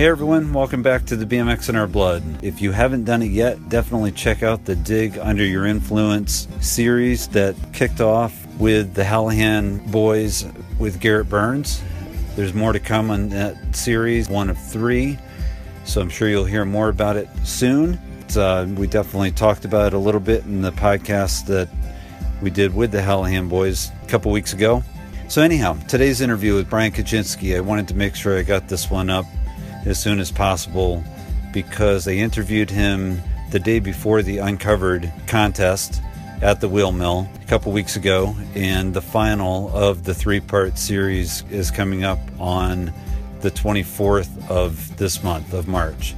Hey everyone, welcome back to the BMX in Our Blood. If you haven't done it yet, definitely check out the Dig Under Your Influence series that kicked off with the Halahan boys with Garrett Burns. There's more to come on that series, one of three, so I'm sure you'll hear more about it soon. Uh, we definitely talked about it a little bit in the podcast that we did with the Halahan boys a couple weeks ago. So, anyhow, today's interview with Brian Kachinsky, I wanted to make sure I got this one up as soon as possible because they interviewed him the day before the Uncovered contest at the Wheel Mill a couple weeks ago, and the final of the three part series is coming up on the 24th of this month of March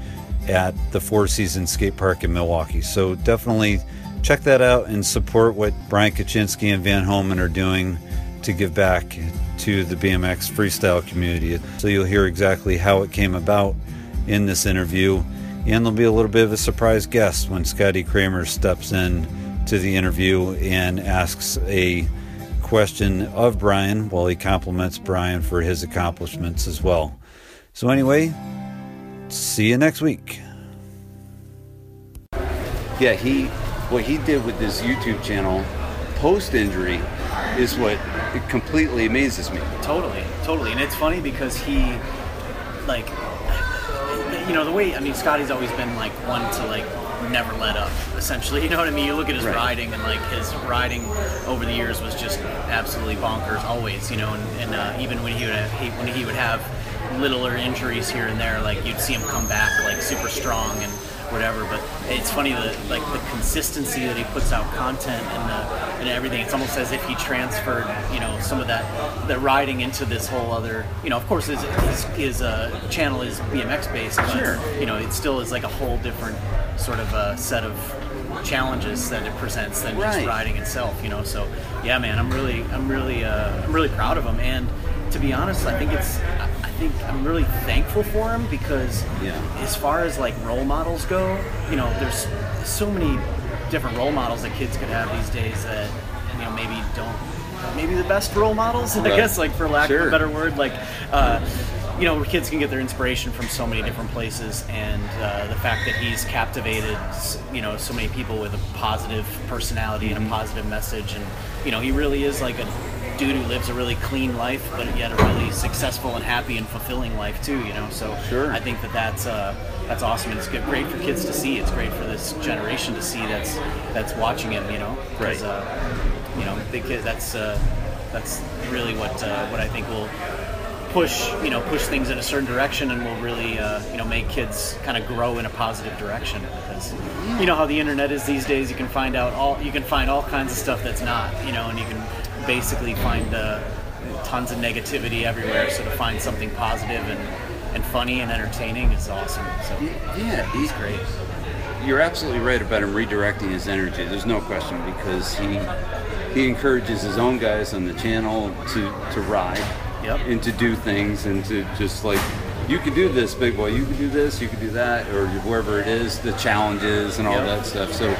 at the Four Seasons Skate Park in Milwaukee. So definitely check that out and support what Brian Kachinsky and Van Homan are doing to give back to the BMX freestyle community. So you'll hear exactly how it came about in this interview, and there'll be a little bit of a surprise guest when Scotty Cranmer steps in to the interview and asks a question of Brian while he compliments Brian for his accomplishments as well. So, anyway, see you next week. Yeah, he what he did with this YouTube channel post injury is what it completely amazes me. Totally, totally, and it's funny because he, like, you know, the way I mean, Scotty's always been like one to like never let up. Essentially, you know what I mean. You look at his Right. riding, and like his riding over the years was just absolutely bonkers. Always, you know, and, and uh, even when he would have, when he would have littler injuries here and there, like you'd see him come back like super strong and whatever. But it's funny that like the consistency that he puts out content and the and everything. It's almost as if he transferred, you know, some of that the riding into this whole other. You know, of course, his his, his uh, channel is BMX based, but Sure. you know, it still is like a whole different sort of uh, set of challenges that it presents than Right. just riding itself. You know, so yeah, man, I'm really I'm really uh, I'm really proud of him and. To be honest, I think it's. I think I'm really thankful for him because, Yeah. as far as like role models go, you know, there's so many different role models that kids could have these days that you know maybe don't maybe the best role models I guess like for lack of a better word like uh, you know where kids can get their inspiration from so many different places and uh, the fact that he's captivated you know so many people with a positive personality Mm-hmm. and a positive message and you know he really is like a dude who lives a really clean life but yet a really successful and happy and fulfilling life too you know so Sure. I think that that's uh, that's awesome and it's good, great for kids to see it's great for this generation to see that's that's watching him you know Right. uh, you know the kid that's uh, that's really what uh, what I think will push you know push things in a certain direction and will really uh, you know make kids kind of grow in a positive direction because you know how the internet is these days you can find out all you can find all kinds of stuff that's not you know and you can basically find uh, tons of negativity everywhere so to find something positive and and funny and entertaining is awesome so Yeah, he's great You're absolutely right about him redirecting his energy. There's no question because he he encourages his own guys on the channel to to ride Yep. and to do things and to just like you could do this, big boy. You could do this. You could do that, or wherever it is, the challenges and all Yep. that stuff. So.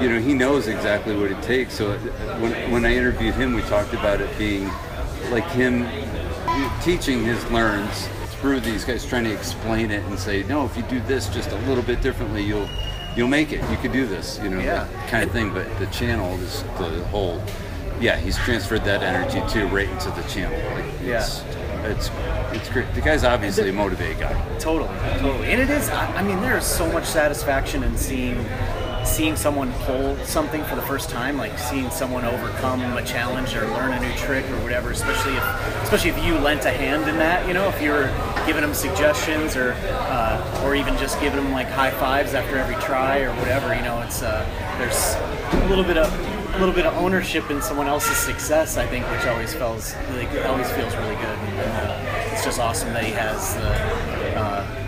You know, he knows exactly what it takes. So when, when I interviewed him, we talked about it being like him teaching his learns through these guys, trying to explain it and say, no, if you do this just a little bit differently, you'll you'll make it. You could do this, you know, Yeah. kind of thing. But the channel is the whole. Yeah, he's transferred that energy too right into the channel. Like, it's, it's it's great. The guy's obviously a motivated guy. Totally, totally, and it is. I, I mean, there is so much satisfaction in seeing seeing someone pull something for the first time, like seeing someone overcome a challenge or learn a new trick or whatever. Especially if, especially if you lent a hand in that. You know, if you're giving them suggestions or uh, or even just giving them like high fives after every try or whatever. You know, it's uh, there's a little bit of a little bit of ownership in someone else's success. I think, which always feels like always feels really good. And, uh, it's just awesome that he has the.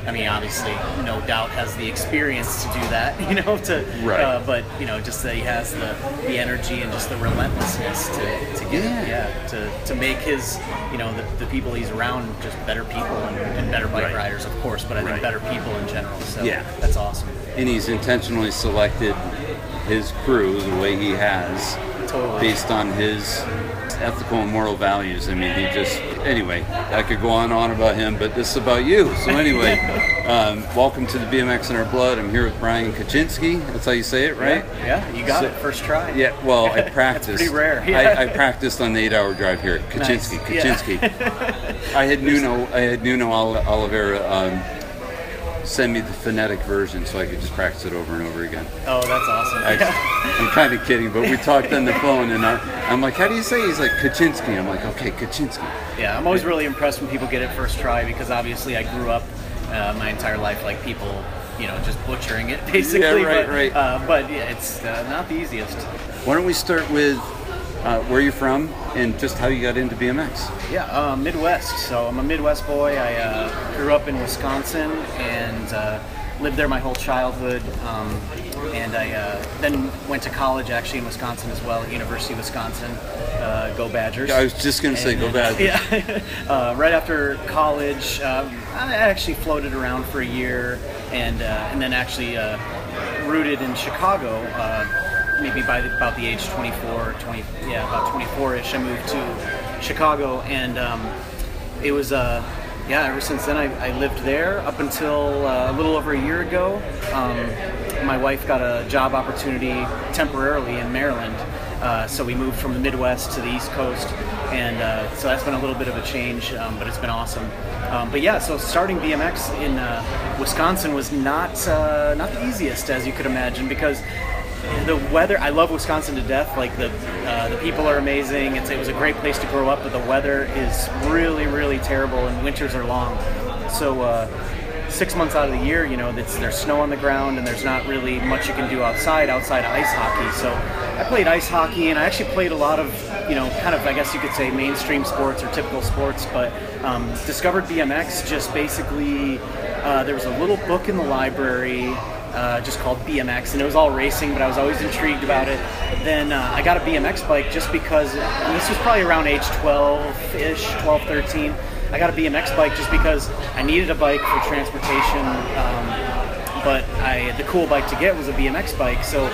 I mean, obviously, no doubt has the experience to do that. You know, to Right. uh, but you know, just that he has the the energy and just the relentlessness to, to get Yeah. yeah to, to make his you know the, the people he's around just better people and, and better bike Right. riders, of course. But I think Right. better people in general. So Yeah. that's awesome. And he's intentionally selected his crew the way he has Totally. based on his ethical and moral values. I mean, he just anyway. I could go on and on about him, but this is about you. So anyway, um, welcome to the BMX in Our Blood. I'm here with Brian Kachinsky. That's how you say it, right? Yeah, yeah, you got So- it first try. Yeah, well, I practiced. pretty rare, I, yeah. I practiced on the eight-hour drive here. Kachinsky, Nice, yeah. Kachinsky. I had Nuno, I had Nuno Ol- Oliveira um, send me the phonetic version so I could just practice it over and over again. Oh, that's awesome. I, I'm kind of kidding, but we talked on the phone, and I, I'm like, "How do you say?" He's like, "Kachinsky." I'm like, "Okay, Kachinsky." Yeah, I'm always really impressed when people get it first try because obviously I grew up uh, my entire life like people, you know, just butchering it basically. Yeah, right, but, right. Uh, but yeah, it's uh, not the easiest. Why don't we start with uh, where you're from and just how you got into BMX? Yeah, uh, Midwest. So I'm a Midwest boy. I uh, grew up in Wisconsin and uh, lived there my whole childhood. Um, and I uh, then went to college actually in Wisconsin as well, at University of Wisconsin. Uh, go Badgers! I was just gonna say, go Badgers. Yeah. uh, right after college, um, I actually floated around for a year, and uh, and then actually uh, rooted in Chicago. Uh, maybe by the, about the age 24, 20, yeah, about 24ish, I moved to Chicago, and um, it was uh, yeah. Ever since then, I, I lived there up until uh, a little over a year ago. Um, my wife got a job opportunity temporarily in Maryland, uh, so we moved from the Midwest to the East Coast, and uh, so that's been a little bit of a change, um, but it's been awesome. Um, but yeah, so starting BMX in uh, Wisconsin was not uh, not the easiest, as you could imagine, because the weather. I love Wisconsin to death. Like the uh, the people are amazing. It's, it was a great place to grow up, but the weather is really really terrible, and winters are long. So. Uh, Six months out of the year, you know, there's snow on the ground and there's not really much you can do outside outside of ice hockey. So I played ice hockey and I actually played a lot of, you know, kind of I guess you could say mainstream sports or typical sports. But um, discovered BMX just basically uh, there was a little book in the library uh, just called BMX, and it was all racing, but I was always intrigued about it. Then uh, I got a BMX bike just because, and this was probably around age 12 ish, 12, 13. I got a BMX bike just because I needed a bike for transportation, um, but I the cool bike to get was a BMX bike. So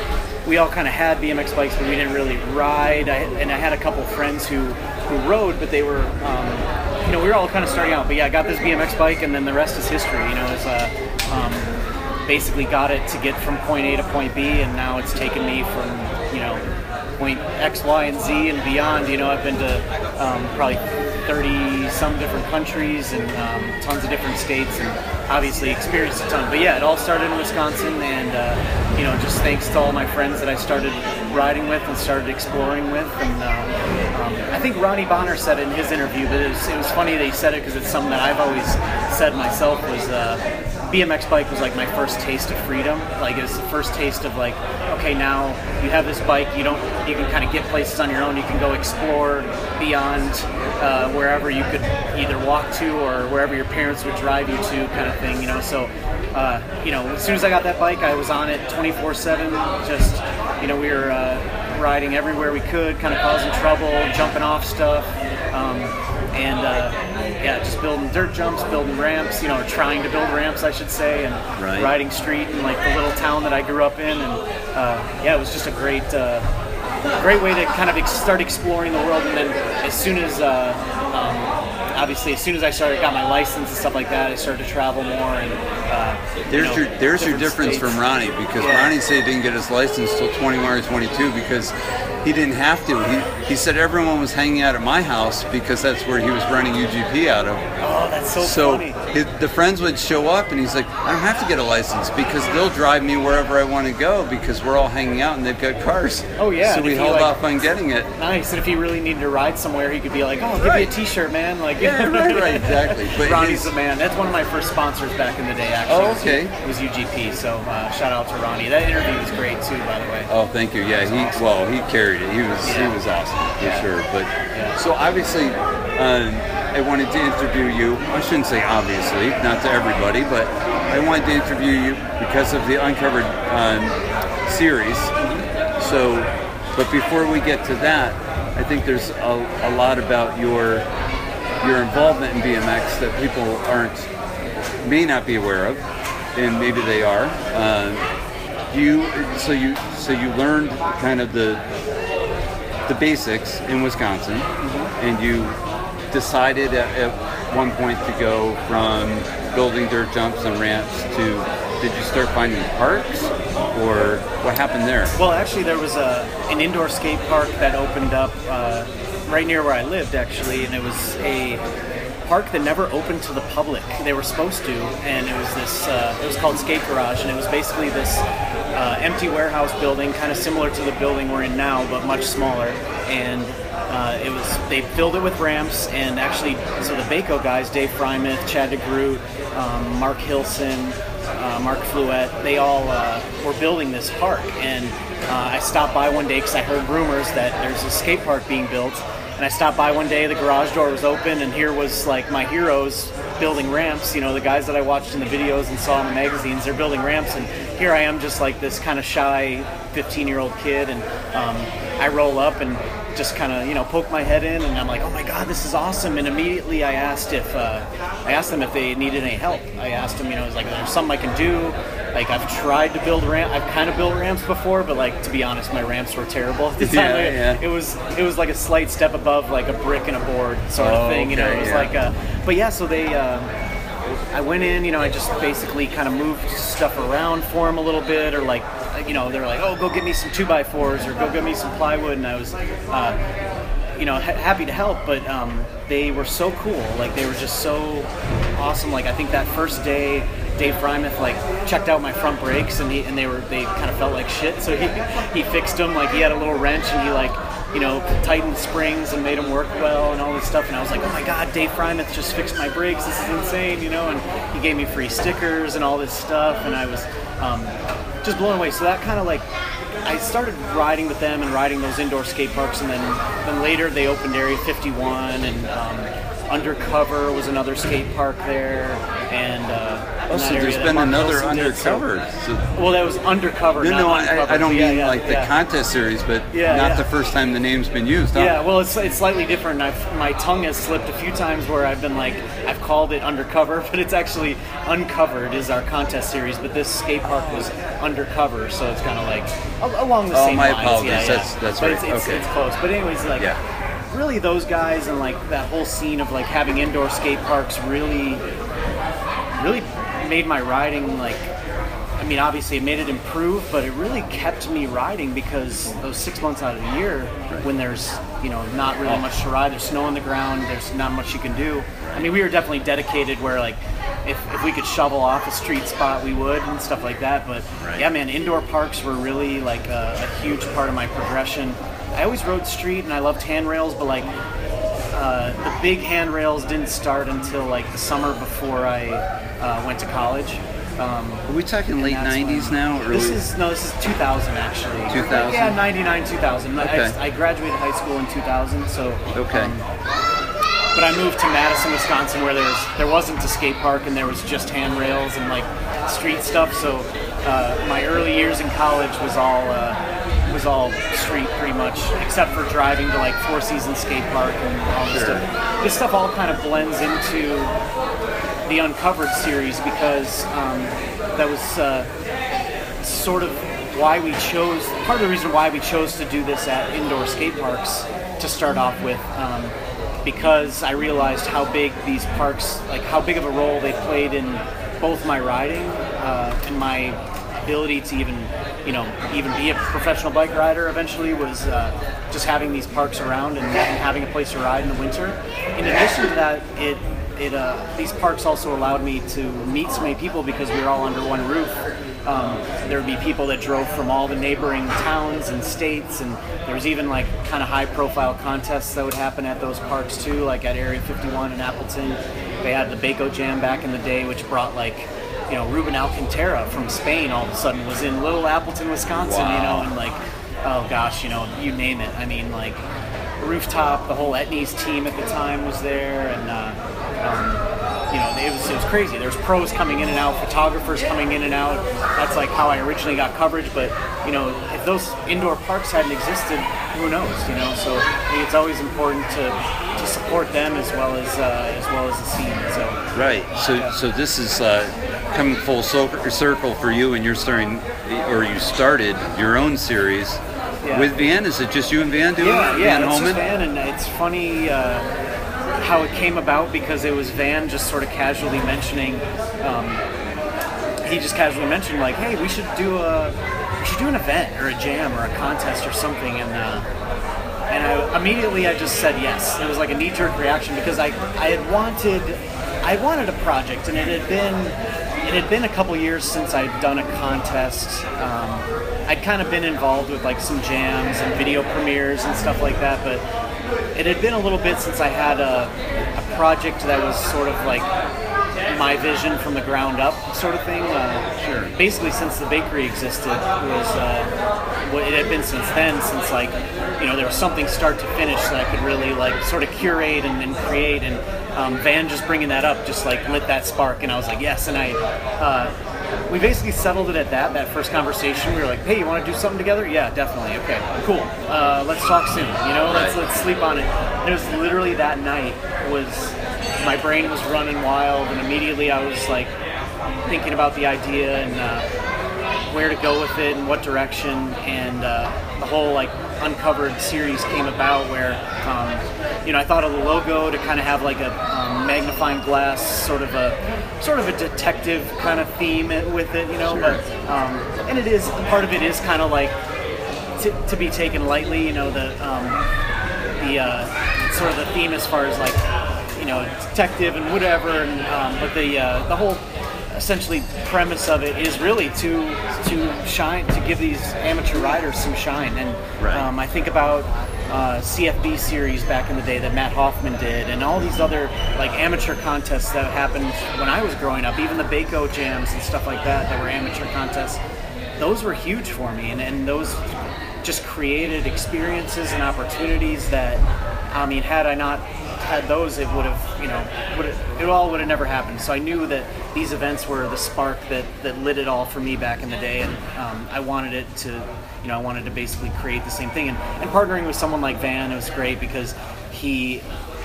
we all kind of had BMX bikes, but we didn't really ride. I, and I had a couple friends who who rode, but they were. Um, you know, we were all kind of starting out, but yeah, I got this BMX bike, and then the rest is history. You know, it's uh, um, basically got it to get from point A to point B, and now it's taken me from you know point X, Y, and Z and beyond. You know, I've been to um, probably 30 some different countries and um, tons of different states, and obviously experienced a ton. But yeah, it all started in Wisconsin, and uh, you know, just thanks to all my friends that I started riding with and started exploring with. And um, um, I think Ronnie Bonner said it in his interview, but it was, it was funny that he said it because it's something that I've always said myself was. Uh, BMX bike was like my first taste of freedom. Like it was the first taste of like, okay, now you have this bike. You don't. You can kind of get places on your own. You can go explore beyond uh, wherever you could either walk to or wherever your parents would drive you to, kind of thing. You know. So, uh, you know, as soon as I got that bike, I was on it 24/7. Just, you know, we were uh, riding everywhere we could, kind of causing trouble, jumping off stuff. Um, and uh, yeah, just building dirt jumps, building ramps, you know, or trying to build ramps, I should say, and Right. riding street in like the little town that I grew up in, and uh, yeah, it was just a great, uh, great way to kind of ex- start exploring the world. And then as soon as, uh, um, obviously, as soon as I started, got my license and stuff like that, I started to travel more. And uh, you There's know, your there's your difference states. from Ronnie because Yeah. Ronnie said he didn't get his license till 21 or 22 because he didn't have to. He, he said everyone was hanging out at my house because that's where he was running UGP out of. Oh, that's so, So his, the friends would show up, and he's like, "I don't have to get a license because they'll drive me wherever I want to go because we're all hanging out and they've got cars." Oh, yeah, So and we held like- off on getting it. Nice. And if he really needed to ride somewhere, he could be like, "Oh, I'll give Right. you a T-shirt, man." Like, Yeah, right, right, exactly. But Ronnie's his- the man. That's one of my first sponsors back in the day. Actually, Oh, was- okay. Was UGP. So uh, shout out to Ronnie. That interview was great too, by the way. Oh, thank you. Yeah, he well, he carried it. He was Yeah. he was awesome for Yeah. sure. But Yeah. so obviously, um, I wanted to interview you. I shouldn't say obviously, not to everybody, but I wanted to interview you because of the Uncovered um, series. So, but before we get to that, I think there's a, a lot about your your involvement in BMX that people aren't may not be aware of, and maybe they are. Um, you so you so you learned kind of the the basics in Wisconsin, Mm-hmm. and you decided at, at one point to go from building dirt jumps and ramps to did you start finding parks or what happened there? Well, actually, there was a an indoor skate park that opened up uh, right near where I lived, actually, and it was a park that never opened to the public. They were supposed to, and it was this. Uh, it was called Skate Garage, and it was basically this uh, empty warehouse building, kind of similar to the building we're in now, but much smaller. And uh, it was they filled it with ramps, and actually, so the Baco guys, Dave Freimuth, Chad DeGroot, um, Mark Hilson uh, Mark Fluette, they all uh, were building this park. And uh, I stopped by one day because I heard rumors that there's a skate park being built. And I stopped by one day, the garage door was open, and here was like my heroes building ramps. You know, the guys that I watched in the videos and saw in the magazines, they're building ramps. And here I am, just like this kind of shy 15 year old kid. And um, I roll up and just kind of you know poke my head in and I'm like oh my god this is awesome and immediately I asked if uh, I asked them if they needed any help I asked them you know I was like there's something I can do like I've tried to build ramp I've kind of built ramps before but like to be honest my ramps were terrible at the time Yeah, Like, yeah. it was it was like a slight step above like a brick and a board sort Oh, of thing you know okay, it was yeah. like a but yeah so they uh, I went in, you know, I just basically kind of moved stuff around for them a little bit, or like, you know, they're like, oh, go get me some two by fours, or go get me some plywood, and I was, uh, you know, ha- happy to help. But um, they were so cool, like they were just so awesome. Like I think that first day, Dave Freimuth like checked out my front brakes, and he and they were they kind of felt like shit, so he he fixed them. Like he had a little wrench, and he like you know, tightened springs and made them work well and all this stuff. And I was like, oh my God, Dave Freimuth just fixed my brakes. This is insane, you know. And he gave me free stickers and all this stuff. And I was um, just blown away. So that kind of like, I started riding with them and riding those indoor skate parks. And then, then later they opened Area 51 and um, Undercover was another skate park there. And uh, Oh, so there's been another Wilson did, so- undercover. So, well, that was undercover. no, no, I, I don't yeah, mean yeah, like the contest series, but Yeah, not yeah. the first time the name's been used. Huh? Yeah, well, it's, it's slightly different. I've, my tongue has slipped a few times where I've been like, I've called it undercover, but it's actually uncovered is our contest series. But this skate park was undercover, so it's kind of like along the Oh, same my lines. apologies. Yeah, yeah. That's- that's but right. It's, it's, Okay. it's close. But anyways, like Yeah. Really those guys and like that whole scene of like having indoor skate parks really, really made my riding like I mean, obviously, it made it improve, but it really kept me riding because those six months out of the year, when there's you know not really oh. much to ride, there's snow on the ground, there's not much you can do. I mean, we were definitely dedicated where like if, if we could shovel off a street spot, we would and stuff like that. But Right. yeah, man, indoor parks were really like a, a huge part of my progression. I always rode street and I loved handrails, but like uh, the big handrails didn't start until like the summer before I uh, went to college. Um, Are we talking late '90s now? Early? This is no, this is 2000 actually. 2000? Yeah, 99, 2000. Okay. I, I graduated high school in 2000, so. Okay. um, but I moved to Madison, Wisconsin, where there's there wasn't a skate park and there was just handrails and like street stuff. So uh, my early years in college was all uh, was all street pretty much, except for driving to like Four Seasons Skate Park and all this Sure. stuff. This stuff all kind of blends into the Uncovered series because um, that was uh, sort of why we chose part of the reason why we chose to do this at indoor skate parks to start off with um, because I realized how big these parks like how big of a role they played in both my riding uh, and my ability to even you know even be a professional bike rider eventually was uh, just having these parks around and, and having a place to ride in the winter in addition to that it it uh, these parks also allowed me to meet so many people because we were all under one roof. Um, there would be people that drove from all the neighboring towns and states, and there was even like kind of high-profile contests that would happen at those parks too, like at Area 51 in Appleton. They had the Baco Jam back in the day, which brought like you know Ruben Alcantara from Spain all of a sudden was in Little Appleton, Wisconsin, you know, and like oh gosh, you know, you name it. I mean, like rooftop. The whole Etnies team at the time was there, and uh, um, you know, it was it was crazy. There's pros coming in and out, photographers coming in and out. That's like how I originally got coverage. But you know, if those indoor parks hadn't existed, who knows? You know, so I think it's always important to to support them as well as uh, as well as the scene. So Right. So, so this is uh, coming full circle for you, and you're starting, or you started your own series yeah. With Van, is it just you and Van doing yeah, it? yeah, Van it's Homan? just Van, and it's funny uh, how it came about because it was Van just sort of casually mentioning. Um, he just casually mentioned like, "Hey, we should do a we should do an event or a jam or a contest or something," and uh, and I, immediately I just said yes. It was like a knee-jerk reaction because I I had wanted I wanted a project, and it had been it had been a couple years since I'd done a contest. Um, I'd kind of been involved with like some jams and video premieres and stuff like that, but it had been a little bit since I had a, a project that was sort of like my vision from the ground up sort of thing. Uh, Sure. Basically, since the bakery existed, was uh, what it had been since then. Since like you know there was something start to finish that I could really like sort of curate and, and create. And um, Van just bringing that up just like lit that spark, and I was like yes. And I. Uh, we basically settled it at that. That first conversation, we were like, "Hey, you want to do something together?" Yeah, definitely. Okay, cool. Uh, let's talk soon. You know, let's let's sleep on it. And it was literally that night was my brain was running wild, and immediately I was like thinking about the idea and uh, where to go with it and what direction, and uh, the whole like uncovered series came about where um, you know I thought of the logo to kind of have like a um, magnifying glass sort of a sort of a detective kind of theme with it, you know, Sure. but um, and it is part of it is kind of like to, to be taken lightly, you know, the um, the uh, sort of the theme as far as like you know detective and whatever, and um, but the uh, the whole essentially premise of it is really to to shine to give these amateur riders some shine, and Right. um, I think about. Uh, CFB series back in the day that Matt Hoffman did, and all these other like amateur contests that happened when I was growing up, even the Baco jams and stuff like that that were amateur contests. Those were huge for me, and, and those just created experiences and opportunities that I mean, had I not had those, it would have, you know, it all would have never happened. So I knew that these events were the spark that, that lit it all for me back in the day, and um, I wanted it to, you know, I wanted to basically create the same thing. And, and partnering with someone like Van, it was great because he,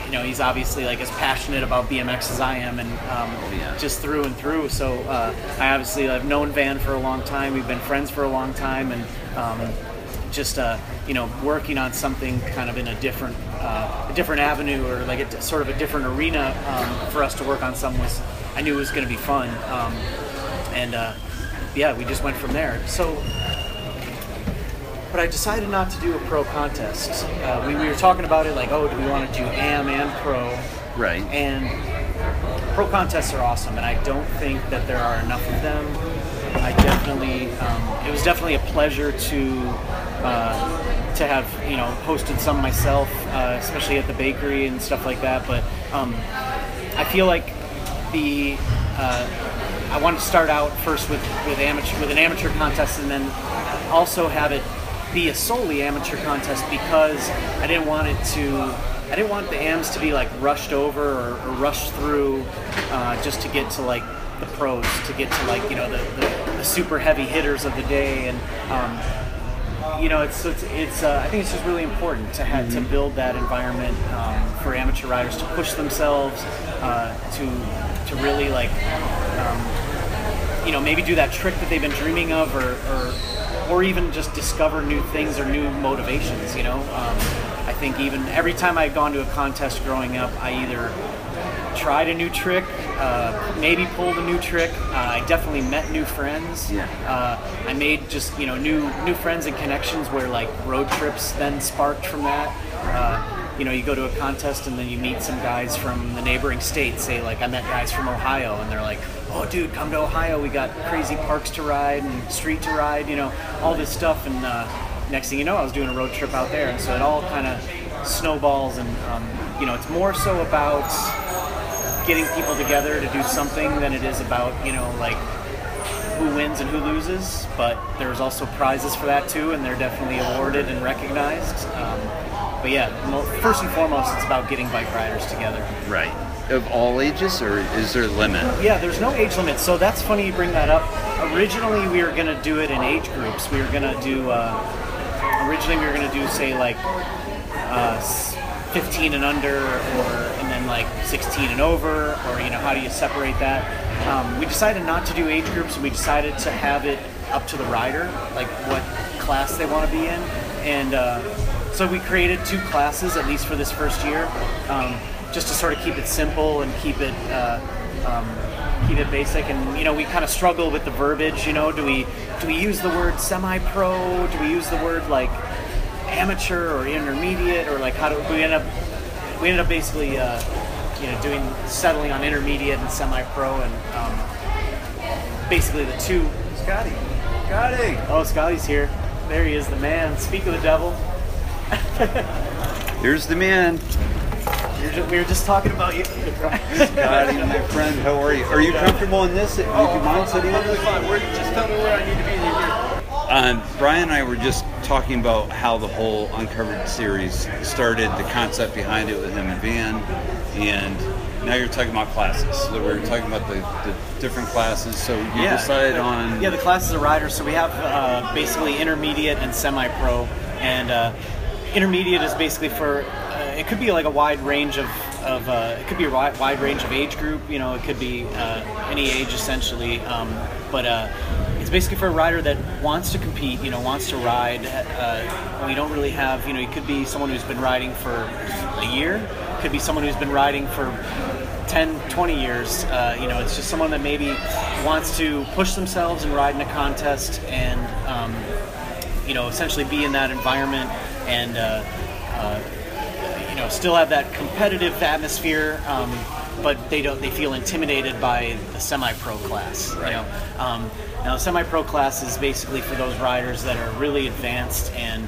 you know, he's obviously like as passionate about BMX as I am, and um, yeah. just through and through. So uh, I obviously I've known Van for a long time. We've been friends for a long time, and um, just uh, you know working on something kind of in a different uh, a different avenue or like a, sort of a different arena um, for us to work on some was I knew it was going to be fun, um, and uh, yeah, we just went from there. So. But I decided not to do a pro contest. Uh, we, we were talking about it like, oh, do we want to do AM and pro? Right. And pro contests are awesome, and I don't think that there are enough of them. I definitely, um, it was definitely a pleasure to uh, to have you know hosted some myself, uh, especially at the bakery and stuff like that. But um, I feel like the uh, I want to start out first with with amateur with an amateur contest, and then also have it be a solely amateur contest because I didn't want it to. I didn't want the AMs to be like rushed over or, or rushed through uh, just to get to like the pros, to get to like you know the, the, the super heavy hitters of the day, and um, you know it's it's, it's uh, I think it's just really important to have to build that environment um, for amateur riders to push themselves, uh, to to really like um, you know maybe do that trick that they've been dreaming of, or or, or even just discover new things or new motivations. You know, um, I think even every time I've gone to a contest growing up, I either tried a new trick, uh, maybe pulled a new trick. Uh, I definitely met new friends. Yeah. Uh, I made just you know new new friends and connections where like road trips then sparked from that. You know, you go to a contest and then you meet some guys from the neighboring state. Say like I met guys from Ohio and they're like, "Oh, dude, come to Ohio. We got crazy parks to ride and street to ride. You know, all this stuff." And uh, next thing you know, I was doing a road trip out there, and so it all kind of snowballs. And um, you know, it's more so about getting people together to do something than it is about you know like who wins and who loses. But there's also prizes for that too, and they're definitely awarded and recognized. Um, but yeah, first and foremost, it's about getting bike riders together. Right. Of all ages, or is there a limit? Yeah, there's no age limit, so that's funny you bring that up. Originally, we were gonna do it in age groups. We were gonna do. Uh, originally, we were gonna do say like uh, 15 and under, or and then like 16 and over, or you know how do you separate that? Um, we decided not to do age groups. We decided to have it up to the rider, like what class they want to be in. and uh, so we created two classes at least for this first year, um, just to sort of keep it simple and keep it. Uh, um, keep it basic. And you know we kind of struggle with the verbiage you know? Do we do we use the word semi-pro? Do we use the word like amateur or intermediate? Or like how do we end up we ended up basically uh, you know doing settling on intermediate and semi-pro and um, basically the two. Scotty. Scotty. oh Scotty's here. There he is the man. Speak of the devil Here's the man. we were, just, we were just talking about you Scotty, my friend, how are you? Are you comfortable in this? Would you mind sitting on this? fine. Where, just tell me where I need to be in here. Um, Brian and I were just talking about how the whole Uncovered series started, the concept behind it with him and Van, and now you're talking about classes. So we were talking about the, the different classes. So you decided on yeah the classes of riders so we have uh, basically intermediate and semi-pro and uh, intermediate is basically for uh, it could be like a wide range of, of uh, it could be a wide, wide range of age group you know it could be uh, any age essentially um, but uh, it's basically for a rider that wants to compete you know wants to ride uh, we don't really have you know it could be someone who's been riding for a year could be someone who's been riding for 10, 20 years. Uh, you know, it's just someone that maybe wants to push themselves and ride in a contest and, um, you know, essentially be in that environment and, uh, uh, you know, still have that competitive atmosphere. Um, but they don't. They feel intimidated by the semi-pro class. You know, um, now the semi-pro class is basically for those riders that are really advanced and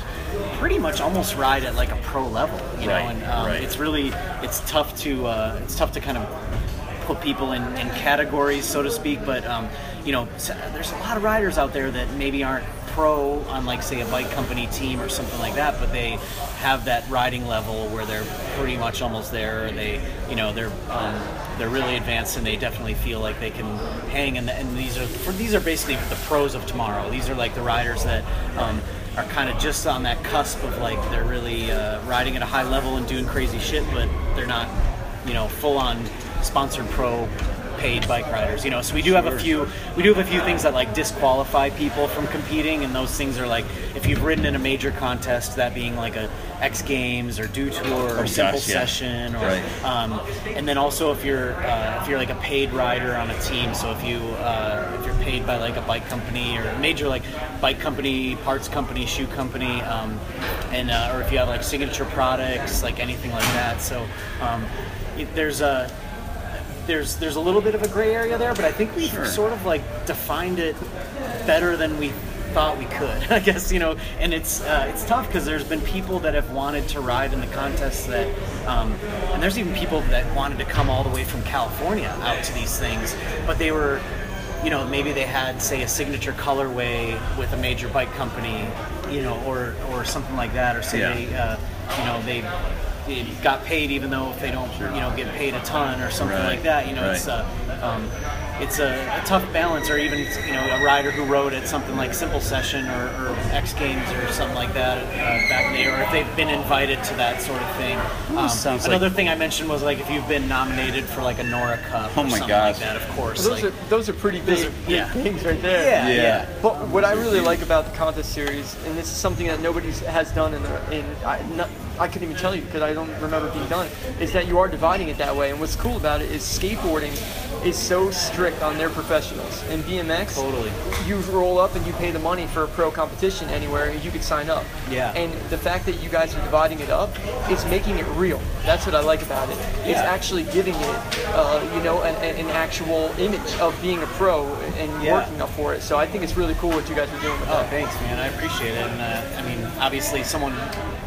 pretty much almost ride at like a pro level. You know, and um, right. it's really it's tough to uh, it's tough to kind of put people in, in categories, so to speak. But um, you know, there's a lot of riders out there that maybe aren't pro on like say a bike company team or something like that, but they have that riding level where they're pretty much almost there. They, you know, they're um, they're really advanced and they definitely feel like they can hang. And, and these are for, these are basically the pros of tomorrow. These are like the riders that. Um, are kind of just on that cusp of like they're really uh, riding at a high level and doing crazy shit, but they're not, you know, full on sponsored pro paid bike riders. You know, so we do have a few we do have a few things that like disqualify people from competing, and those things are like if you've ridden in a major contest, that being like a X Games or Dew Tour or Oh, Simple gosh, yeah. Session, or Right. um, and then also if you're uh, if you're like a paid rider on a team, so if you uh, if you're paid by like a bike company or a major like bike company, parts company, shoe company, um, and uh, or if you have like signature products, like anything like that. So um, it, there's a there's there's a little bit of a gray area there, but I think we've Sure. sort of like defined it better than we thought we could. I guess you know, and it's uh, it's tough because there's been people that have wanted to ride in the contests that, um, and there's even people that wanted to come all the way from California out to these things, but they were. You know, maybe they had, say, a signature colorway with a major bike company, you know, or or something like that, or say Yeah. they, uh, you know, they, they got paid even though if they don't, you know, get paid a ton or something Right. like that. You know, it's uh, um, it's a, a tough balance. Or even you know, a rider who rode at something like Simple Session or, or X Games or something like that uh, back there, or if they've been invited to that sort of thing. Um, sounds another like- thing I mentioned was like if you've been nominated for like a Nora Cup Oh or my something gosh. like that. Of course, Those like, are those are pretty big, are- big things right there. yeah, Yeah. yeah. But what I really like about the contest series, and this is something that nobody has done in, the, in I, not, I couldn't even tell you because I don't remember being done, is that you are dividing it that way. And what's cool about it is skateboarding is so strict on their professionals. In BMX, Totally. you roll up and you pay the money for a pro competition anywhere, and you could sign up. Yeah. And the fact that you guys are dividing it up is making it real. That's what I like about it. It's actually giving it, uh, you know, an, an actual image of being a pro and Yeah. working up for it. So I think it's really cool what you guys are doing with Oh, that. thanks, man. I appreciate it. And uh, I mean, obviously, someone,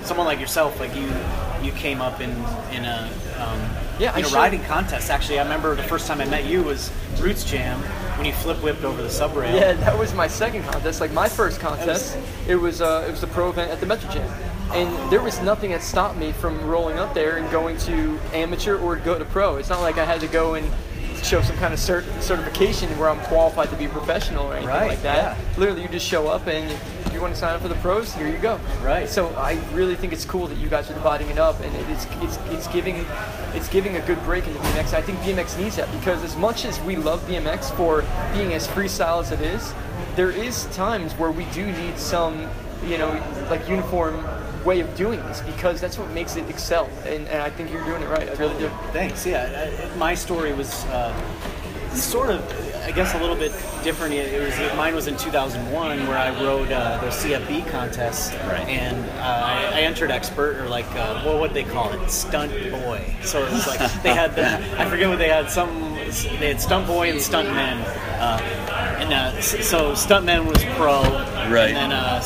someone like yourself, like you, you came up in in a um, Yeah, I in a riding contest. Actually, I remember the first time I met you was Roots Jam when you flip whipped over the sub rail. Yeah, that was my second contest. Like my first contest, it was uh, it was the pro event at the Metro Jam, and there was nothing that stopped me from rolling up there and going to amateur or go to pro. It's not like I had to go and show some kind of cert- certification where I'm qualified to be a professional or anything Right, like that. yeah. Literally, you just show up and if you want to sign up for the pros, here you go. Right. So I really think it's cool that you guys are dividing it up, and it's it's it's giving it's giving a good break into BMX. I think BMX needs that because as much as we love BMX for being as freestyle as it is, there is times where we do need some you know, like uniform way of doing this because that's what makes it excel. And, and I think you're doing it right. I really do. Thanks. Yeah, I- my story was uh, sort of, I guess, a little bit different. It was mine was in 2001 where I rode uh, the CFB contest, Right. and uh, I, I entered expert or like uh, what what they call it, stunt boy. So it was like they had the I forget what they had. Some they had stunt boy and stunt men. Uh, and uh, so stuntman was pro, Right. And then uh,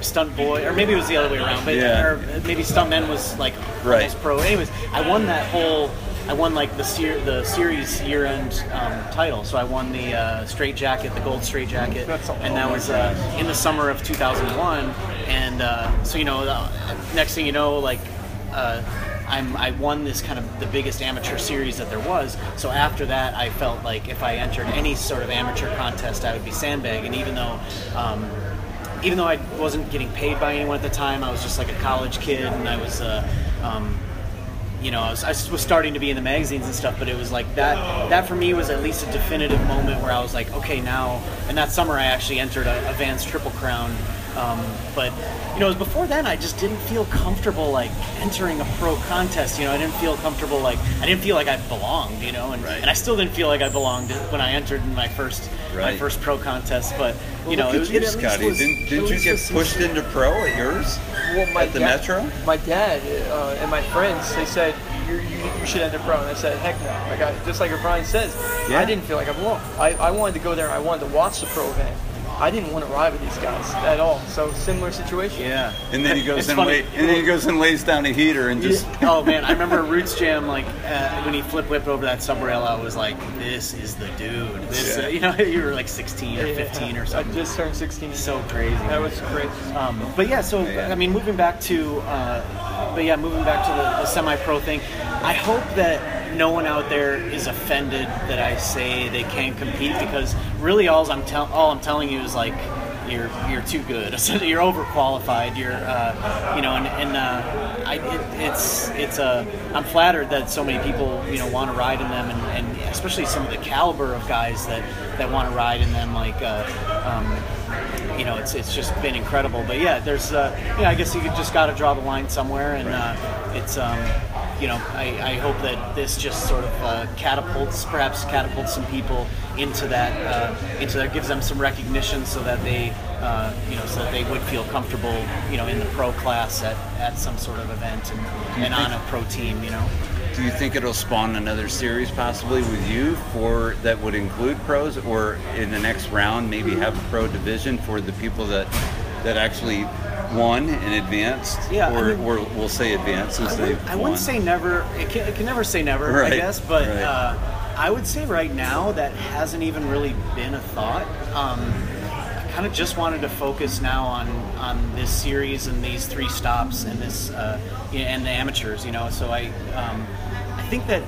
stunt boy, or maybe it was the other way around, but Yeah. or maybe stuntman was like Right. pro. Anyways, I won that whole. I won like the ser- the series year end um, title. So I won the uh, straight jacket, the gold straight jacket, and that was uh, in the summer of 2001. And uh, so you know, uh, next thing you know, like. Uh, I'm, I won this kind of the biggest amateur series that there was. So after that, I felt like if I entered any sort of amateur contest, I would be sandbag. And even though um, even though I wasn't getting paid by anyone at the time, I was just like a college kid, and I was, uh, um, you know, I was, I was starting to be in the magazines and stuff. But it was like that. That for me was at least a definitive moment where I was like, okay, now. And that summer, I actually entered a, a Vans Triple Crown. Um, but you know, before then, I just didn't feel comfortable like entering a pro contest. You know, I didn't feel comfortable like I didn't feel like I belonged. You know, and, Right. and I still didn't feel like I belonged when I entered in my first my first pro contest. But you know, it, was- you, it Scotty. was- didn't didn't you get was some- pushed into pro at yours? Well, my At the dad, Metro? My dad uh, and my friends, they said you, you, you should enter pro, and I said heck no. Like I, just like what Brian says, Yeah. I didn't feel like I belonged. I, I wanted to go there. I wanted to watch the pro event. I didn't want to ride with these guys at all. So similar situation. Yeah. And then he goes and funny. lay, and then he goes and lays down a heater and just oh man, I remember Roots Jam like uh, when he flip whipped over that sub rail. I was like, "This is the dude." This, Yeah. uh, you know, you were like 16 or 15 or something. I just turned 16. so crazy. that was great. Um, but yeah, so Yeah. I mean, moving back to, uh, but yeah, moving back to the, the semi-pro thing. I hope that no one out there is offended that I say they can't compete because really all I'm all I'm telling you is like you're you're too good. you're overqualified. You're uh, you know, and, and uh, I, it, it's it's a I'm flattered that so many people you know want to ride in them and, and especially some of the caliber of guys that that want to ride in them like. Uh, um, you know, it's it's just been incredible. But yeah, there's uh, yeah, I guess you just got to draw the line somewhere, and uh, it's um, you know, I, I hope that this just sort of uh, catapults, perhaps catapults some people into that, uh, into that, gives them some recognition, so that they, uh, you know, so that they would feel comfortable, you know, in the pro class at, at some sort of event and, and on a pro team, you know. Do you think it'll spawn another series possibly with you for that would include pros, or in the next round maybe have a pro division for the people that that actually won and advanced, Yeah, I or, mean- or we'll say advanced since I they I wouldn't say never. It can, it can never say never, Right, I guess. But right. uh, I would say right now that hasn't even really been a thought. Um, I kind of just wanted to focus now on on this series and these three stops and this uh, and the amateurs. You know, so I um, I think that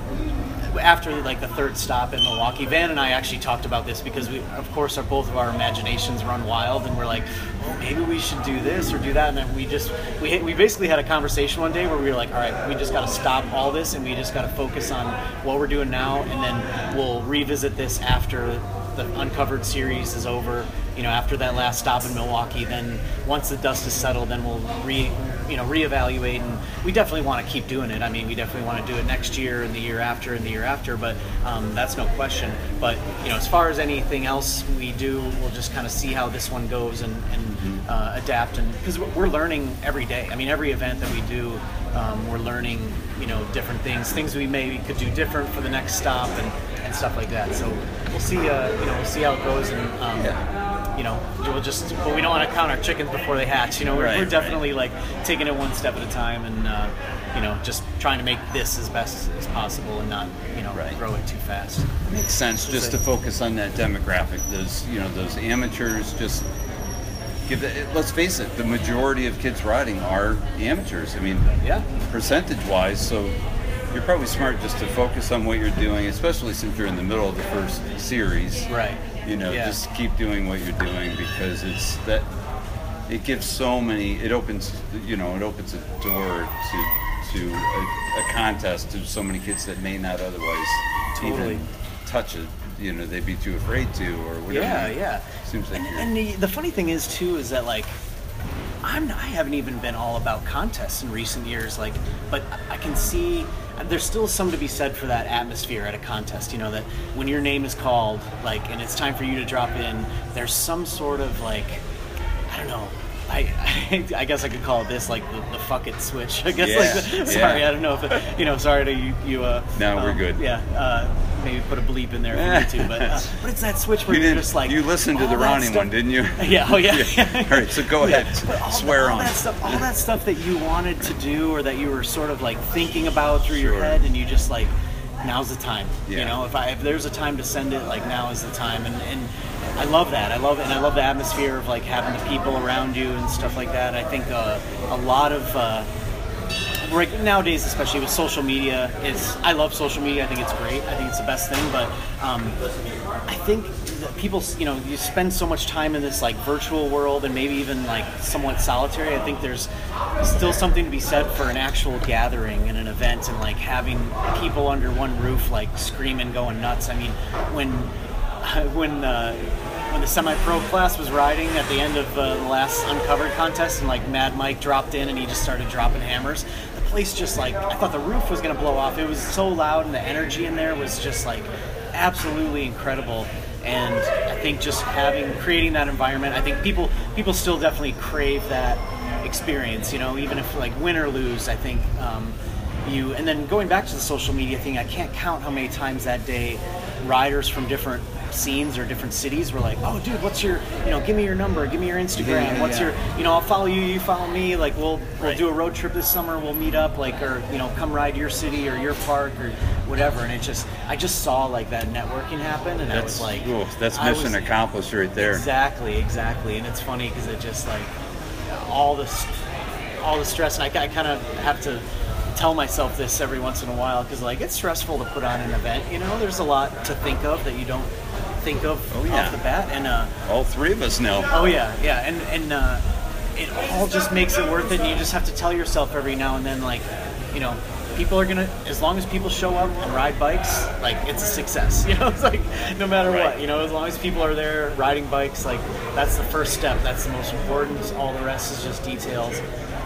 after like the third stop in Milwaukee, Van and I actually talked about this because we, of course, our both of our imaginations run wild, and we're like, well, maybe we should do this or do that, and then we just we we basically had a conversation one day where we were like, all right, we just got to stop all this, and we just got to focus on what we're doing now, and then we'll revisit this after the uncovered series is over. You know, after that last stop in Milwaukee, then once the dust is settled, then we'll re you know reevaluate and we definitely want to keep doing it. I mean we definitely want to do it next year and the year after and the year after but um, that's no question. But you know as far as anything else we do we'll just kind of see how this one goes and, and uh, adapt. And because we're learning every day. I mean every event that we do um, we're learning you know different things things we maybe could do different for the next stop and, and stuff like that. So we'll see uh, you know we'll see how it goes and um, you know, we'll just, but we don't want to count our chickens before they hatch. You know, we're, Right, we're right. definitely like taking it one step at a time and, uh, you know, just trying to make this as best as possible and not, you know, Right. grow it too fast. makes sense just to focus on that demographic. Those you know those amateurs just give the, let's face it, the majority of kids riding are amateurs. I mean, Yeah. percentage wise, so you're probably smart just to focus on what you're doing, especially since you're in the middle of the first series. Right. You know, Yeah. just keep doing what you're doing because it's that it gives so many it opens you know, it opens a door to to a, a contest to so many kids that may not otherwise Totally. even touch it. You know, they'd be too afraid to or whatever. Yeah, yeah. Seems like and, and the, the funny thing is too is that like I'm I haven't even been all about contests in recent years. Like, but I can see there's still some to be said for that atmosphere at a contest. You know that when your name is called, like, and it's time for you to drop in, there's some sort of like, I don't know. I, I guess I could call this like the, the fuck it switch. I guess Yeah, like the, yeah. sorry, I don't know if it, you know. Sorry to you. you uh, No, we're um, good. Yeah, uh, maybe put a bleep in there for you too. But uh, but it's that switch where You you're just like you listened to the Ronnie stuff- one, didn't you? Yeah. Oh yeah. All right. So go Yeah, ahead. all, Swear all on. that stuff, all that stuff that you wanted to do, or that you were sort of like thinking about through your head, and you just like, now's the time. You know, if I if there's a time to send it, like now is the time, and and I love that. I love it, and I love the atmosphere of like having the people around you and stuff like that. I think uh, a lot of. Uh, right nowadays, especially with social media, is I love social media. I think it's great. I think it's the best thing. But um, I think people, you know, you spend so much time in this like virtual world and maybe even like somewhat solitary. I think there's still something to be said for an actual gathering and an event and like having people under one roof, like screaming, going nuts. I mean, when when. Uh, when the semi-pro class was riding at the end of uh, the last uncovered contest, and like Mad Mike dropped in and he just started dropping hammers, place just like I thought the roof was gonna blow off. It was so loud, and the energy in there was just like absolutely incredible. And I think just having creating that environment, I think people people still definitely crave that experience. You know, even if like win or lose, I think. Um, you and then going back to the social media thing, I can't count how many times that day riders from different scenes or different cities were like, "Oh, dude, what's your, you know, give me your number, give me your Instagram, Yeah, what's yeah. your, you know, I'll follow you, you follow me, like we'll we'll Right. do a road trip this summer, we'll meet up, like or you know, come ride your city or your park or whatever." And it just, I just saw like that networking happen, and I was like, ooh, that's mission was- accomplished right there. Exactly, exactly, and it's funny because it just like all this, all the stress, and I, I kind of have to tell myself this every once in a while because like it's stressful to put on an event. You know, there's a lot to think of that you don't think of Oh, yeah. off the bat, and uh, All three of us know. oh yeah, yeah, and and uh, it all just makes it worth it. And you just have to tell yourself every now and then, like, you know. People are gonna, as long as people show up and ride bikes, like it's a success. You know, it's like no matter Right. what, you know, as long as people are there riding bikes, like that's the first step. That's the most important. All the rest is just details.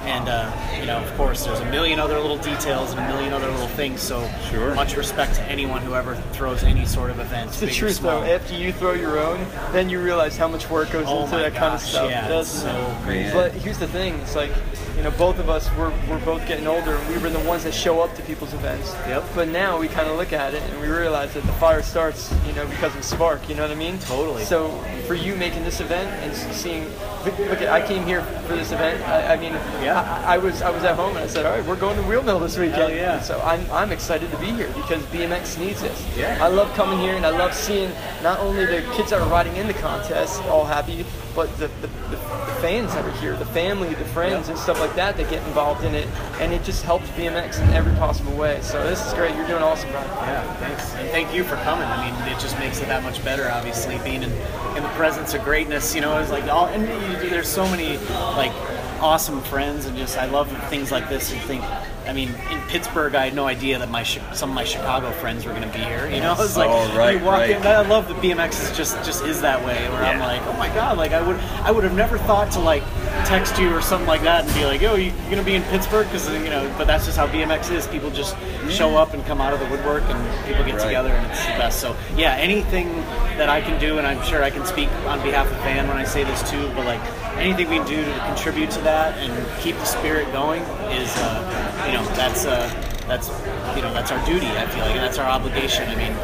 And uh, you know, of course, there's a million other little details and a million other little things. So Sure. much respect to anyone who ever throws any sort of event. It's the truth small. though. After you throw your own, then you realize how much work goes Oh into my that kind of stuff. yeah, That's- so crazy. But here's the thing: it's like, you know, both of us we're, we're both getting older. and We were the ones that show up to people's events. Yep. But now we kind of look at it and we realize that the fire starts, you know, because of spark. You know what I mean? Totally. So for you making this event and seeing, look, look I came here for this event. I, I mean, Yeah. I, I was I was at home and I said, all right, we're going to Wheel Mill this weekend. Hell yeah. So I'm, I'm excited to be here because BMX needs this. Yeah. I love coming here and I love seeing not only the kids that are riding in the contest all happy, but the, the, the, the fans that are here, the family, the friends, and stuff like that that get involved in it. And it just helps BMX in every possible way. So this is great. You're doing awesome, Brian. Yeah, thanks. And thank you for coming. I mean, it just makes it that much better, obviously, being in, in the presence of greatness. You know, it's like all, and there's so many, like, awesome friends, and just, I love things like this and think, I mean, in Pittsburgh, I had no idea that my some of my Chicago friends were going to be here. You know, it's like Oh, right, you walk right. in. I love that BMX is just just is that way. Where I'm like, oh my god, like I would I would have never thought to like text you or something like that and be like, yo, you, are gonna be in Pittsburgh? Because you know, but that's just how BMX is. People just show up and come out of the woodwork, and people get Right. together, and it's the best. So yeah, anything that I can do, and I'm sure I can speak on behalf of Van when I say this too, but like anything we can do to contribute to that and keep the spirit going is, uh, you know, that's uh, that's you know that's our duty. I feel like, and that's our obligation. I mean,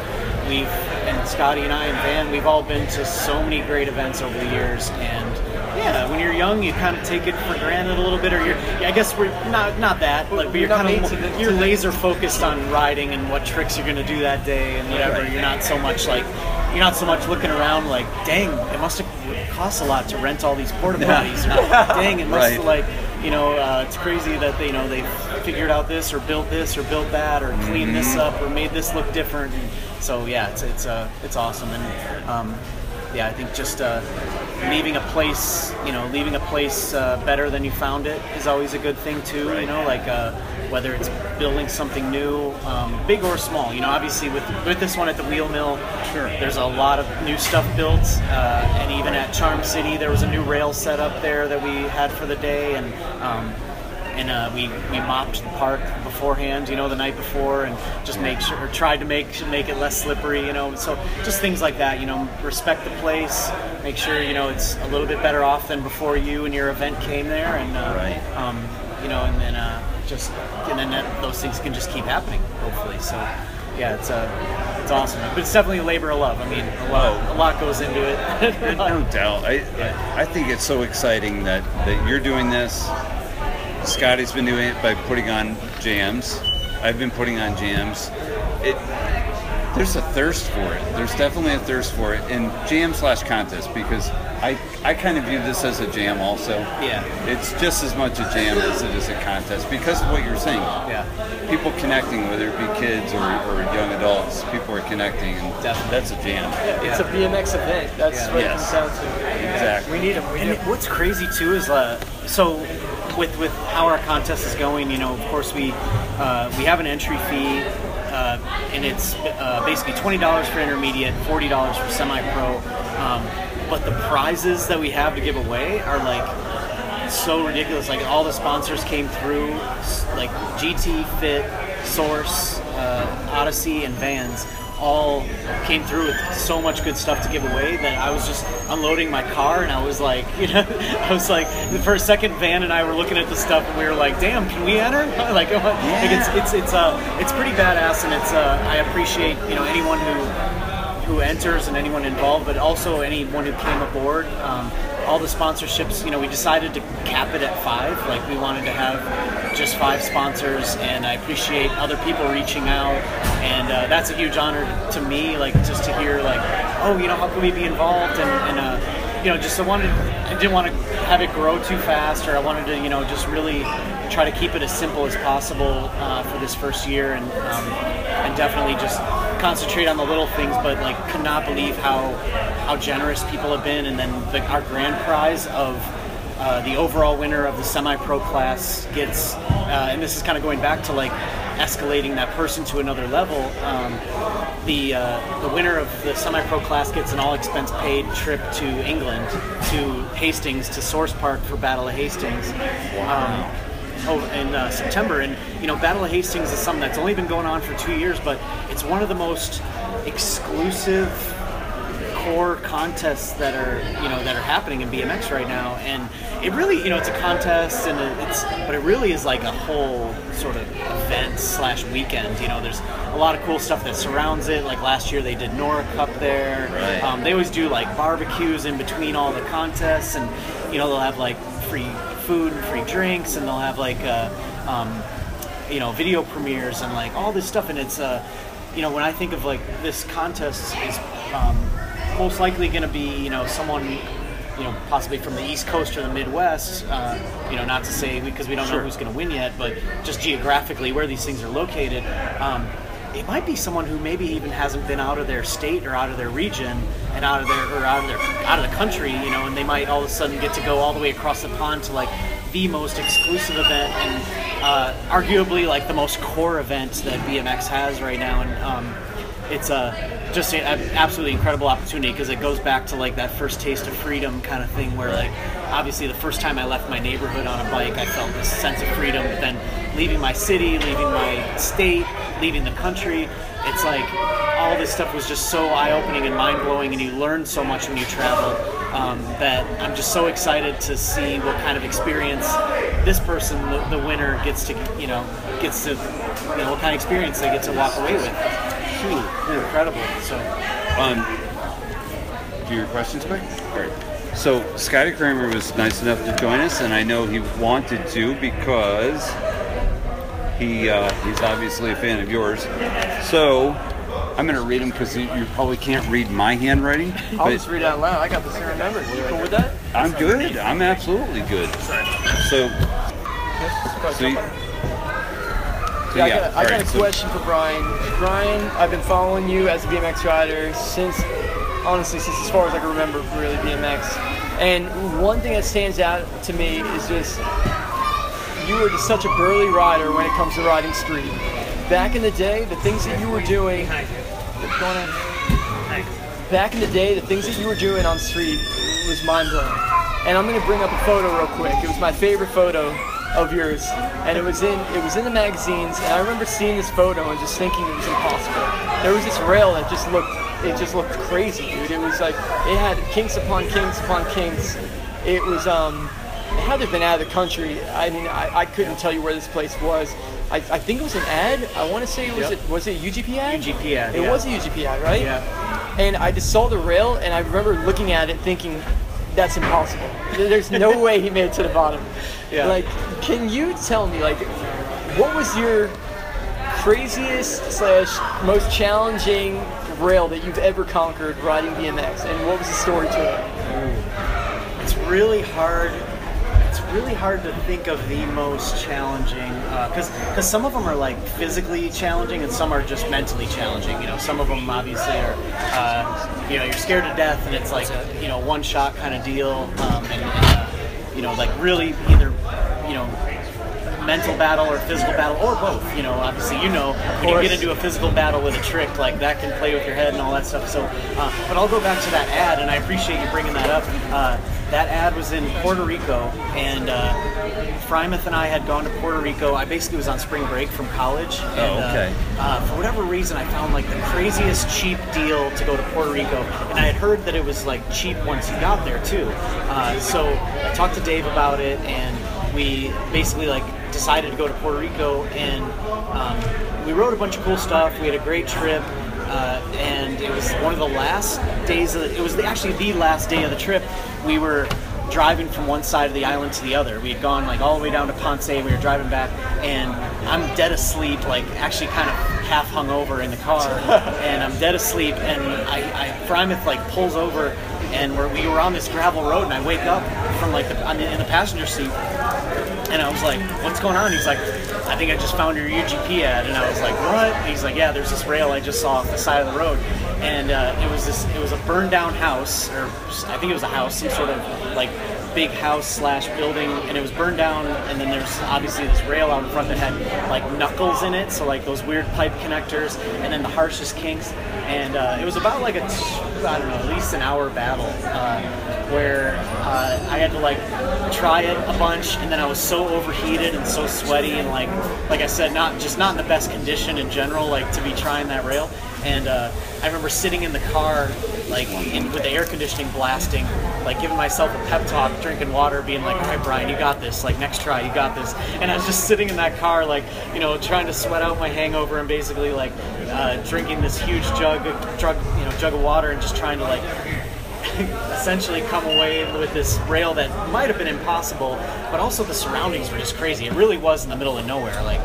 we've and Scotty and I and Van, we've all been to so many great events over the years, and yeah, when you're young, you kind of take it for granted a little bit, or you're. I guess we're not not that, like, but you're kind of the- you're laser focused on riding and what tricks you're going to do that day and whatever. You're not so much like you're not so much looking around like, dang, it must have cost a lot to rent all these porta potties. Or, dang, it must Right. like you know, uh, it's crazy that they you know they figured out this or built this or built that or cleaned this up or made this look different. And so yeah, it's it's uh, it's awesome and um, yeah, I think just uh, leaving a place, you know, leaving a place uh, better than you found it is always a good thing too. You know, like uh, whether it's building something new, um, big or small. You know, obviously with with this one at the Wheel Mill, Sure. there's a lot of new stuff built, uh, and even at Charm City, there was a new rail set up there that we had for the day, and um, and uh, we we mopped the park beforehand, you know, the night before, and just make sure, or tried to make make it less slippery, you know. So just things like that, you know, respect the place, make sure you know it's a little bit better off than before you and your event came there, and uh, Right. um, you know, and then uh, just and then that, those things can just keep happening, hopefully. So yeah, it's uh, it's awesome, but it's definitely a labor of love. I mean, a lot a lot goes into it. No doubt. I, I I think it's so exciting that, that you're doing this. Scotty's been doing it by putting on jams. I've been putting on jams. It there's a thirst for it. There's definitely a thirst for it, and jam slash contest because I I kind of view this as a jam also. Yeah. It's just as much a jam as it is a contest because of what you're saying. yeah. People connecting, whether it be kids or, or young adults, people are connecting, and Definitely. that's a jam. It's a BMX event. That's Yeah. what Yes. it comes down to. Exactly. We need them. We And need 'em. what's crazy too is uh, so with with how our contest is going, you know, of course we uh, we have an entry fee, uh, and it's uh, basically twenty dollars for intermediate, forty dollars for semi-pro. Um, but the prizes that we have to give away are like so ridiculous. Like all the sponsors came through, like GT Fit, Source, uh, Odyssey, and Vans. All came through with so much good stuff to give away that I was just unloading my car and I was like, you know, I was like, for a second, Van and I were looking at the stuff and we were like, damn, can we enter? like, like it's it's it's uh it's pretty badass and it's uh I appreciate you know anyone who who enters and anyone involved, but also anyone who came aboard. Um, all the sponsorships, you know, we decided to cap it at five. Like we wanted to have just five sponsors, and I appreciate other people reaching out, and uh, that's a huge honor to me. Like just to hear, like, oh, you know, how can we be involved? And, and uh, you know, just I wanted, I didn't want to have it grow too fast, or I wanted to, you know, just really try to keep it as simple as possible uh, for this first year, and um, and definitely just concentrate on the little things. But like, could not believe how how generous people have been, and then the, our grand prize of. Uh, the overall winner of the semi-pro class gets, uh, and this is kind of going back to like escalating that person to another level. Um, the uh, the winner of the semi-pro class gets an all-expense paid trip to England, to Hastings, to Source Park for Battle of Hastings. Um, oh, in uh, September, and you know, Battle of Hastings is something that's only been going on for two years, but it's one of the most exclusive core contests that are you know that are happening in BMX right now, and it really you know it's a contest and it's but it really is like a whole sort of event slash weekend. You know, there's a lot of cool stuff that surrounds it. Like last year they did Nora Cup there. Right. Um, they always do like barbecues in between all the contests, and you know they'll have like free food and free drinks, and they'll have like uh, um, you know video premieres and like all this stuff. And it's uh, you know when I think of like this contest is um, most likely going to be you know someone you know possibly from the East Coast or the Midwest. Uh, you know, not to say because we don't Sure. know who's going to win yet, but just geographically where these things are located. Um, it might be someone who maybe even hasn't been out of their state or out of their region and out of their or out of their out of the country, you know, and they might all of a sudden get to go all the way across the pond to like the most exclusive event and uh, arguably like the most core event that BMX has right now, and um, it's a just an absolutely incredible opportunity because it goes back to like that first taste of freedom kind of thing where like obviously the first time I left my neighborhood on a bike I felt this sense of freedom but then leaving my city leaving my state leaving the country it's like all this stuff was just so eye-opening and mind-blowing and you learn so much when you travel um, that I'm just so excited to see what kind of experience this person the, the winner gets to you know gets to you know what kind of experience they get to walk away with Incredible so Um, do your questions quick? All right. So Scotty Cranmer was nice enough to join us, and I know he wanted to because he uh, he's obviously a fan of yours. So I'm going to read him because you, you probably can't read my handwriting. I'll just read out loud. I got this here remembered. You cool with that? I'm good. I'm absolutely good. So, so, you, so Yeah, I got, a- I got right, a so- question for Brian. Brian, I've been following you as a BMX rider since, honestly, since as far as I can remember, really BMX. And one thing that stands out to me is just you were just such a burly rider when it comes to riding street. Back in the day, the things that you were doing. What's going on? Back in the day, the things that you were doing on street was mind blowing. And I'm gonna bring up a photo real quick. It was my favorite photo of yours, and it was in it was in the magazines. And I remember seeing this photo and just thinking it was impossible. There was this rail that just looked it just looked crazy, dude. It was like it had kinks upon kinks upon kinks. It was um it had have been out of the country. I mean, I, I couldn't tell you where this place was. I, I think it was an ad. I want to say was Yep. it was it a UGP ad? UGP ad, It yeah. was a UGP ad, right? Yeah. And I just saw the rail, and I remember looking at it, thinking, "That's impossible. There's no way he made it to the bottom." Yeah. Like, can you tell me, like, what was your craziest slash most challenging rail that you've ever conquered riding BMX, and what was the story to it? It's really hard. Really hard to think of the most challenging because because some of them are like physically challenging and some are just mentally challenging. You know, some of them obviously are uh, you know you're scared to death and it's like you know one shot kind of deal um, and, and uh, you know like really either you know mental battle or physical battle or both. You know, obviously, you know, when you get into a physical battle with a trick, like that can play with your head and all that stuff. So, uh, but I'll go back to that ad, and I appreciate you bringing that up. Uh, that ad was in Puerto Rico, and uh, Freimuth and I had gone to Puerto Rico. I basically was on spring break from college. And, uh, okay. uh, for whatever reason, I found like the craziest cheap deal to go to Puerto Rico, and I had heard that it was like cheap once you got there too. Uh, so I talked to Dave about it, and we basically like decided to go to Puerto Rico, and um, we rode a bunch of cool stuff. We had a great trip. Uh, and it was one of the last days of the, it was the, actually the last day of the trip we were driving from one side of the island to the other we had gone like all the way down to ponce we were driving back and i'm dead asleep like actually kind of half hung over in the car and i'm dead asleep and i, I Freimuth like pulls over and we're, we were on this gravel road and i wake up from like the, in the passenger seat and I was like, "What's going on?" He's like, "I think I just found your UGP ad." And I was like, "What?" And he's like, "Yeah, there's this rail I just saw off the side of the road, and uh, it was this. It was a burned down house, or I think it was a house, some sort of like big house slash building, and it was burned down. And then there's obviously this rail out in front that had like knuckles in it, so like those weird pipe connectors, and then the harshest kinks. And uh, it was about like a, t- I don't know, at least an hour battle. Uh, where uh, I had to like try it a bunch, and then I was so overheated and so sweaty, and like like I said, not just not in the best condition in general, like to be trying that rail. And uh, I remember sitting in the car, like in, with the air conditioning blasting, like giving myself a pep talk, drinking water, being like, "All right, Brian, you got this. Like next try, you got this." And I was just sitting in that car, like you know, trying to sweat out my hangover and basically like uh, drinking this huge jug, jug, you know, jug of water, and just trying to like essentially come away with this rail that might have been impossible, but also the surroundings were just crazy. It really was in the middle of nowhere, like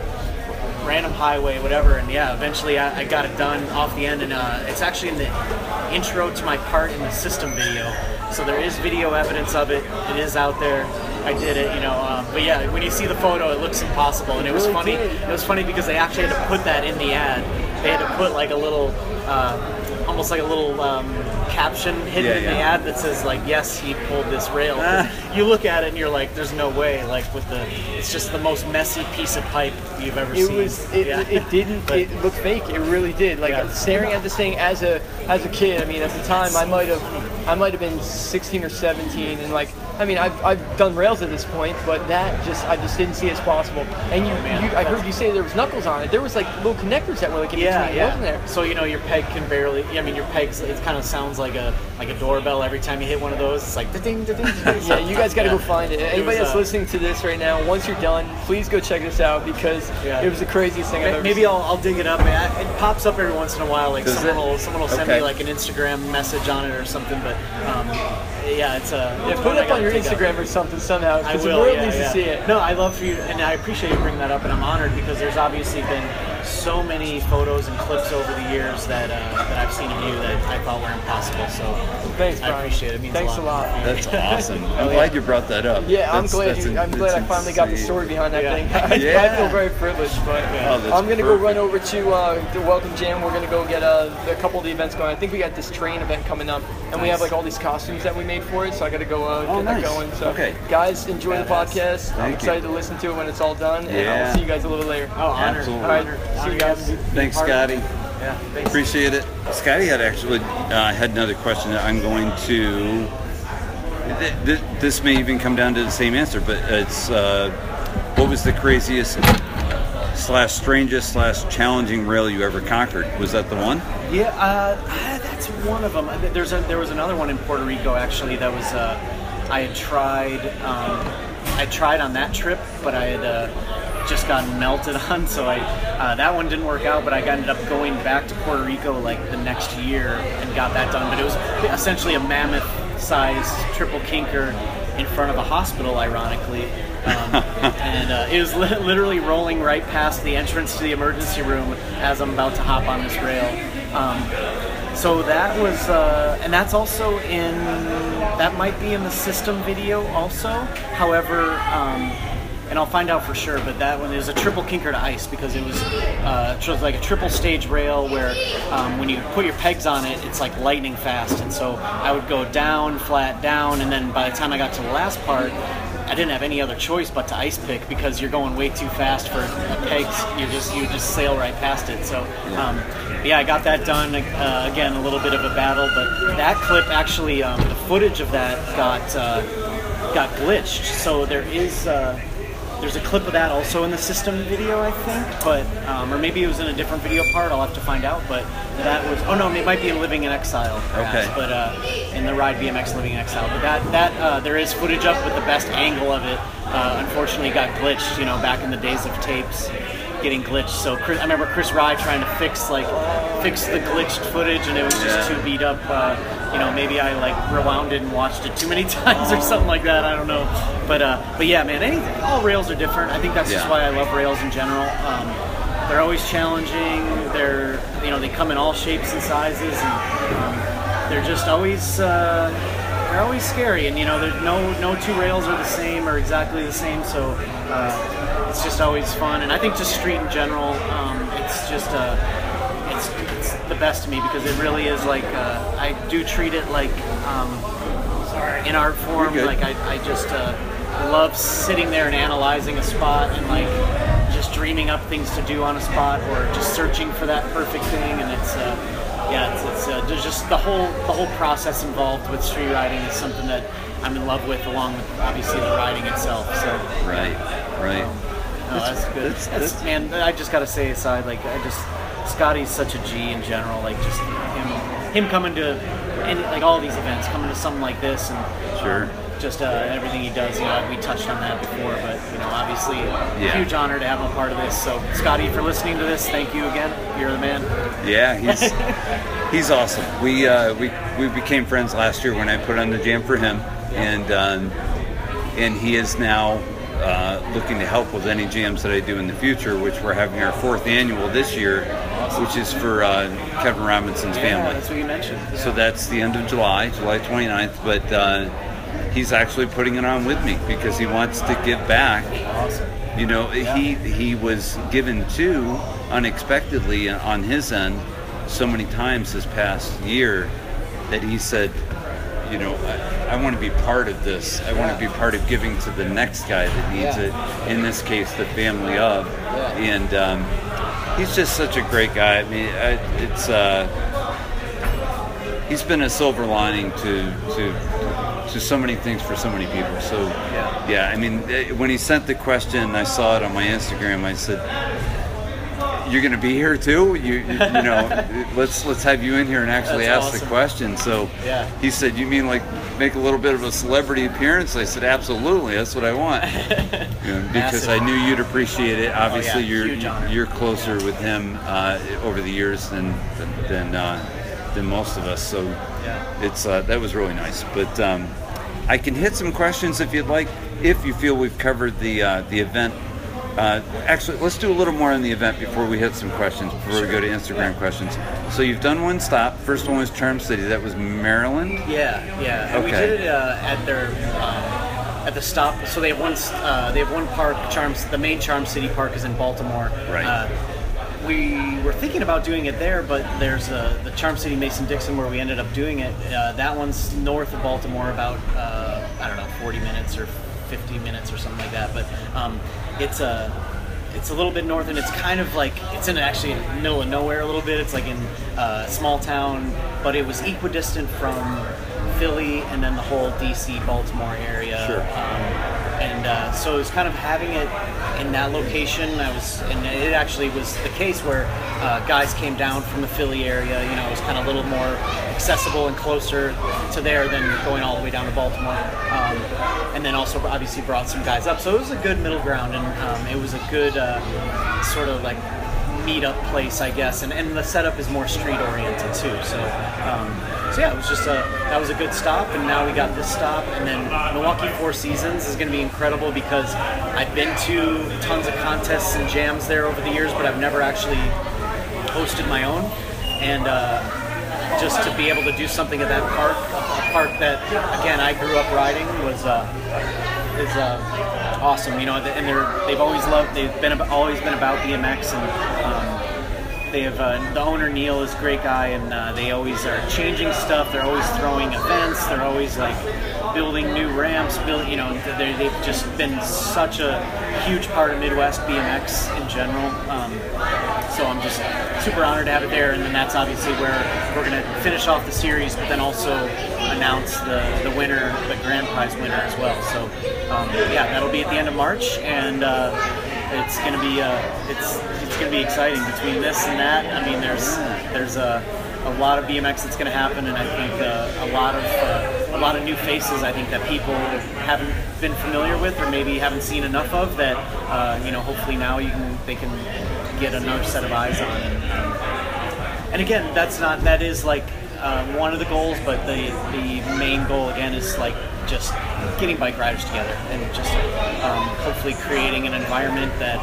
random highway, whatever. And yeah, eventually I, I got it done off the end, and uh, it's actually in the intro to my part in the system video. So there is video evidence of it. It is out there. I did it, you know. Um, but yeah, when you see the photo, it looks impossible, and it was funny. It was funny because they actually had to put that in the ad. They had to put like a little, uh, almost like a little um, caption hidden Yeah, in the ad that says like, "Yes, he pulled this rail." Ah. You look at it and you're like, "There's no way!" Like with the, it's just the most messy piece of pipe you've ever It seen. was. It, Yeah. it didn't. But- it looked fake. It really did. Like Yeah. staring at this thing as a as a kid. I mean, at the time, I might have I might have been 16 or 17, and like I mean, I've, I've done rails at this point, but that just I just didn't see it as possible. And you, man, you I heard you say there was knuckles on it. There was like little connectors that were like in yeah, between, yeah. wasn't there? So you know your peg can barely. I mean, your pegs. It kind of sounds like a like a doorbell every time you hit one of those. It's like ding, ding, ding. Yeah, you guys got to Yeah. go find it. Anybody was, that's uh, listening to this right now, once you're done, please go check this out because Yeah. it was the craziest thing I've ever Maybe seen. I'll, I'll dig it up. It, it pops up every once in a while. Like Does someone it? will someone will send Okay. me like an Instagram message on it or something. But um, yeah, it's a Yeah, put it up on your Instagram or something somehow I because the will. world yeah, needs yeah. to see it. No, I love for you, and I appreciate you bringing that up. And I'm honored because there's obviously been so many photos and clips over the years that uh, that I've seen of you that I thought were impossible. So Thanks, I appreciate it. It means Thanks a a lot. lot. That's awesome. I'm yeah. glad you brought that up. Yeah, I'm That's- glad. that's You, in- I'm glad I that's finally got the story behind that Yeah. thing. I, Yeah. I feel very privileged, but Oh, I'm gonna go run over to uh, the Welcome Jam. We're gonna go get uh, a couple of the events going. I think we got this train event coming up, and we have like all these costumes that we made for it. So I got to go uh, Oh, get nice. that going. So, Okay. guys, enjoy the Badass. podcast. I'm Thank you. excited to listen to it when it's all done, and I'll see you guys a little later. Oh, honor. Absolutely. All right, Honor. see Honor you guys. Thanks, part of it. Scotty. Yeah, thanks. Appreciate it. Scotty had actually uh, had another question that I'm going to. th- th- This may even come down to the same answer, but it's uh, what was the craziest slash strangest slash challenging rail you ever conquered? Was that the one? Yeah, uh, that's one of them. There's a, there was another one in Puerto Rico actually that was uh, I had tried. Um, I tried on that trip, but I had uh, just got melted on, so I uh, that one didn't work out. But I ended up going back to Puerto Rico like the next year and got that done. But it was essentially a mammoth-sized triple kinker in front of a hospital, ironically. Um, and uh, it was li- literally rolling right past the entrance to the emergency room as I'm about to hop on this rail. Um, so that was, uh, and that's also in, that might be in the system video also. However, um, and I'll find out for sure, but that one is a triple kinker to ice because it was, uh, it was like a triple stage rail where um, when you put your pegs on it, it's like lightning fast. And so I would go down, flat, down, and then by the time I got to the last part, I didn't have any other choice but to ice pick because you're going way too fast for pegs. You just you just sail right past it. So um, yeah, I got that done. Uh, again, a little bit of a battle, but that clip actually, um, the footage of that got uh, got glitched. So there is. Uh, there's a clip of that also in the system video, I think, but um, or maybe it was in a different video part. I'll have to find out. But that was oh no, it might be in Living in Exile, perhaps, Okay. But uh, in the Ride BMX Living in Exile, but that that uh, there is footage up with the best angle of it. Uh, unfortunately, got glitched. You know, back in the days of tapes, getting glitched. So Chris, I remember Chris Rye trying to fix like fix the glitched footage, and it was just Yeah. too beat up. Uh, you know, maybe I like rewound it and watched it too many times or something like that. I don't know, but uh, but yeah, man, anything. All rails are different. I think that's just why I love rails in general. Um, they're always challenging. They're you know they come in all shapes and sizes, and um, they're just always. Uh, they're always scary, and you know, there's no no two rails are the same or exactly the same. So uh, it's just always fun, and I think just street in general, um, it's just uh, it's, it's the best to me because it really is like uh, I do treat it like um, in art form. Like I, I just uh, love sitting there and analyzing a spot and like just dreaming up things to do on a spot or just searching for that perfect thing. And it's uh, yeah, it's, it's uh, there's just the whole the whole process involved with street riding is something that I'm in love with, along with obviously the riding itself. So. Right, right. No, that's good. that's- That's, that's- man. I just gotta say aside, like I just Scotty's such a G in general. Like just him, him coming to any like all these events, coming to something like this, and Sure. um, just uh, everything he does. You know, we touched on that before, but you know, obviously, Yeah. huge honor to have him a part of this. So, Scotty, for listening to this, thank you again. You're the man. Yeah, he's he's awesome. We uh, we we became friends last year when I put on the jam for him, and um, and he is now uh, looking to help with any jams that I do in the future, which we're having our fourth annual this year, which is for uh, Kevin Robinson's Yeah, family. that's what you mentioned. So that's the end of July, July 29th. But uh, he's actually putting it on with me because he wants to give back. Awesome. You know, he he was given to unexpectedly on his end so many times this past year that he said, you know, I, I want to be part of this. I want to be part of giving to the next guy that needs Yeah. it. In this case, the family of, and um, he's just such a great guy. I mean, I, it's. Uh, he's been a silver lining to to to so many things for so many people. So Yeah. yeah, I mean, eh, when he sent the question, I saw it on my Instagram. I said, "You're going to be here too? You, you, you know, let's let's have you in here and actually That's ask the question." So Yeah. he said, "You mean like make a little bit of a celebrity appearance?" I said, "Absolutely, that's what I want." Because. I knew you'd appreciate it. Obviously, yeah, you're you're closer with him uh, over the years than than uh, than most of us. So Yeah. it's uh, that was really nice. But um, I can hit some questions if you'd like. If you feel we've covered the uh, the event Uh, actually, let's do a little more on the event before we hit some questions. Before we go to Instagram questions. So you've done one stop. First one was Charm City. That was Maryland. Yeah, yeah. And we did it uh, at their um, at the stop. So they have one uh, they have one park. Charms. The main Charm City Park is in Baltimore. Right. Uh, we were thinking about doing it there, but there's uh, the Charm City Mason Dixon where we ended up doing it. Uh, that one's north of Baltimore, about uh, I don't know, 40 minutes or 50 minutes or something like that. But um, it's a it's a little bit north, and it's kind of like it's in actually in the middle of nowhere a little bit. It's like in a small town, but it was equidistant from Philly and then the whole DC Baltimore area. Sure. Um, and uh, so it was kind of having it in that location. I was, and it actually was the case where uh, guys came down from the Philly area. You know, it was kind of a little more accessible and closer to there than going all the way down to Baltimore. Um, and then also obviously brought some guys up. So it was a good middle ground, and um, it was a good uh, sort of like meetup place, I guess. And, and the setup is more street oriented too. So. Um, so yeah, it was just a that was a good stop, and now we got this stop, and then Milwaukee Four Seasons is going to be incredible because I've been to tons of contests and jams there over the years, but I've never actually hosted my own, and uh, just to be able to do something at that park, a park that again I grew up riding was uh, is uh, awesome. You know, and they're they've always loved they've been always been about BMX and. They have uh, the owner Neil is a great guy, and uh, they always are changing stuff. They're always throwing events. They're always like building new ramps. Build, you know, they- they've just been such a huge part of Midwest BMX in general. Um, so I'm just super honored to have it there, and then that's obviously where we're going to finish off the series, but then also announce the, the winner, the grand prize winner as well. So um, yeah, that'll be at the end of March, and uh, it's to be uh, it's it's to be exciting between this and that. I mean, there's there's a, a lot of BMX that's going to happen, and I think uh, a lot of uh, a lot of new faces. I think that people haven't been familiar with, or maybe haven't seen enough of. That uh, you know, hopefully now you can they can get another set of eyes on. And, um, and again, that's not that is like uh, one of the goals, but the the main goal again is like just getting bike riders together and just um, hopefully creating an environment that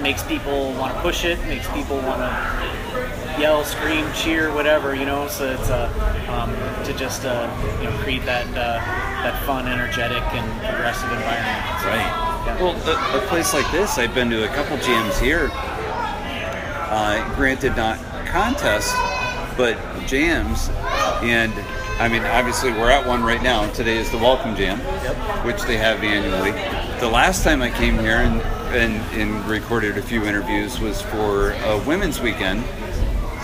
makes people want to push it, makes people want to yell, scream, cheer, whatever you know. So it's uh, um, to just uh, you know create that uh, that fun, energetic, and progressive environment. So, Right. yeah. Well, a, a place like this, I've been to a couple jams here. Uh, granted, not contests, but jams. And I mean, obviously, we're at one right now. Today is the Welcome Jam, which they have annually. The last time I came here and, and, and recorded a few interviews was for a women's weekend.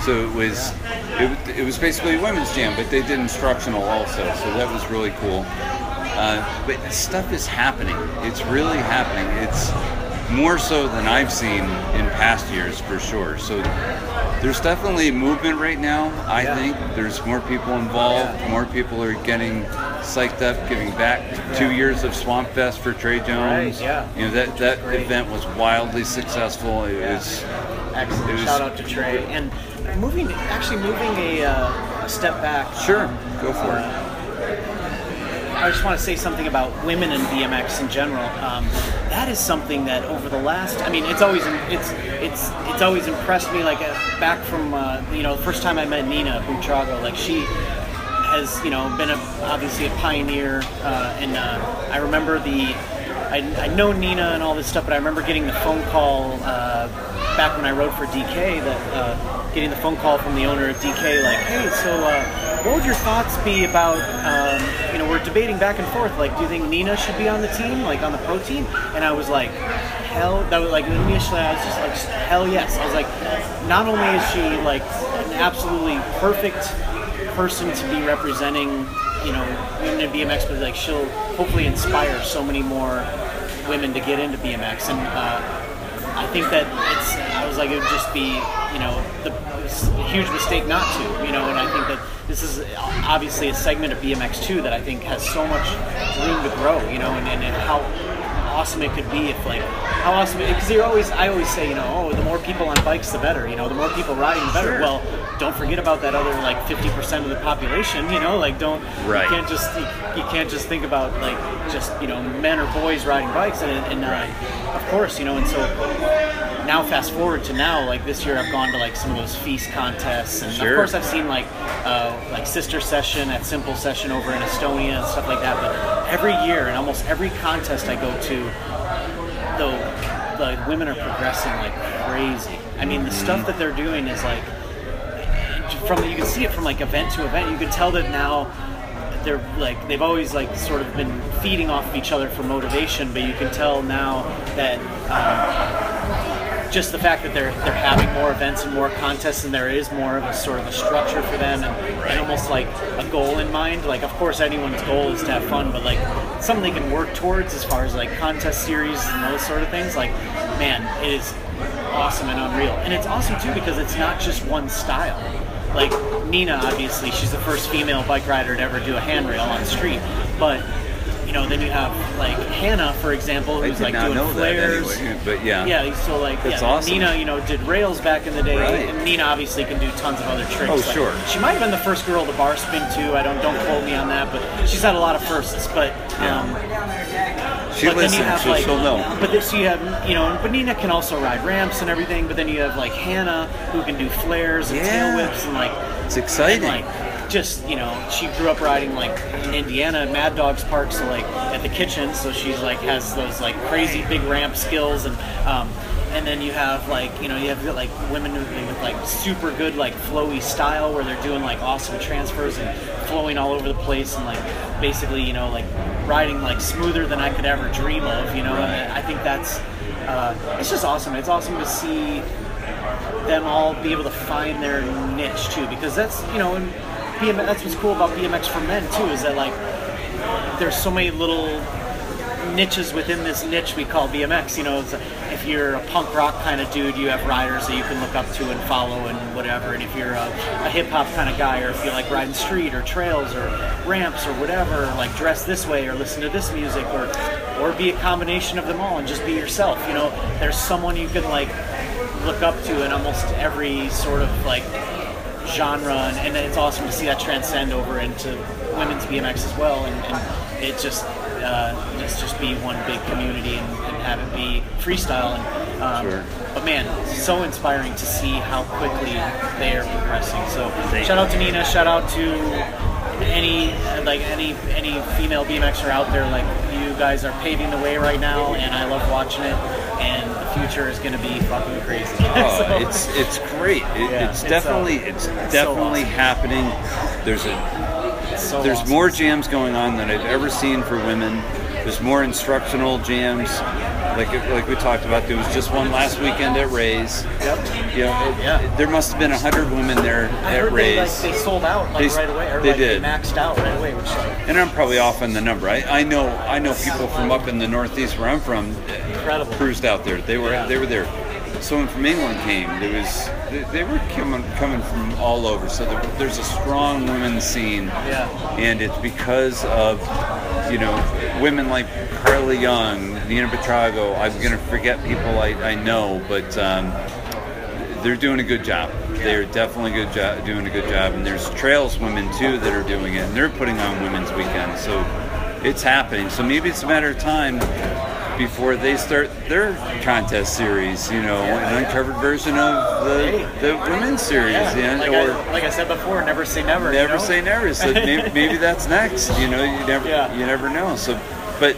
So it was it, it was basically a women's jam, but they did instructional also. So that was really cool. Uh, but stuff is happening. It's really happening. It's more so than I've seen in past years for sure. So there's definitely movement right now. I Yeah. think there's more people involved. Yeah. More people are getting psyched up, giving back. Two years of Swamp Fest for Trey Jones. Right, yeah. You know that that event was wildly successful. It Yeah. was Excellent. It was- Shout out to Trey. And moving, actually moving a, uh, a step back. sure. um, Go for it. I just want to say something about women in BMX in general. Um, that is something that over the last, I mean, it's always it's it's it's always impressed me. Like uh, back from uh, you know the first time I met Nina Buitrago, like she has you know been a, obviously a pioneer, uh, and uh, I remember the. I, I know Nina and all this stuff, but I remember getting the phone call uh, back when I wrote for DK. That uh, getting the phone call from the owner of DK, like, "Hey, so uh, what would your thoughts be about? Um, you know, we're debating back and forth. Like, do you think Nina should be on the team, like on the pro team?" And I was like, "Hell!" That was like initially, I was just like, "Hell yes!" I was like, not only is she like an absolutely perfect person to be representing, you know, women in BMX, but like she'll hopefully inspire so many more women to get into BMX. And uh, I think that it's, I was like, it would just be, you know, the a huge mistake not to, you know, and I think that this is obviously a segment of BMX too that I think has so much room to grow, you know, and, and, and how awesome it could be if like how awesome because you're always I always say you know oh the more people on bikes the better you know the more people riding the better Sure. well don't forget about that other like 50% of the population you know like don't Right. you can't just you, you can't just think about like just you know men or boys riding bikes and, and uh, of course you know and so now fast forward to now like this year i've gone to like some of those FISE contests and Sure. of course i've seen like uh, like sister session at simple session over in estonia and stuff like that but every year and almost every contest i go to the the women are progressing like crazy i mean the stuff that they're doing is like from you can see it from like event to event. You can tell that now they're like they've always like sort of been feeding off of each other for motivation, but you can tell now that um, just the fact that they're they're having more events and more contests, and there is more of a sort of a structure for them, and, and almost like a goal in mind. Like of course anyone's goal is to have fun, but like something they can work towards as far as like contest series and those sort of things. Like man, it is awesome and unreal. And it's awesome too because it's not just one style. Like Nina, obviously, she's the first female bike rider to ever do a handrail on street. But you know, then you have like Hannah, for example, who's like doing flares. anyway, but yeah. Yeah, so like That's yeah, awesome. Nina, you know, did rails back in the day. Right. And Nina obviously can do tons of other tricks. Oh, Like, sure. She might have been the first girl to bar spin too. I don't don't quote me on that, but she's had a lot of firsts. But um, She but then listens, you have so like, she'll know. But this you have, you know, but Nina can also ride ramps and everything. But then you have like Hannah who can do flares and Yeah. tail whips and like It's exciting. and, like just you know, she grew up riding like in Indiana Mad Dogs Park, so like at the kitchen. So she's like has those like crazy big ramp skills and. Um, and then you have like you know you have like women with like super good like flowy style where they're doing like awesome transfers and flowing all over the place and like basically you know like riding like smoother than I could ever dream of you know and I think that's uh, it's just awesome it's awesome to see them all be able to find their niche too because that's you know BMX, that's what's cool about BMX for men too is that like there's so many little niches within this niche we call BMX. You know, if you're a punk rock kind of dude, you have riders that you can look up to and follow and whatever. And if you're a, a hip hop kind of guy, or if you like riding street or trails or ramps or whatever, like dress this way or listen to this music or or be a combination of them all and just be yourself. You know, there's someone you can like look up to in almost every sort of like genre, and, and it's awesome to see that transcend over into women's BMX as well, and, and it just uh, just just be one big community and, and have it be freestyle. And um, Sure. but man, so inspiring to see how quickly they are progressing. So shout out to Nina, shout out to any like any any female BMXer out there. Like you guys are paving the way right now, and I love watching it. And future is going to be fucking crazy. Oh, So- it's it's great. It, Yeah, it's it's, uh, definitely it's so definitely awesome. happening. There's a so there's awesome. more jams going on than I've ever seen for women. There's more instructional jams, like like we talked about. There was just one last weekend at Ray's. Yep. You know, it- Yeah. there must have been a hundred women there I at heard they, like, Ray's. they sold out like They- right away, or they like did. they maxed out right away, which like and I'm probably off on the number. I, I know I know people from up in the Northeast where I'm from incredible. cruised out there. They were Yeah. they were there. Someone from England came. There was they, they were coming coming from all over. So there, there's a strong women's scene. Yeah. And it's because of you know women like Carly Young, Nina Buitrago. I'm gonna forget people I, I know, but um, they're doing a good job. They're definitely good job, doing a good job. And there's trails women too that are doing it, and they're putting on women's weekends. So it's happening. So maybe it's a matter of time before they start their contest series. You know, an uncovered version of the the women's series, Yeah, like, or I, like I said before, never say never. you never know? say never. So maybe, maybe that's next. You know, you never Yeah. you never know. So, but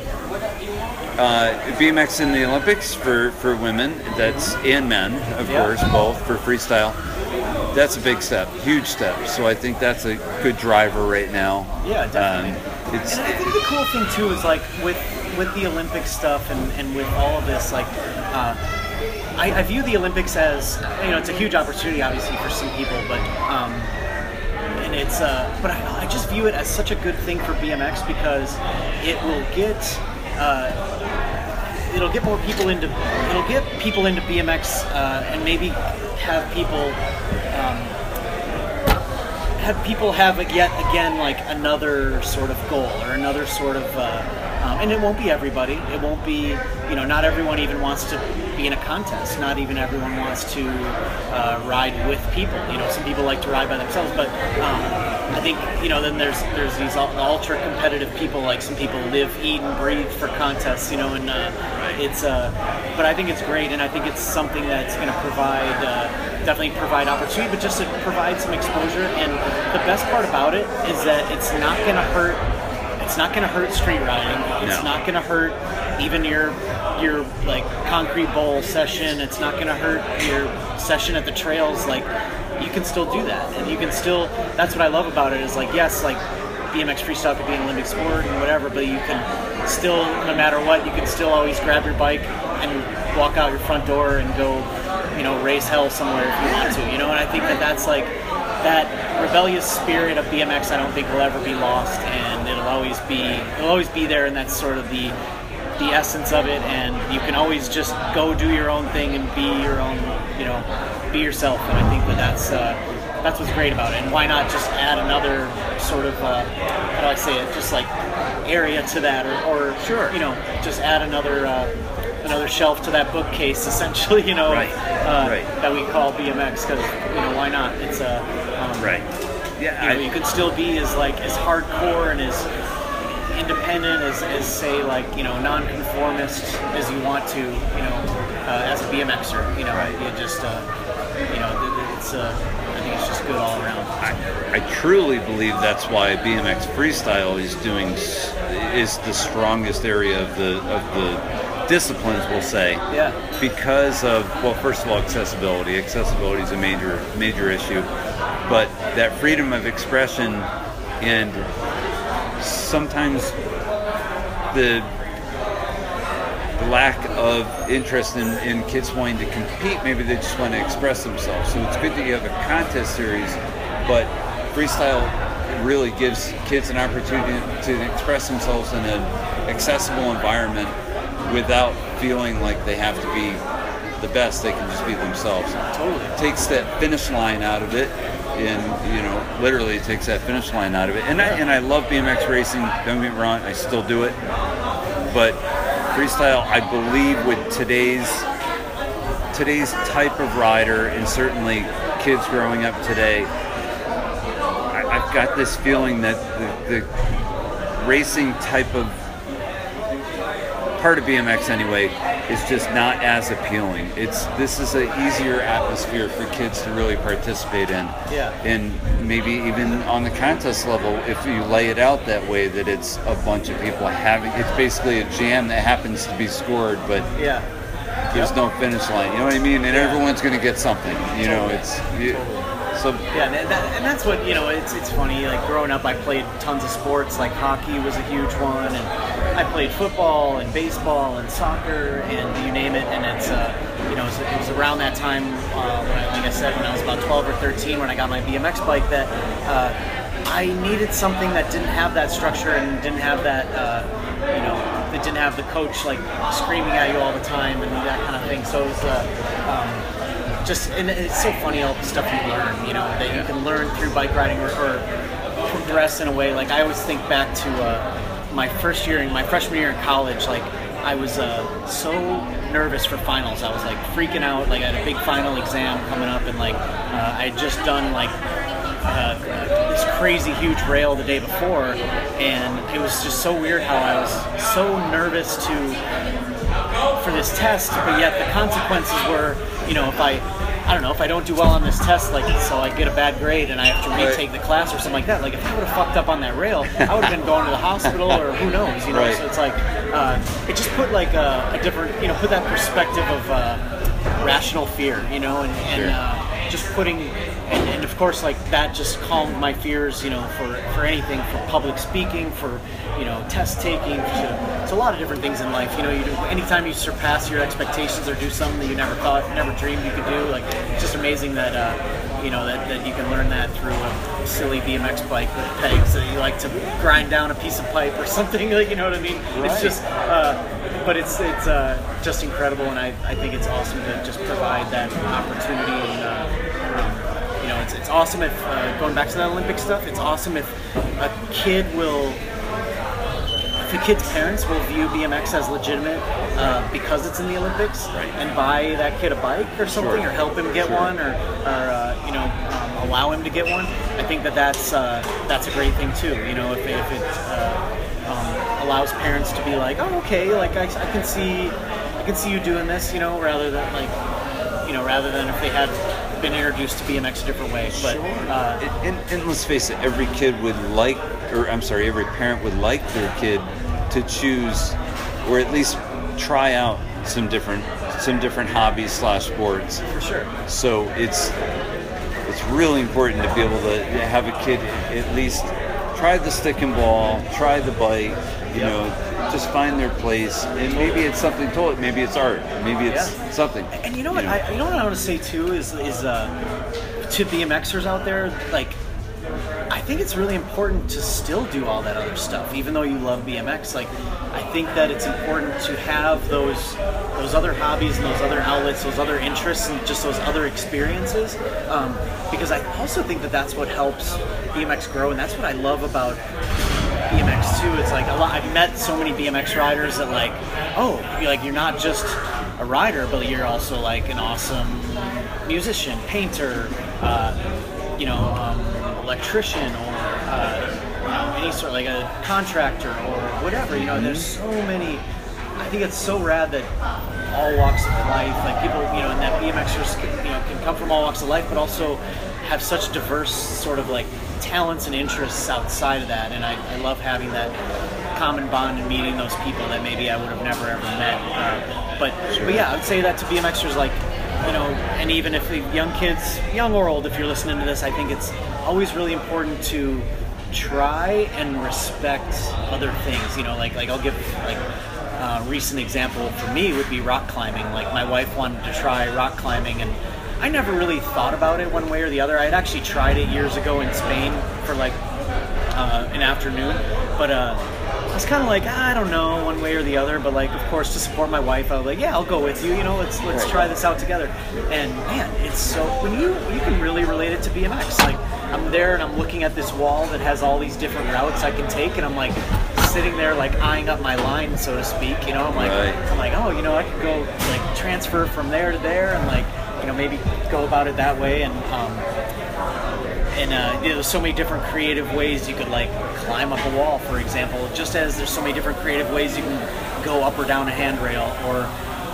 uh, BMX in the Olympics for for women, that's and men, of Yeah. course, both for freestyle. That's a big step, huge step. So I think that's a good driver right now. Yeah, definitely. Um, it's And I think the cool thing too is like with with the Olympic stuff and, and with all of this, like uh, I, I view the Olympics as you know it's a huge opportunity, obviously for some people, but um, and it's uh, but I, I just view it as such a good thing for BMX because it will get. Uh, it'll get more people into it'll get people into BMX uh, and maybe have people um, have people have yet again like another sort of goal or another sort of uh, um, and it won't be everybody. It won't be, you know, not everyone even wants to be in a contest. Not even everyone wants to uh, ride with people. You know, some people like to ride by themselves, but um, I think, you know, then there's there's these ultra competitive people. Like some people live, eat, and breathe for contests. You know, and uh, it's. Uh, but I think it's great, and I think it's something that's going to provide uh, definitely provide opportunity, but just to provide some exposure. And the best part about it is that it's not going to hurt it's not going to hurt street riding. It's no. not going to hurt even your your like concrete bowl session. It's not going to hurt your session at the trails. Like you can still do that, and you can still. That's what I love about it. Is like yes, like BMX freestyle could be an Olympic sport and whatever, but you can still, no matter what, you can still always grab your bike and walk out your front door and go, you know, race hell somewhere if you want to. You know, and I think that that's like that rebellious spirit of BMX. I don't think will ever be lost, and it'll always be it'll always be there, and that's sort of the the essence of it. And you can always just go do your own thing and be your own, you know, be yourself. And I think that that's uh, that's what's great about it. And why not just add another sort of uh, how do I say it? Just like area to that, or, or sure, you know, just add another. Uh, another shelf to that bookcase, essentially, you know, right. Uh, right. that we call BMX because you know why not? It's a um, right. Yeah, you, know, you could still be as like as hardcore and as independent as, as say like you know nonconformist as you want to, you know, uh, as a BMXer. You know, right. you just uh, you know it's uh, I think it's just good all around. I, I truly believe that's why BMX freestyle is doing is the strongest area of the of the disciplines, we'll say. Yeah. Because of well, first of all, accessibility. Accessibility is a major major issue, but that freedom of expression and sometimes the lack of interest in, in kids wanting to compete. Maybe they just want to express themselves. So it's good that you have a contest series, but freestyle really gives kids an opportunity to express themselves in an accessible environment without feeling like they have to be the best. They can just be themselves. Totally. takes that finish line out of it, and you know, literally takes that finish line out of it. And yeah. I and I love BMX racing. Don't get me wrong, I still do it. But freestyle, I believe, with today's today's type of rider, and certainly kids growing up today, I, have got this feeling that the, the racing type of part of BMX anyway is just not as appealing. It's this is an easier atmosphere for kids to really participate in. Yeah. And maybe even on the contest level, if you lay it out that way, that it's a bunch of people having it's basically a jam that happens to be scored, but yeah. There's yep. no finish line. You know what I mean? And yeah. everyone's going to get something. You totally. know, it's. You, so yeah, and, that, and, that's what you know. It's it's funny. Like growing up, I played tons of sports. Like hockey was a huge one, and I played football and baseball and soccer and you name it. And it's uh, you know it was, it was, around that time uh, when I, like I said when I was about 12 or 13 when I got my BMX bike that uh, I needed something that didn't have that structure and didn't have that uh, you know that didn't have the coach like screaming at you all the time and that kind of thing. So it was. Uh, um, just and it's so funny all the stuff you learn, you know, that you can learn through bike riding or, or progress in a way. Like I always think back to uh, my first year, in my freshman year in college. Like I was uh, so nervous for finals. I was like freaking out. Like I had a big final exam coming up, and like uh, I had just done like uh, this crazy huge rail the day before, and it was just so weird how I was so nervous to for this test, but yet the consequences were, you know, if I, I don't know, if I don't do well on this test, like, so I get a bad grade and I have to retake right. the class or something like that. Like, if I would have fucked up on that rail, I would have been going to the hospital or who knows, you know. Right. So it's like, uh, it just put like a, a, different, you know, put that perspective of uh, rational fear, you know, and, and sure. uh, just putting and, and, of course like that just calmed my fears you know for for anything for public speaking for you know test taking to, it's a lot of different things in life you know you do anytime you surpass your expectations or do something that you never thought never dreamed you could do like it's just amazing that uh, you know that, that you can learn that through a silly BMX bike with pegs that you like to grind down a piece of pipe or something like you know what I mean right. it's just uh, but it's it's uh, just incredible and I, I think it's awesome to just provide that opportunity and uh, awesome if uh, going back to that Olympic stuff. It's awesome if a kid will if a kid's parents will view BMX as legitimate uh, because it's in the Olympics Right. and buy that kid a bike or something Sure. or help him get Sure. one or, or uh, you know um, allow him to get one, I think that that's uh, that's a great thing too. You know, if, if it uh, um, allows parents to be like, oh okay, like I, I can see I can see you doing this, you know, rather than like you know rather than if they had been introduced to BMX a different way. But uh, and, and, and let's face it, every kid would like, or I'm sorry, every parent would like their kid to choose, or at least try out some different, some different hobbies slash sports. for sure. So it's it's really important to be able to have a kid at least try the stick and ball, try the bike, you know, just find their place, and maybe it's something totally, maybe it's art, maybe it's Yeah. something. And you know what? I, you know what I want to say too is is uh, to BMXers out there, like I think it's really important to still do all that other stuff, even though you love BMX. Like I think that it's important to have those those other hobbies and those other outlets, those other interests, and just those other experiences. Um, because I also think that that's what helps BMX grow, and that's what I love about BMX too. It's like a lot. I've met so many BMX riders that like, oh, you're like you're not just a rider, but you're also like an awesome musician, painter, uh, you know, um, electrician, or uh, you know, any sort of like a contractor or whatever. You know, there's so many. I think it's so rad that all walks of life, like people, you know, and that BMXers, can, you know, can come from all walks of life, but also have such diverse sort of like talents and interests outside of that. And I, I love having that common bond and meeting those people that maybe I would have never ever met. Uh, but but yeah, I would say that to BMXers, like you know, and even if the young kids, young or old, if you're listening to this, I think it's always really important to try and respect other things. You know, like like I'll give like uh, recent example for me would be rock climbing. Like my wife wanted to try rock climbing, and I never really thought about it one way or the other. I had actually tried it years ago in Spain for like uh, an afternoon, but uh, I was kind of like I don't know one way or the other. But like, of course, to support my wife, I was like, yeah, I'll go with you. You know, let's let's try this out together. And man, it's so when you you can really relate it to BMX. Like I'm there and I'm looking at this wall that has all these different routes I can take, and I'm like sitting there like eyeing up my line, so to speak. You know, I'm like Right. I'm like, oh, you know, I could go like transfer from there to there, and like you know maybe go about it that way, and um, and uh, you know, there's so many different creative ways you could like climb up a wall, for example. Just as there's so many different creative ways you can go up or down a handrail, or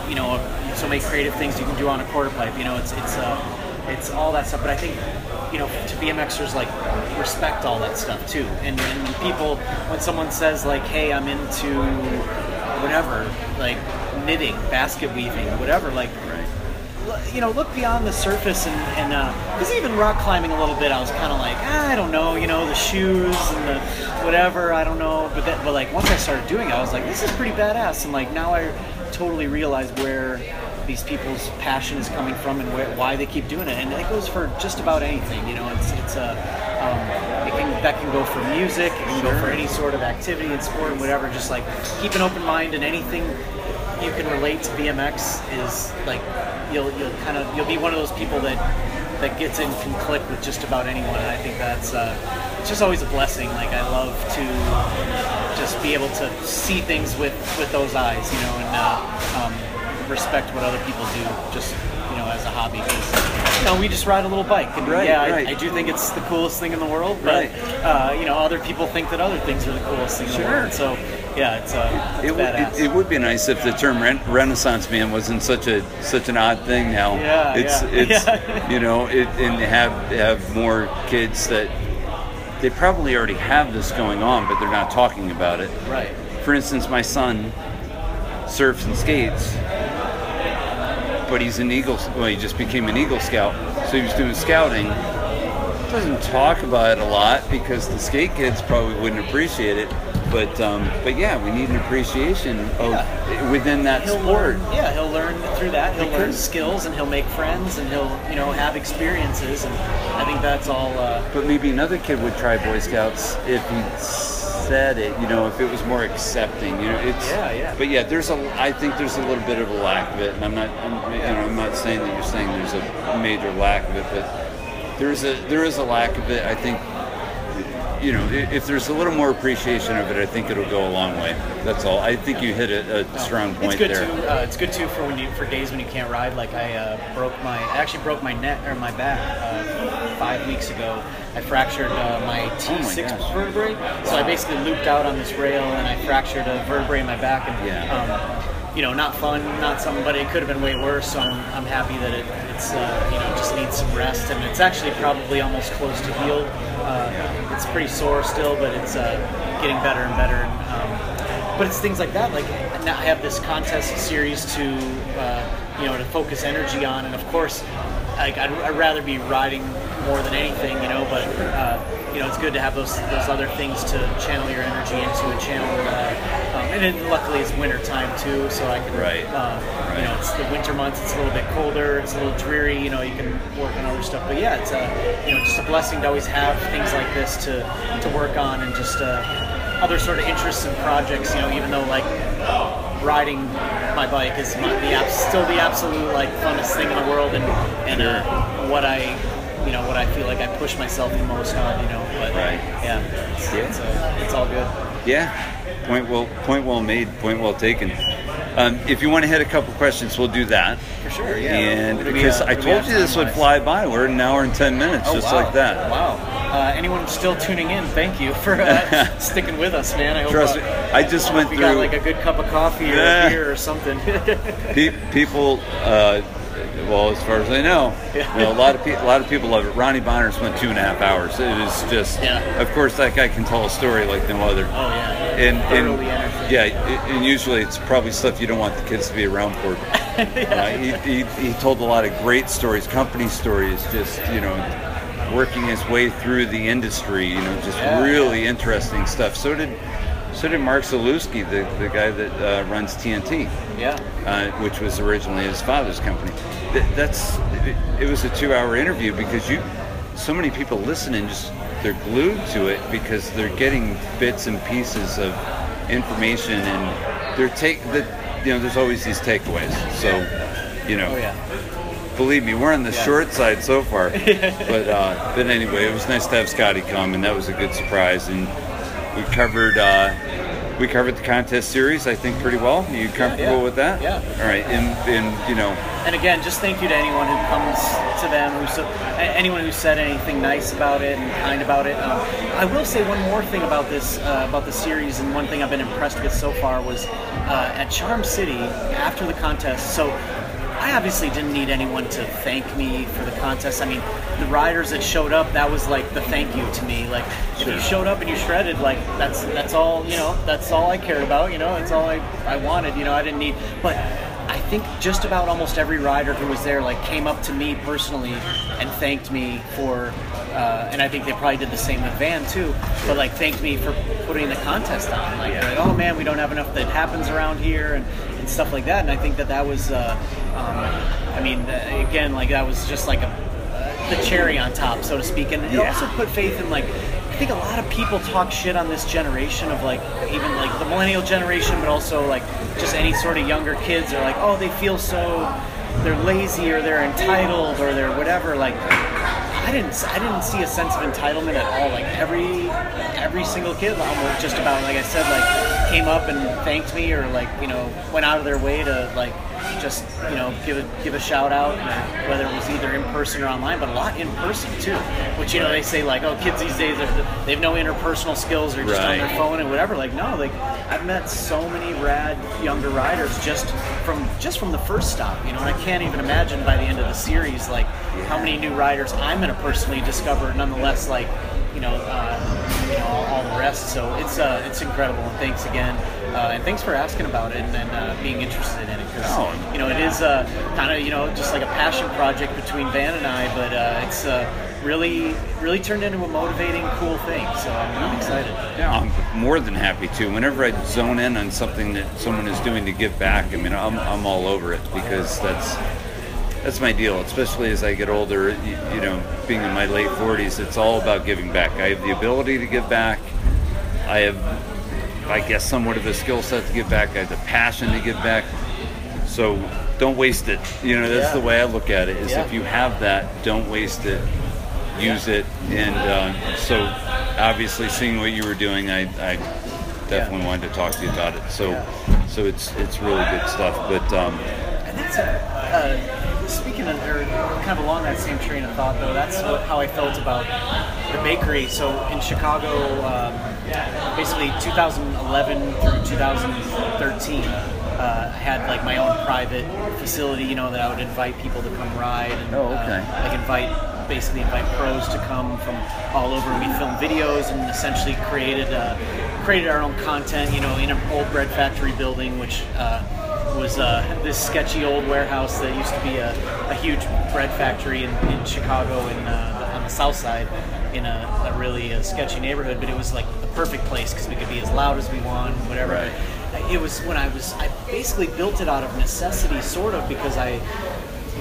you know, so many creative things you can do on a quarter pipe. You know, it's it's uh, it's all that stuff. But I think you know, to BMXers like respect all that stuff too. And, and people, when someone says like, "Hey, I'm into whatever," like knitting, basket weaving, whatever, like you know, look beyond the surface and, and because even rock climbing a little bit, I was kind of like, ah, I don't know, you know, the shoes and the whatever, I don't know. But that, but like once I started doing it, I was like, this is pretty badass. And like now I totally realize where these people's passion is coming from and where, why they keep doing it. And it goes for just about anything, you know. It's it's a um, it can, that can go for music, it can go for any sort of activity and sport and whatever. Just like keep an open mind and anything you can relate to BMX is like you'll you'll kind of you'll be one of those people that that gets in can click with just about anyone, and I think that's uh, it's just always a blessing. Like I love to just be able to see things with with those eyes, you know, and uh, um, respect what other people do, just you know, as a hobby. 'Cause, you know, we just ride a little bike, and Right, yeah, right. I, I do think it's the coolest thing in the world. But Right. uh, you know, other people think that other things are the coolest thing in the Sure. world. So yeah, it's uh, it's It, badass. it, it would be nice if the term ren- Renaissance man wasn't such a such an odd thing now. Yeah, it's yeah. it's Yeah. you know it, and have have more kids that they probably already have this going on, but they're not talking about it. right. For instance, my son surfs and skates, but he's an Eagle. Well, he just became an Eagle Scout, so he was doing scouting. Doesn't talk about it a lot because the skate kids probably wouldn't appreciate it. But um, but yeah, we need an appreciation of Yeah. within that he'll sport. learn. Yeah, he'll learn through that. He'll learn skills and he'll make friends and he'll you know have experiences and I think that's all. Uh, But maybe another kid would try Boy Scouts if he said it. You know, if it was more accepting. You know, it's Yeah, yeah. But yeah, there's a. I think there's a little bit of a lack of it, and I'm not. I'm, you know, I'm not saying that you're saying there's a major lack of it, but there is a there is a lack of it. I think you know, if there's a little more appreciation of it, I think it'll go a long way. That's all. I think you hit a, a strong point it's good there. too. Uh, it's good too for when you for days when you can't ride. Like I uh, broke my I actually broke my neck or my back uh, five weeks ago. I fractured uh, my T6 gosh. vertebrae. So I basically looped out on this rail and I fractured a vertebrae in my back. And Yeah. um, you know, not fun, not something, but it could have been way worse. So I'm, I'm happy that it, it's uh, you know just needs some rest and it's actually probably almost close to healed. Uh, It's pretty sore still, but it's uh, getting better and better. And, um, but it's things like that. Like now I have this contest series to uh, you know to focus energy on, and of course, like I'd, I'd rather be riding more than anything, you know. But uh, you know, it's good to have those those other things to channel your energy into and channel. Uh, um, and then luckily it's winter time too, so I can Right. uh, you know it's the winter months. It's a little bit colder. It's a little dreary. You know, you can work on other stuff. But yeah, it's a you know just a blessing to always have things like this to to work on and just. Uh, other sort of interests and projects, you know, even though like riding my bike is my, the still the absolute like funnest thing in the world and and uh, what I you know what I feel like I push myself the most on, you know. But Right. yeah, it's, Yeah. It's, uh, it's all good. Yeah, point well, point well made, point well taken. Um, if you want to hit a couple questions, we'll do that. For sure, yeah. And What do we, because uh, I what do we told you this would fly by, we're an hour and ten minutes, Oh, just wow. like that. Wow. Uh, anyone still tuning in, thank you for uh, sticking with us, man. I hope, Trust uh, me, I just went we through. got like a good cup of coffee or Yeah. beer or something. Pe- people, uh, well, as far as I know, Yeah. you know, a lot of people, a lot of people love it. Ronnie Bonner spent two and a half hours. It is just, Yeah. of course, that guy can tell a story like no other. oh yeah. And, and yeah, and usually it's probably stuff you don't want the kids to be around for. Uh, he, he, he told a lot of great stories, company stories, just you know, working his way through the industry. You know, just Yeah. really interesting stuff. So did so did Mark Zalewski, the, the guy that uh, runs TNT Yeah. uh, which was originally his father's company. Th- that's it, it was a two-hour interview because you, so many people listening just they're glued to it because they're getting bits and pieces of information and they're take the you know there's always these takeaways. So you know, Oh yeah. believe me, we're on the Yeah. short side so far. but uh, but anyway, it was nice to have Scotty come, and that was a good surprise. And we covered uh, we covered the contest series, I think, pretty well. Are you comfortable yeah. with that? Yeah. All right, and and you know, And again, just thank you to anyone who comes to them, who so, anyone who said anything nice about it and kind about it. Um, I will say one more thing about this uh, about the series, and one thing I've been impressed with so far was uh, at Charm City after the contest. So. I obviously didn't need anyone to thank me for the contest. I mean, the riders that showed up, that was like the thank you to me. Like, if you showed up and you shredded, like that's that's all you know. That's all I cared about. You know, that's all I, I wanted. You know, I didn't need. But I think just about almost every rider who was there like came up to me personally and thanked me for, uh, and I think they probably did the same with Van too. But like thanked me for putting the contest on. Like, like, oh man, we don't have enough that happens around here and, and stuff like that. And I think that that was, uh, um, I mean, uh, again, like that was just like a uh, the cherry on top, so to speak. And it Yeah. also put faith in like I think a lot of people talk shit on this generation of like even like the millennial generation, but also like just any sort of younger kids are like, oh, they feel so they're lazy or they're entitled or they're whatever. Like I didn't I didn't see a sense of entitlement at all. Like every every single kid almost just about like I said like came up and thanked me or like you know went out of their way to like just you know give a give a shout out whether it was either in person or online but a lot in person too which you know they say like oh kids these days are, they have no interpersonal skills they're just Right. on their phone and whatever like no like I've met so many rad younger riders just from just from the first stop you know and I can't even imagine by the end of the series like how many new riders I'm gonna personally discover nonetheless like you know, uh, you know, all, all the rest. So it's uh, it's incredible, and thanks again, uh, and thanks for asking about it and, and uh, being interested in it because Oh. you know it is uh, kind of you know just like a passion project between Van and I, but uh, it's uh, really really turned into a motivating, cool thing. So I'm, I'm excited. yeah, I'm more than happy to. Whenever I zone in on something that someone is doing to give back, I mean, I'm, I'm all over it because that's that's my deal. Especially as I get older, you, you know, being in my late 40s, it's all about giving back. I have the ability to give back. I have, I guess, somewhat of a skill set to give back. I have the passion to give back. So don't waste it. You know, that's Yeah. the way I look at it. Is Yeah. if you have that, don't waste it. use it, and uh, so obviously seeing what you were doing, I, I definitely wanted to talk to you about it. So, so it's it's really good stuff. But um, And that's a, uh, speaking of, or kind of along that same train of thought, though, that's what, how I felt about the bakery. So in Chicago, um, basically 2011 through 2013, uh, I had like my own private facility, you know, that I would invite people to come ride and Oh, okay. uh, like invite basically invite pros to come from all over. We filmed videos and essentially created uh, created our own content, you know, in an old bread factory building, which uh, was uh, this sketchy old warehouse that used to be a, a huge bread factory in, in Chicago in, uh, on the south side in a, a really uh, sketchy neighborhood. But it was like the perfect place because we could be as loud as we want, whatever. Right. It was when I was I basically built it out of necessity, sort of, because I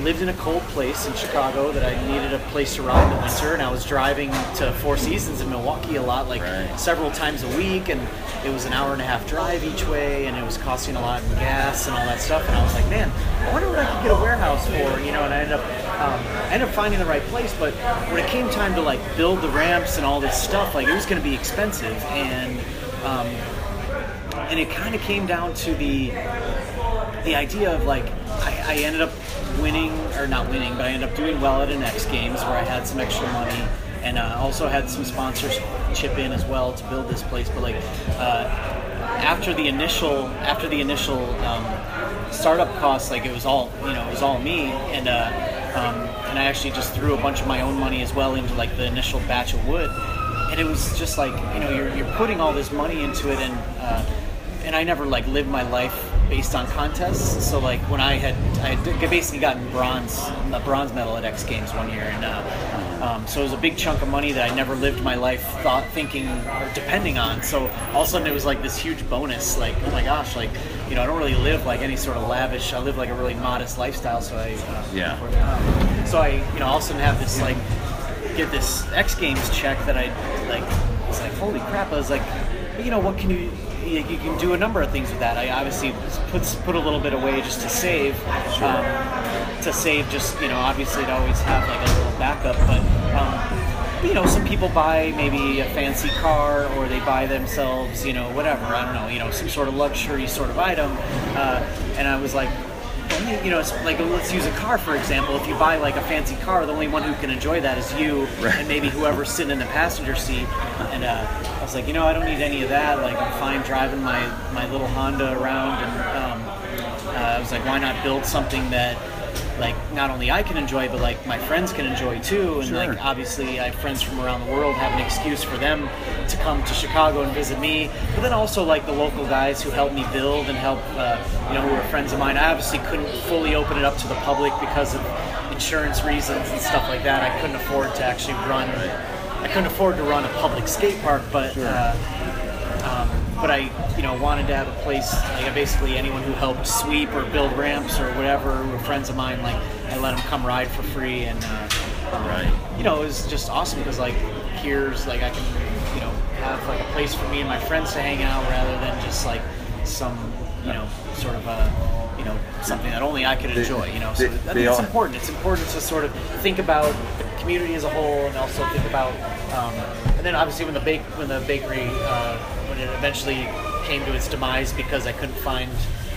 lived in a cold place in Chicago that I needed a place to ride in the winter, and I was driving to Four Seasons in Milwaukee a lot, like Right. several times a week, and it was an hour and a half drive each way, and it was costing a lot in gas and all that stuff. And I was like, man, I wonder what I could get a warehouse for, you know. And I ended up, um, I ended up finding the right place, but when it came time to like build the ramps and all this stuff, like it was going to be expensive, and um, and it kind of came down to the the idea of like I, I ended up winning or not winning, but I ended up doing well at an X Games where I had some extra money and uh, also had some sponsors chip in as well to build this place. But like uh, after the initial after the initial um, startup costs, like it was all you know it was all me and. Uh, um, and I actually just threw a bunch of my own money as well into like the initial batch of wood, and it was just like you know you're, you're putting all this money into it and uh, and I never like lived my life based on contests. So like when I had I had basically gotten bronze a bronze medal at X Games one year, and uh, um, so it was a big chunk of money that I never lived my life thought thinking or depending on. So all of a sudden it was like this huge bonus. Like oh my gosh, like you know I don't really live like any sort of lavish. I live like a really modest lifestyle. So I uh, Yeah. um, so I you know all of a sudden have this like get this X Games check that I like. It's like holy crap! I was like, you know, what can you? You you can do a number of things with that. I obviously put put a little bit away just to save, um, to save. Just you know, obviously to always have like a little backup. But um, you know, some people buy maybe a fancy car, or they buy themselves, you know, whatever. I don't know, you know, some sort of luxury sort of item. Uh, and I was like, you know, it's like let's use a car for example. If you buy like a fancy car, the only one who can enjoy that is you, Right. and maybe whoever's sitting in the passenger seat. And uh, I was like, you know, I don't need any of that. Like I'm fine driving my my little Honda around, and um, uh, I was like, why not build something that like not only I can enjoy, but like my friends can enjoy too. And Sure. like obviously, I have friends from around the world have an excuse for them to come to Chicago and visit me. But then also like the local guys who helped me build and help, uh, you know, who are friends of mine. I obviously couldn't fully open it up to the public because of insurance reasons and stuff like that. I couldn't afford to actually run. I couldn't afford to run a public skate park, but. Uh, um, but I, you know, wanted to have a place. Like basically anyone who helped sweep or build ramps or whatever who were friends of mine. Like I let them come ride for free, and uh, Right. you know, it was just awesome because like here's like I can, you know, have like a place for me and my friends to hang out rather than just like some, you know, sort of a, you know, something that only I could enjoy. You know, so they- I they think it's all- important. It's important to sort of think about the community as a whole and also think about, um, and then obviously when the bake when the bakery uh, when it eventually came to its demise because I couldn't find.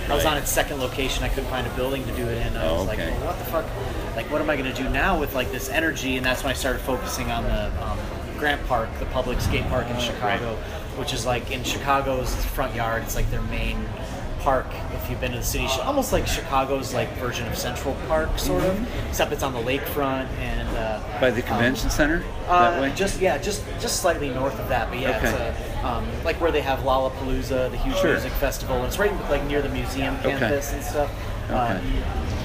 I was on its second location. I couldn't find a building to do it in. I Oh, was like, okay. well, what the fuck? Like, what am I going to do now with like this energy? And that's when I started focusing on the um, Grant Park, the public skate park in Chicago, which is like in Chicago's front yard. It's like their main park. If you've been to the city, almost like Chicago's like version of Central Park, sort of, except it's on the lakefront and uh, By the convention center uh, that way. Just yeah, just just slightly north of that, but yeah, Okay. Um, like where they have Lollapalooza, the huge Sure. music festival, and it's right like near the museum Okay. campus and stuff. Okay. Um,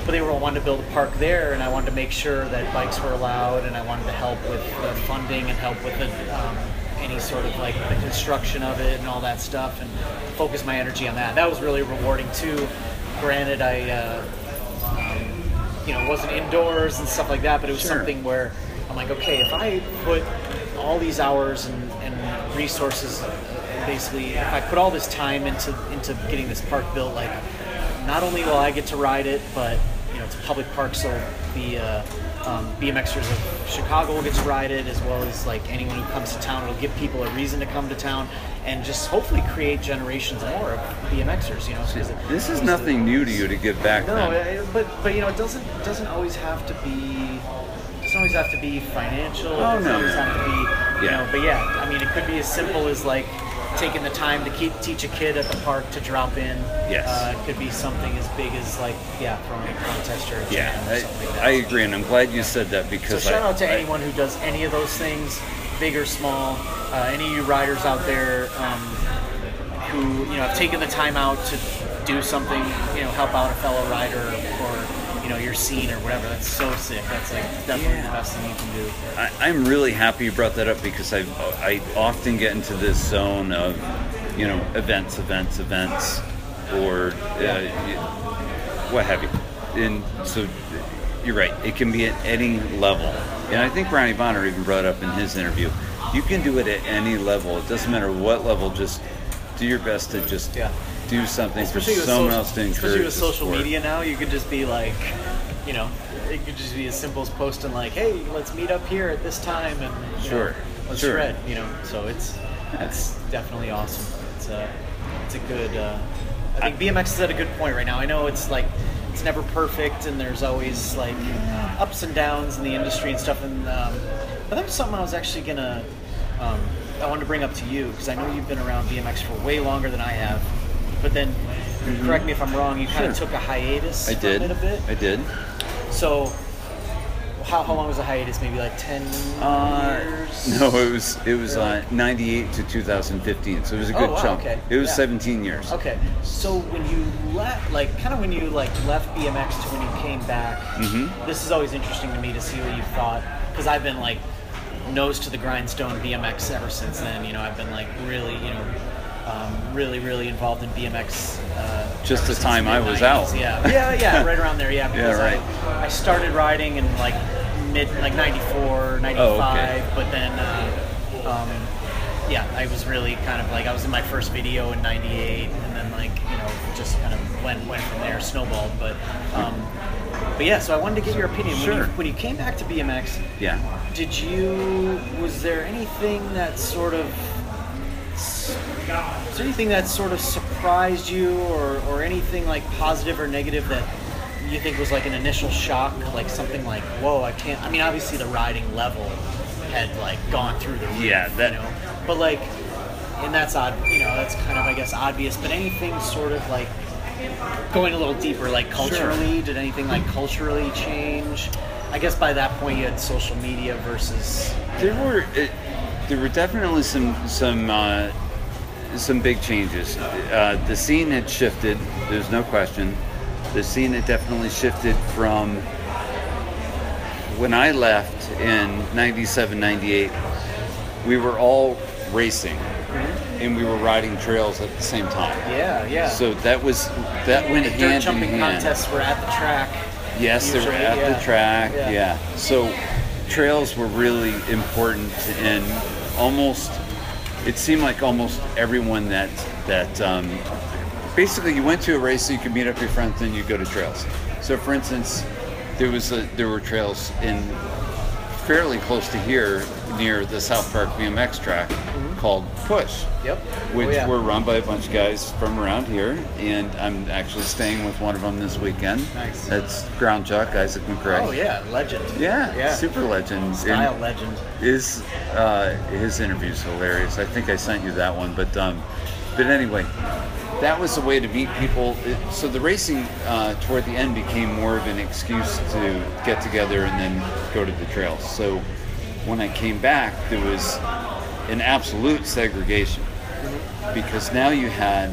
but they were wanting to build a park there, and I wanted to make sure that bikes were allowed, and I wanted to help with the funding and help with the um, any sort of like the construction of it and all that stuff, and focus my energy on that. That was really rewarding too. Granted, I. Uh, you know, wasn't indoors and stuff like that, but it was Sure. something where I'm like, okay, if I put all these hours and resources, and basically, if I put all this time into into getting this park built, like, not only will I get to ride it, but you know, it's a public park, so the uh, um, BMXers of Chicago will get to ride it, as well as like anyone who comes to town. It'll give people a reason to come to town, and just hopefully create generations more of BMXers. You know, it- This is nothing the- new to you to give back. no, but but you know, it doesn't doesn't always have to be. Doesn't always have to be financial. Oh, it doesn't no, always no. have to be. You Yeah. know, but yeah, I mean, it could be as simple as like taking the time to keep teach a kid at the park to drop in. Yes. Uh, it could be something as big as like yeah, throwing a contest or a Yeah, or something like that. I, I agree, and I'm glad you said that So because shout I, out to I- anyone who does any of those things, big or small. Uh, any of you riders out there um, who you know have taken the time out to do something, you know, help out a fellow rider or know your scene or whatever. That's so sick. That's like definitely Yeah. the best thing you can do. I, I'm really happy you brought that up because I I often get into this zone of you know events, events, events, or uh, what have you. And so you're right. It can be at any level. And I think Ronnie Bonner even brought up in his interview. You can do it at any level. It doesn't matter what level. Just do your best to just Yeah. Do something for Especially with someone social, else to encourage. especially with social sport. media now, you could just be like, you know, it could just be as simple as posting like, "Hey, let's meet up here at this time," and Sure, know, let's sure. shred. You know, so it's it's definitely awesome. It's a it's a good. Uh, I think BMX is at a good point right now. I know it's like it's never perfect, and there's always like ups and downs in the industry and stuff. And um, but that was something I was actually gonna. Um, I wanted to bring up to you because I know you've been around BMX for way longer than I have. But then, correct me if I'm wrong. You kind of Sure. took a hiatus I from did. it a bit. I did. So, how, how long was the hiatus? Maybe like ten Uh, years. no, it was it was uh, 98 to 2015, so it was a Oh, good wow, chunk. okay. It was Yeah. 17 years. Okay, so when you left, like, kind of when you like left BMX to when you came back, Mhm. this is always interesting to me to see what you thought because I've been like nose to the grindstone BMX ever since then. You know, I've been like really, you know, um, really, really involved in BMX. Uh, Just the time I was out. Yeah, yeah, yeah, right around there. Yeah, Yeah, because right. I, I started riding in like mid, like 94, 95, Oh, okay. but then. Uh, um, yeah, I was really kind of like I was in my first video in '98, and then like you know just kind of went went from there, snowballed. But um, but yeah, so I wanted to get your opinion when you when you came back to BMX. Yeah. Did you was there anything that sort of was there anything that sort of surprised you or, or anything like positive or negative that you think was like an initial shock? Like something like whoa i can't i mean obviously the riding level had like gone through the roof Yeah, that- you know? But like and that's odd you know that's kind of i guess obvious but anything sort of like going a little deeper like culturally? Did anything like culturally change? I guess by that point you had social media versus There were it, there were definitely some some uh, some big changes. Uh, the scene had shifted. There's no question. The scene had definitely shifted from when I left in 97, 98. We were all racing, and we were riding trails at the same time. yeah yeah So that was that went the hand in jumping hand. contests were at the track Yes, they were at yeah. the track. Yeah. Yeah. So trails were really important, and almost it seemed like almost everyone that that um, basically you went to a race so you could meet up your friends, then you go to trails. So, for instance, there was a, there were trails in fairly close to here near the South Park BMX track called Push Yep. which Oh, yeah. were run by a bunch of guys from around here, and I'm actually staying with one of them this weekend. Nice. That's Ground Chuck Isaac McRae. Oh yeah, legend. Yeah, yeah. super legend. Style And legend. His uh, his interview's hilarious. I think I sent you that one, but um, but anyway, that was a way to meet people. It, so the racing uh, toward the end became more of an excuse to get together and then go to the trails. So when I came back, there was an absolute segregation because now you had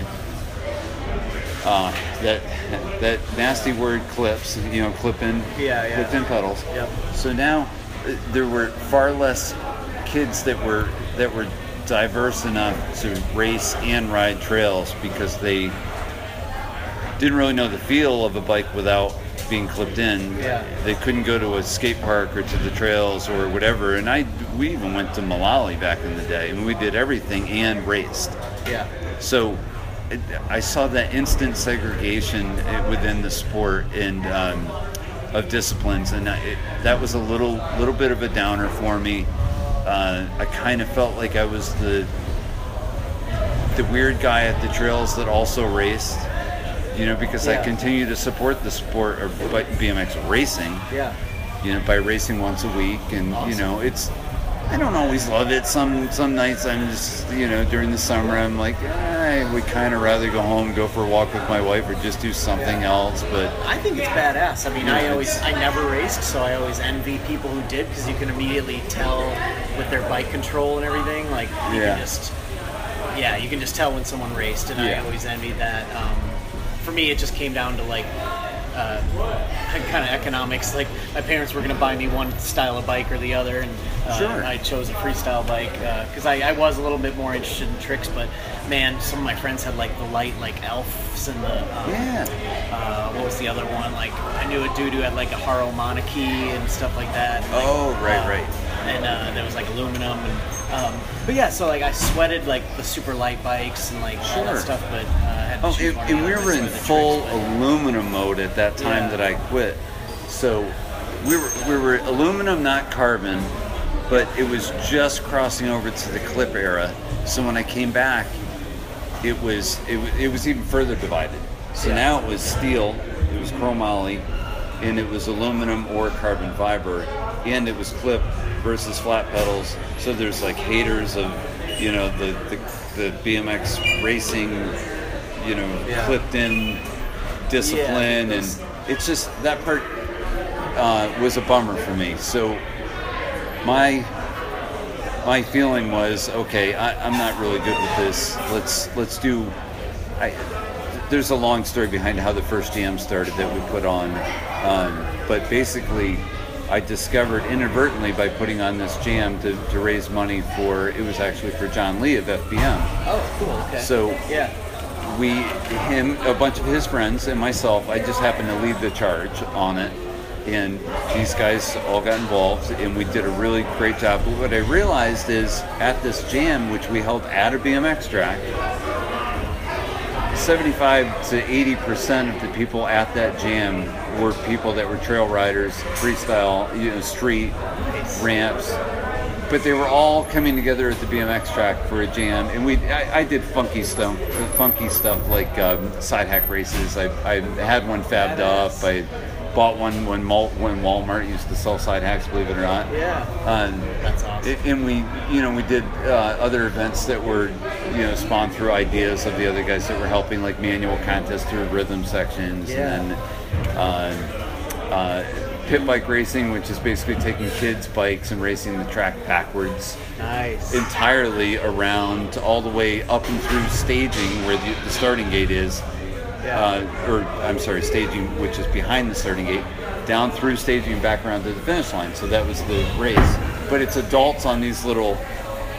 uh, that that nasty word clips, you know, clip-in, Yeah, yeah. clip-in pedals. Yep. So now uh, there were far less kids that were that were diverse enough to race and ride trails because they didn't really know the feel of a bike without being clipped in. Yeah. They couldn't go to a skate park or to the trails or whatever. And I we even went to Malali back in the day and we did everything and raced. Yeah. So it, I saw that instant segregation uh, within the sport, and um, of disciplines, and I, it, that was a little little bit of a downer for me. Uh, I kind of felt like I was the the weird guy at the trails that also raced, you know, because I continue to support the sport of BMX racing Yeah. you know, by racing once a week, and you know, it's. I don't always love it. Some some nights I'm just, you know, during the summer I'm like, eh, I would kind of rather go home, go for a walk with my wife, or just do something else. But I think it's badass. I mean, Yeah, I always, I never raced, so I always envy people who did because you can immediately tell with their bike control and everything. Like, you Yeah. can just, yeah, you can just tell when someone raced, and I always envied that. Um, for me, it just came down to like, uh, kind of economics. Like, my parents were going to buy me one style of bike or the other, and uh, Sure. I chose a freestyle bike because I, I was a little bit more interested in tricks. But man, some of my friends had like the light, like elves and the um, yeah, uh, what was the other one? Like I knew a dude who had like a Haro Monarchy and stuff like that. Like, Oh, right, uh, right. And uh, there was like aluminum and, um, but yeah. So like I sweated like the super light bikes and like all Sure. that stuff. But uh, had Oh, and, we were in full tricks, aluminum mode at that time Yeah. that I quit. So we were we were aluminum, not carbon, but it was just crossing over to the clip era. So when I came back, it was it, it was even further divided. So Yeah. now it was steel, it was chromoly, and it was aluminum or carbon fiber, and it was clip versus flat pedals. So there's like haters of you know the the, the BMX racing, you know, Yeah. clipped in discipline, Yeah, and it's just that part uh, was a bummer for me. So my my feeling was okay. I, I'm not really good with this. Let's let's do. I, there's a long story behind how the first jam started that we put on, um, but basically, I discovered inadvertently by putting on this jam to, to raise money for. It was actually for John Lee of FBM. Oh, cool. Okay. So yeah. we, him, a bunch of his friends, and myself, I just happened to lead the charge on it. And these guys all got involved, and we did a really great job. But what I realized is at this jam, which we held at a BMX track, 75 to 80 percent of the people at that jam were people that were trail riders, freestyle, you know, street Nice. ramps. But they were all coming together at the BMX track for a jam, and we I, I did funky stuff, funky stuff like um, side hack races. I, I had one fabbed up. I bought one when Mal- when Walmart used to sell side hacks, believe it or not. Yeah. Um, That's awesome. And we, you know, we did uh, other events that were, you know, spawned through ideas of the other guys that were helping, like manual contests through rhythm sections, Yeah. and then uh, uh, pit bike racing, which is basically taking kids' bikes and racing the track backwards Nice. entirely around all the way up and through staging where the, the starting gate is. Uh, or I'm sorry, staging, which is behind the starting gate, down through staging and back around to the finish line. So that was the race. But it's adults on these little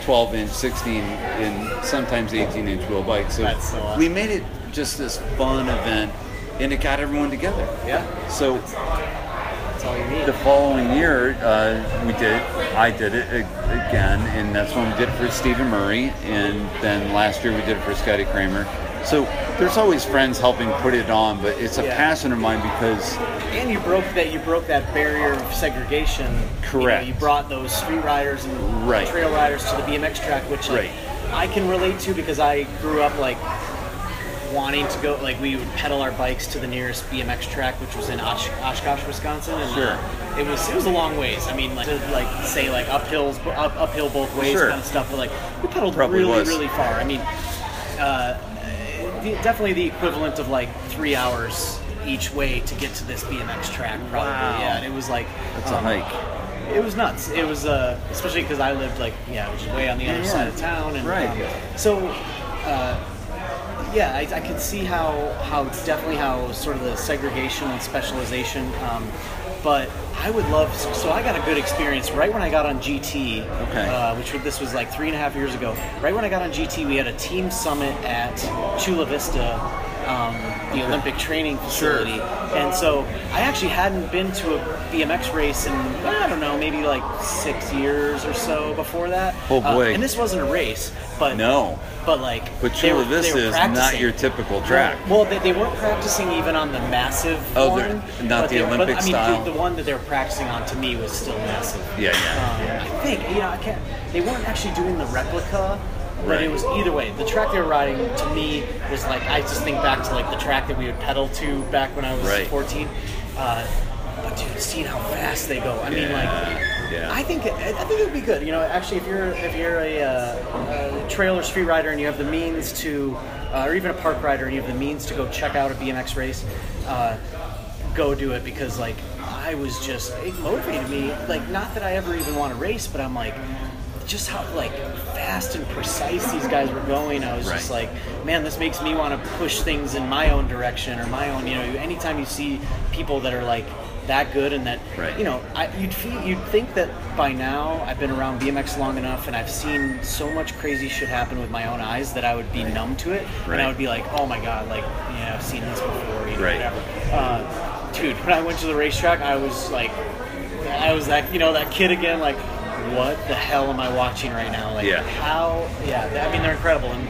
12 inch, 16, and sometimes 18 inch wheel bikes. So, so awesome. we made it just this fun event, and it got everyone together. yeah. So That's all you need. the following year, uh, we did. I did it again, and that's when we did it for Stephen Murray, and then last year we did it for Scotty Cranmer. So there's always friends helping put it on, but it's a Yeah. passion of mine because And you broke that. You broke that barrier of segregation. You know, Correct. You, brought those street riders and Right. trail riders to the BMX track, which like, Right. I can relate to because I grew up like wanting to go. Like we would pedal our bikes to the nearest BMX track, which was in Osh- Oshkosh, Wisconsin. And, Sure. it was it was a long ways. I mean, like to like say like uphills, up, uphill both ways Sure. kind of stuff. But like we pedaled Probably really was. really far. I mean, uh, the- definitely the equivalent of like three hours each way to get to this BMX track. Probably, Wow. yeah. And it was like it's a um, hike. It was nuts. It was uh, especially because I lived like yeah, which is way on the other Yeah, side of town, and Right. um, so. Uh, yeah, I, I could see how, how definitely how sort of the segregation and specialization, um, but I would love. So I got a good experience right when I got on GT, Okay. uh, which this was like three and a half years ago. Right when I got on GT, we had a team summit at Chula Vista um, the Olympic training facility. And so I actually hadn't been to a BMX race in I don't know maybe like six years or so before that. Oh, Uh, boy. and this wasn't a race, but No. but like But Chula were- were is not your typical track. Well, they, they weren't practicing even on the massive Oh, one. not the Olympic but, I mean, style? The, the one that they were practicing on to me was still massive. Yeah, yeah. Um, I think you know I can't. They weren't actually doing the replica, but Right. it was either way. The track they were riding to me was like I just think back to like the track that we would pedal to back when I was Right. 14. Uh, but dude, seeing how fast they go, I mean, like. yeah. I think it, I think it would be good. You know, actually, if you're if you're a, uh, a trail or street rider and you have the means to, uh, or even a park rider and you have the means to go check out a BMX race, uh, go do it because like I was just it motivated me. Like not that I ever even want to race, but I'm like just how like fast and precise these guys were going. I was just like, man, this makes me want to push things in my own direction or my own. You know, anytime you see people that are like that good and that Right. you know I, you'd feel, you'd think that by now I've been around BMX long enough and I've seen so much crazy shit happen with my own eyes that I would be numb to it and I would be like oh my god like yeah I've seen this before you know Right. whatever uh, dude when I went to the racetrack I was like I was that you know that kid again like what the hell am I watching right now like Yeah. how yeah I mean they're incredible and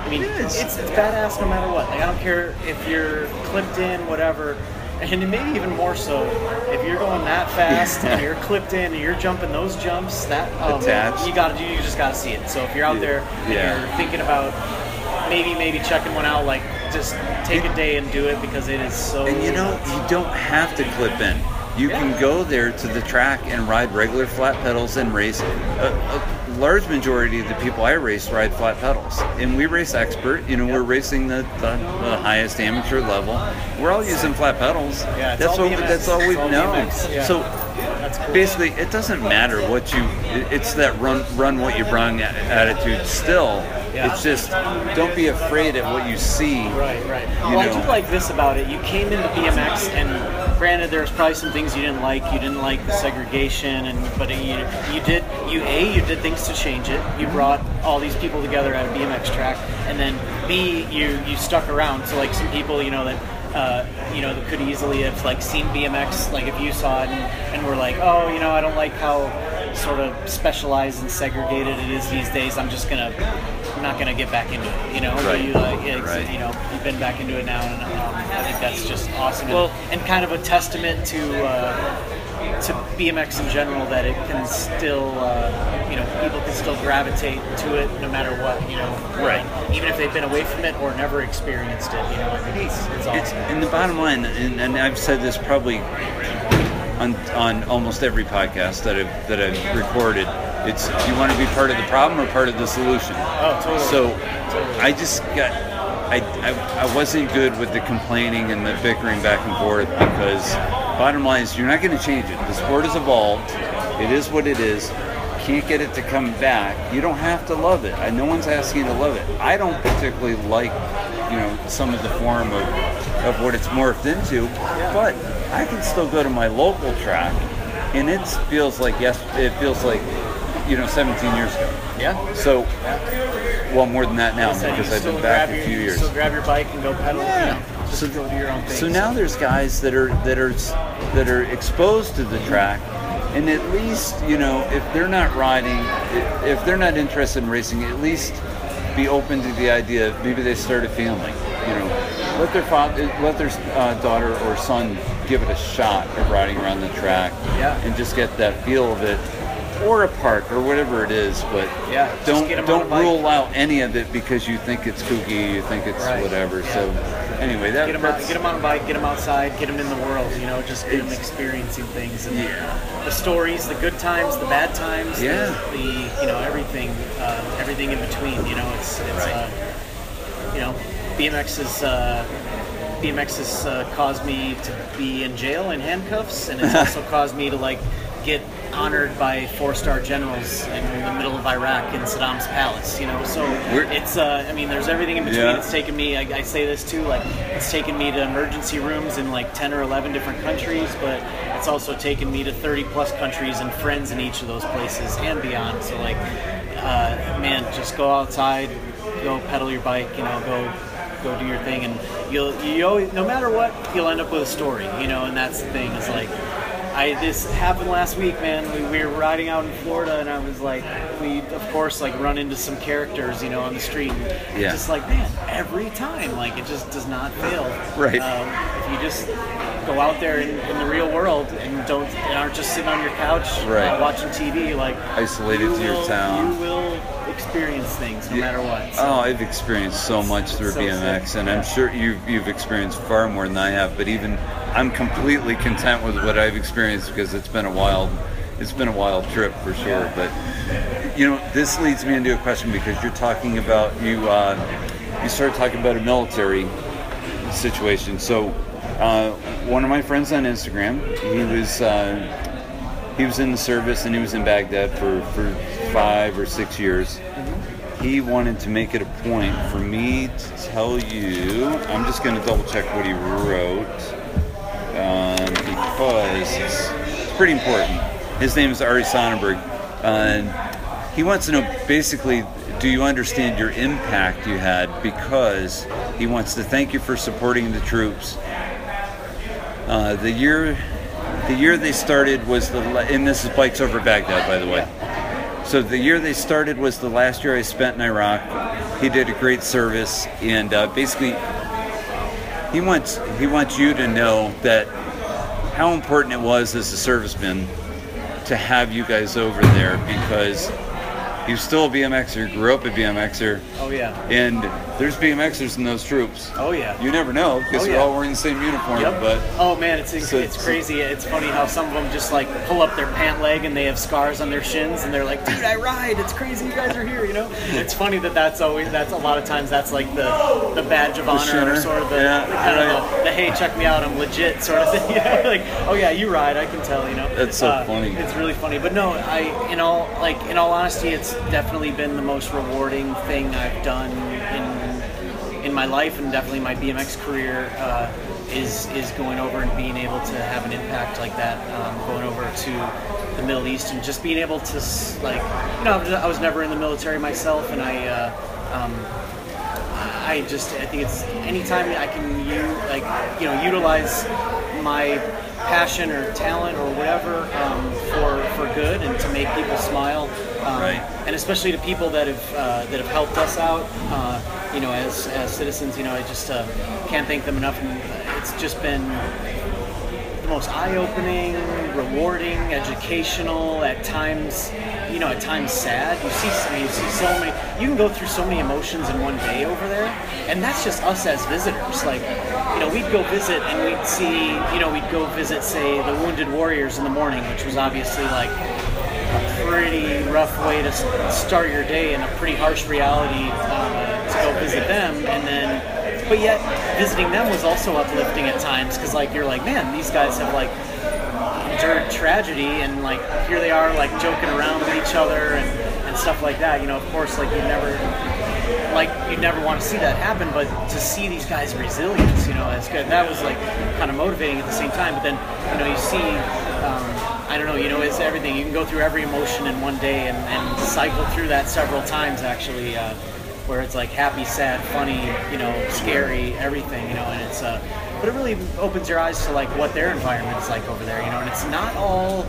I mean is. it's, it's badass no matter what like I don't care if you're clipped in whatever and maybe even more so if you're going that fast and you're clipped in and you're jumping those jumps that oh, Attached. you gotta do you just gotta see it so if you're out there and Yeah. you're thinking about maybe maybe checking one out like just take a day and do it because it is so And you know, nuts. you don't have to clip in. You Yeah. can go there to the track and ride regular flat pedals and race. A, a large majority of the people I race ride flat pedals, and we race expert. You know, we're racing the, the, the highest amateur level. We're all using flat pedals. Yeah, that's all what that's all we've known. Yeah. So That's cool. basically, it doesn't matter what you. It's that run run what you brung a- attitude. Still, Yeah. it's just don't be afraid at what you see. Right, right. Well, I know. do like this about it. You came into BMX, and granted, there's probably some things you didn't like. You didn't like the segregation, and but you you did you a you did things to change it. You brought all these people together at a BMX track, and then b you you stuck around. So like some people, you know that. Uh, you know, that could easily have like seen BMX, like if you saw it and, and were like, oh, you know, I don't like how sort of specialized and segregated it is these days. I'm just gonna, I'm not gonna get back into it. You know, Right. you like, yeah, Right. you know, you've been back into it now, and um, I think that's just awesome. Well- and, and kind of a testament to uh, to BMX in general that it can still, uh, you know, people can still gravitate to it no matter what, you know, Right. Even if they've been away from it or never experienced it, you know, I think it's, it's It's, awesome. and the bottom line, and, and I've said this probably on, on almost every podcast that I've that I've recorded. It's you want to be part of the problem or part of the solution? Oh, totally. So I just got I, I, I wasn't good with the complaining and the bickering back and forth because bottom line is you're not going to change it. The sport has evolved. It is what it is. Can't get it to come back. You don't have to love it. I, no one's asking you to love it. I don't particularly like, you know, some of the form of, of what it's morphed into, but I can still go to my local track, and it feels like yes, it feels like, you know, 17 years ago. yeah. So, well, more than that now because I've been back a few years. Still grab your bike and go pedal. Yeah. You know, So- your own. So now there's guys that are that are that are exposed to the track, and at least you know if they're not riding, if they're not interested in racing, at least be open to the idea. of Maybe they start a family. You know, let their father, let their uh, daughter or son give it a shot of riding around the track, Yeah. and just get that feel of it. Or a park, or whatever it is, but Yeah, don't get 'em on don't rule out any of it because you think it's kooky, you think it's Right. whatever. Yeah. So anyway, that, get them, out, get 'em on a bike, get them outside, get them in the world. You know, just get them experiencing things and Yeah. the stories, the good times, the bad times, the- Yeah. the, you know everything, uh, everything in between. You know, it's it's Right. uh, you know BMX is. Uh, BMX has uh, caused me to be in jail in handcuffs, and it's also caused me to like get honored by four-star generals in the middle of Iraq in Saddam's palace. You know, so We're- it's. Uh, I mean, there's everything in between. Yeah. It's taken me. I, I say this too. Like, it's taken me to emergency rooms in like 10 or 11 different countries, but it's also taken me to 30 plus countries and friends in each of those places and beyond. So like, uh, man, just go outside, go pedal your bike. You know, go go do your thing, and you'll you always, no matter what, you'll end up with a story, you know. And that's the thing is like. I this happened last week, man. We, we were riding out in Florida, and I was like, we of course like run into some characters, you know, on the street. And Yeah. Just like man, every time, like it just does not fail. Right. Um, if you just go out there in, in the real world and don't and aren't just sitting on your couch Right. uh, watching TV, like Isolated you to your town. you will experience things no matter what. So, Oh, I've experienced so much through so BMX, sick. and I'm sure you've you've experienced far more than I have. But even I'm completely content with what I've experienced because it's been a wild, it's been a wild trip for sure. But you know, this leads me into a question because you're talking about you uh, you started talking about a military situation. So uh, one of my friends on Instagram, he was. Uh, he was in the service and he was in Baghdad for, for five or six years. He wanted to make it a point for me to tell you. I'm just going to double check what he wrote um, because it's, it's pretty important. His name is Ari Sonnenberg. And he wants to know basically, do you understand your impact you had? Because he wants to thank you for supporting the troops. Uh, the year, the year they started was the, and this is bikes over Baghdad, by the way. So the year they started was the last year I spent in Iraq. He did a great service, and uh, basically, he wants he wants you to know that how important it was as a serviceman to have you guys over there because you're still a BMXer, grew up a BMXer, oh yeah, and there's BMXers in those troops. oh yeah. You never know because Oh, they're all wearing the same uniform, Yep. but oh man, it's it's, So- it's crazy. It's funny how some of them just like pull up their pant leg and they have scars on their shins and they're like, "Dude, I ride. It's crazy. You guys are here." You know, it's funny that that's always that's a lot of times that's like the the badge of honor or sort of the, Yeah, the kind right. of the, the hey, check me out, I'm legit sort of thing. You know, like oh yeah, you ride. I can tell. You know, Uh, That's so funny. It's really funny, but no, I in all like in all honesty, it's definitely been the most rewarding thing I've done in in my life and definitely my BMX career uh, is is going over and being able to have an impact like that, um, going over to the Middle East and just being able to like you know I was- never in the military myself and I. Uh, um, I just I think it's anytime I can you like you know utilize my passion or talent or whatever um, for for good and to make people smile. Um, Right. And especially to people that have uh, that have helped us out, uh, you know, as, as citizens, you know, I just uh, can't thank them enough. And it's just been the most eye-opening, rewarding, educational. At times, you know, at times sad. You see, I mean, you see so many. You can go through so many emotions in one day over there, and that's just us as visitors. Like, you know, we'd go visit and we'd see, you know, we'd go visit, say, the Wounded Warriors in the morning, which was obviously like a pretty rough way to start your day and a pretty harsh reality uh, to go visit them. And then but yet visiting them was also uplifting at times because like you're like man these guys have like endured tragedy and like here they are like joking around with each other and, and stuff like that. You know of course like you never like you never want to see that happen but to see these guys resilience you know it's good. That was like kind of motivating at the same time. But then you know you see um, I don't know, you know, it's everything. You can go through every emotion in one day and, and cycle through that several times, actually, uh, where it's like happy, sad, funny, you know, scary, everything, you know, and it's, uh, but it really opens your eyes to like what their environment is like over there, you know, and it's not all,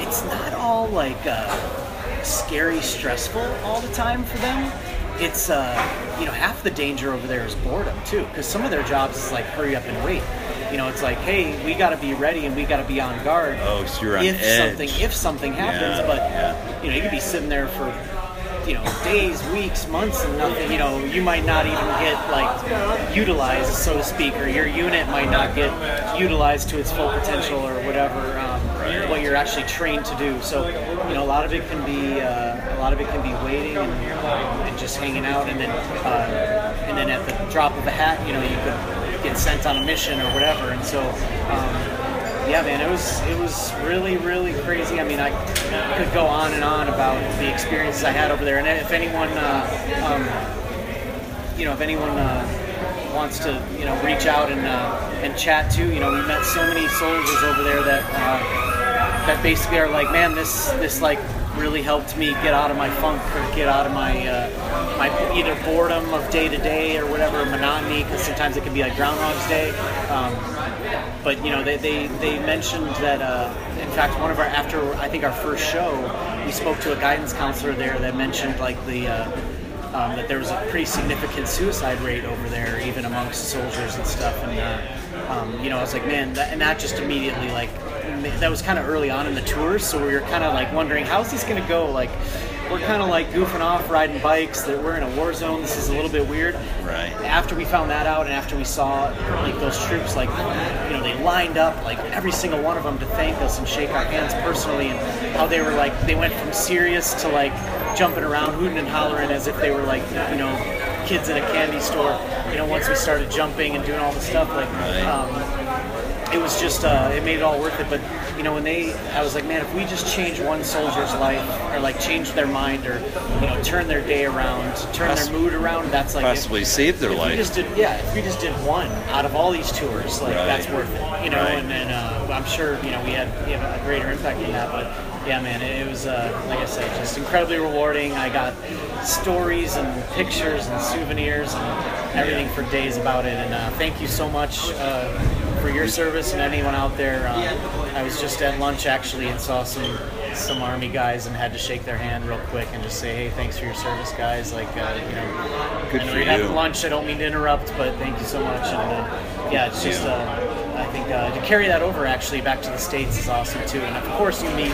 it's not all like uh, scary, stressful all the time for them. It's, uh, you know, half the danger over there is boredom too, because some of their jobs is like hurry up and wait. You know, it's like, hey, we got to be ready and we got to be on guard oh, so you're on if edge. something if something happens Yeah, but yeah. you know you could be sitting there for you know days weeks months and nothing you know you might not even get like utilized so to speak or your unit might not get utilized to its full potential or whatever um, what you're actually trained to do so you know a lot of it can be uh, a lot of it can be waiting and, and just hanging out and then uh, and then at the drop of a hat you know you could get sent on a mission or whatever and so um, yeah, man, it was it was really really crazy. I mean, I could go on and on about the experiences I had over there, and if anyone, uh, um, you know, if anyone uh, wants to, you know, reach out and uh, and chat too, you know, we met so many soldiers over there that uh, that basically are like, man, this this like really helped me get out of my funk or get out of my uh, my either boredom of day to day or whatever monotony because sometimes it can be like Groundhog's Day. Um, but you know they, they, they mentioned that uh, in fact one of our after I think our first show we spoke to a guidance counselor there that mentioned like the uh, um, that there was a pretty significant suicide rate over there even amongst soldiers and stuff and uh, um, you know I was like man that, and that just immediately like that was kind of early on in the tour so we were kind of like wondering how's this going to go like we're kind of like goofing off riding bikes that we're in a war zone this is a little bit weird Right. after we found that out and after we saw like those troops like you know they lined up like every single one of them to thank us and shake our hands personally and how they were like they went from serious to like jumping around hooting and hollering as if they were like you know kids in a candy store you know once we started jumping and doing all the stuff like Right. um, it was just uh, it made it all worth it but you know when they i was like man if we just change one soldier's life or like change their mind or you know turn their day around turn Poss- their mood around that's like Possibly save their if life. we just did yeah if we just did one out of all these tours like Right. that's worth it you know Right. and then uh, i'm sure you know we had, we had a greater impact than that but yeah man it, was uh, like i said just incredibly rewarding i got stories and pictures and souvenirs and everything for days about it and uh, thank you so much uh, for your service and anyone out there uh, i was just at lunch actually and saw some some army guys and had to shake their hand real quick and just say hey thanks for your service guys like uh, you know Good I know for you're having lunch. I don't mean to interrupt, but thank you so much. And uh, yeah, it's just you. uh, I think uh, to carry that over actually back to the states is awesome too. And of course, you meet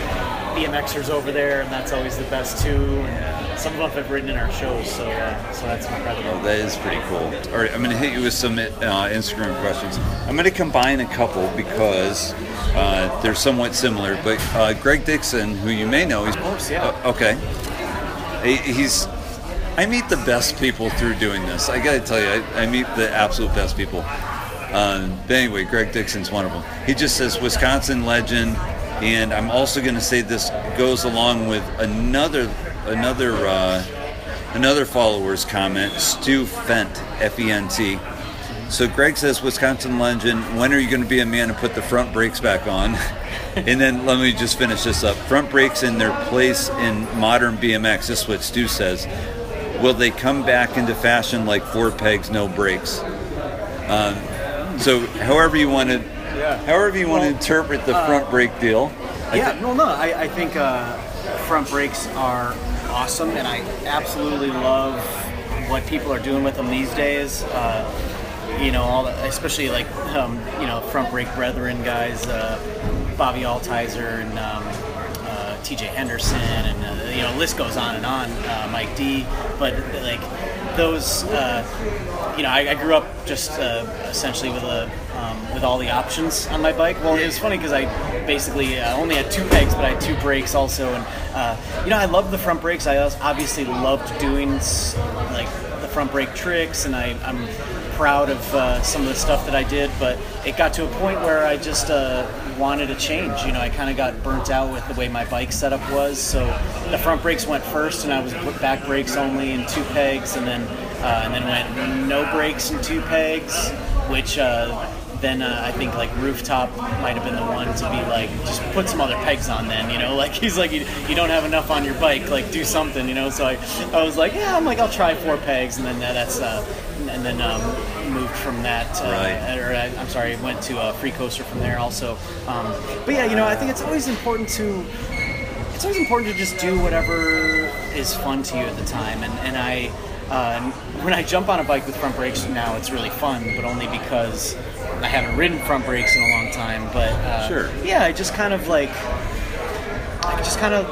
BMXers over there, and that's always the best too. And some of them have ridden in our shows, so uh, so that's incredible. Oh, that is pretty cool. All right, I'm going to hit you with some uh, Instagram questions. I'm going to combine a couple because uh, they're somewhat similar. But uh, Greg Dixon, who you may know, he's Of course, yeah. Uh, okay. He- He's. I meet the best people through doing this. I got to tell you, I, I meet the absolute best people. Um, but anyway, Greg Dixon's one of them. He just says Wisconsin legend, and I'm also going to say this goes along with another another uh, another follower's comment. Stu Fent, F-E-N-T. So Greg says Wisconsin legend. When are you going to be a man and put the front brakes back on? and then let me just finish this up. Front brakes in their place in modern BMX. This is what Stu says. Will they come back into fashion like four pegs, no brakes? Um, so, however you want to, however you want to interpret the front brake deal. I Yeah, thi- no, no. I, I think uh, front brakes are awesome, and I absolutely love what people are doing with them these days. Uh, you know, all the, especially like um, you know front brake brethren guys, uh, Bobby Altizer and um, uh, T.J. Henderson, and uh, you know, the list goes on and on. Uh, Mike D, but like those. Uh, you know, I, I grew up just uh, essentially with a um, with all the options on my bike. Well, it was funny because I basically uh, only had two pegs, but I had two brakes also, and uh, you know, I loved the front brakes. I obviously loved doing like the front brake tricks, and I, I'm proud of uh, some of the stuff that I did. But it got to a point where I just uh, wanted a change. You know, I kind of got burnt out with the way my bike setup was. So the front brakes went first, and I was put back brakes only and two pegs, and then uh, and then went no brakes and two pegs, which. Uh, then uh, I think like rooftop might have been the one to be like just put some other pegs on. Then you know, like he's like you, you don't have enough on your bike, like do something, you know. So I, I was like, yeah, I'm like I'll try four pegs, and then uh, that's uh, and then um, moved from that. Uh, Right. Or I, I'm sorry, went to a free coaster from there also. Um, but yeah, you know, I think it's always important to it's always important to just do whatever is fun to you at the time. And, and I, uh, when I jump on a bike with front brakes now, it's really fun, but only because I haven't ridden front brakes in a long time. But uh, Sure. yeah, I just kind of like, I just kind of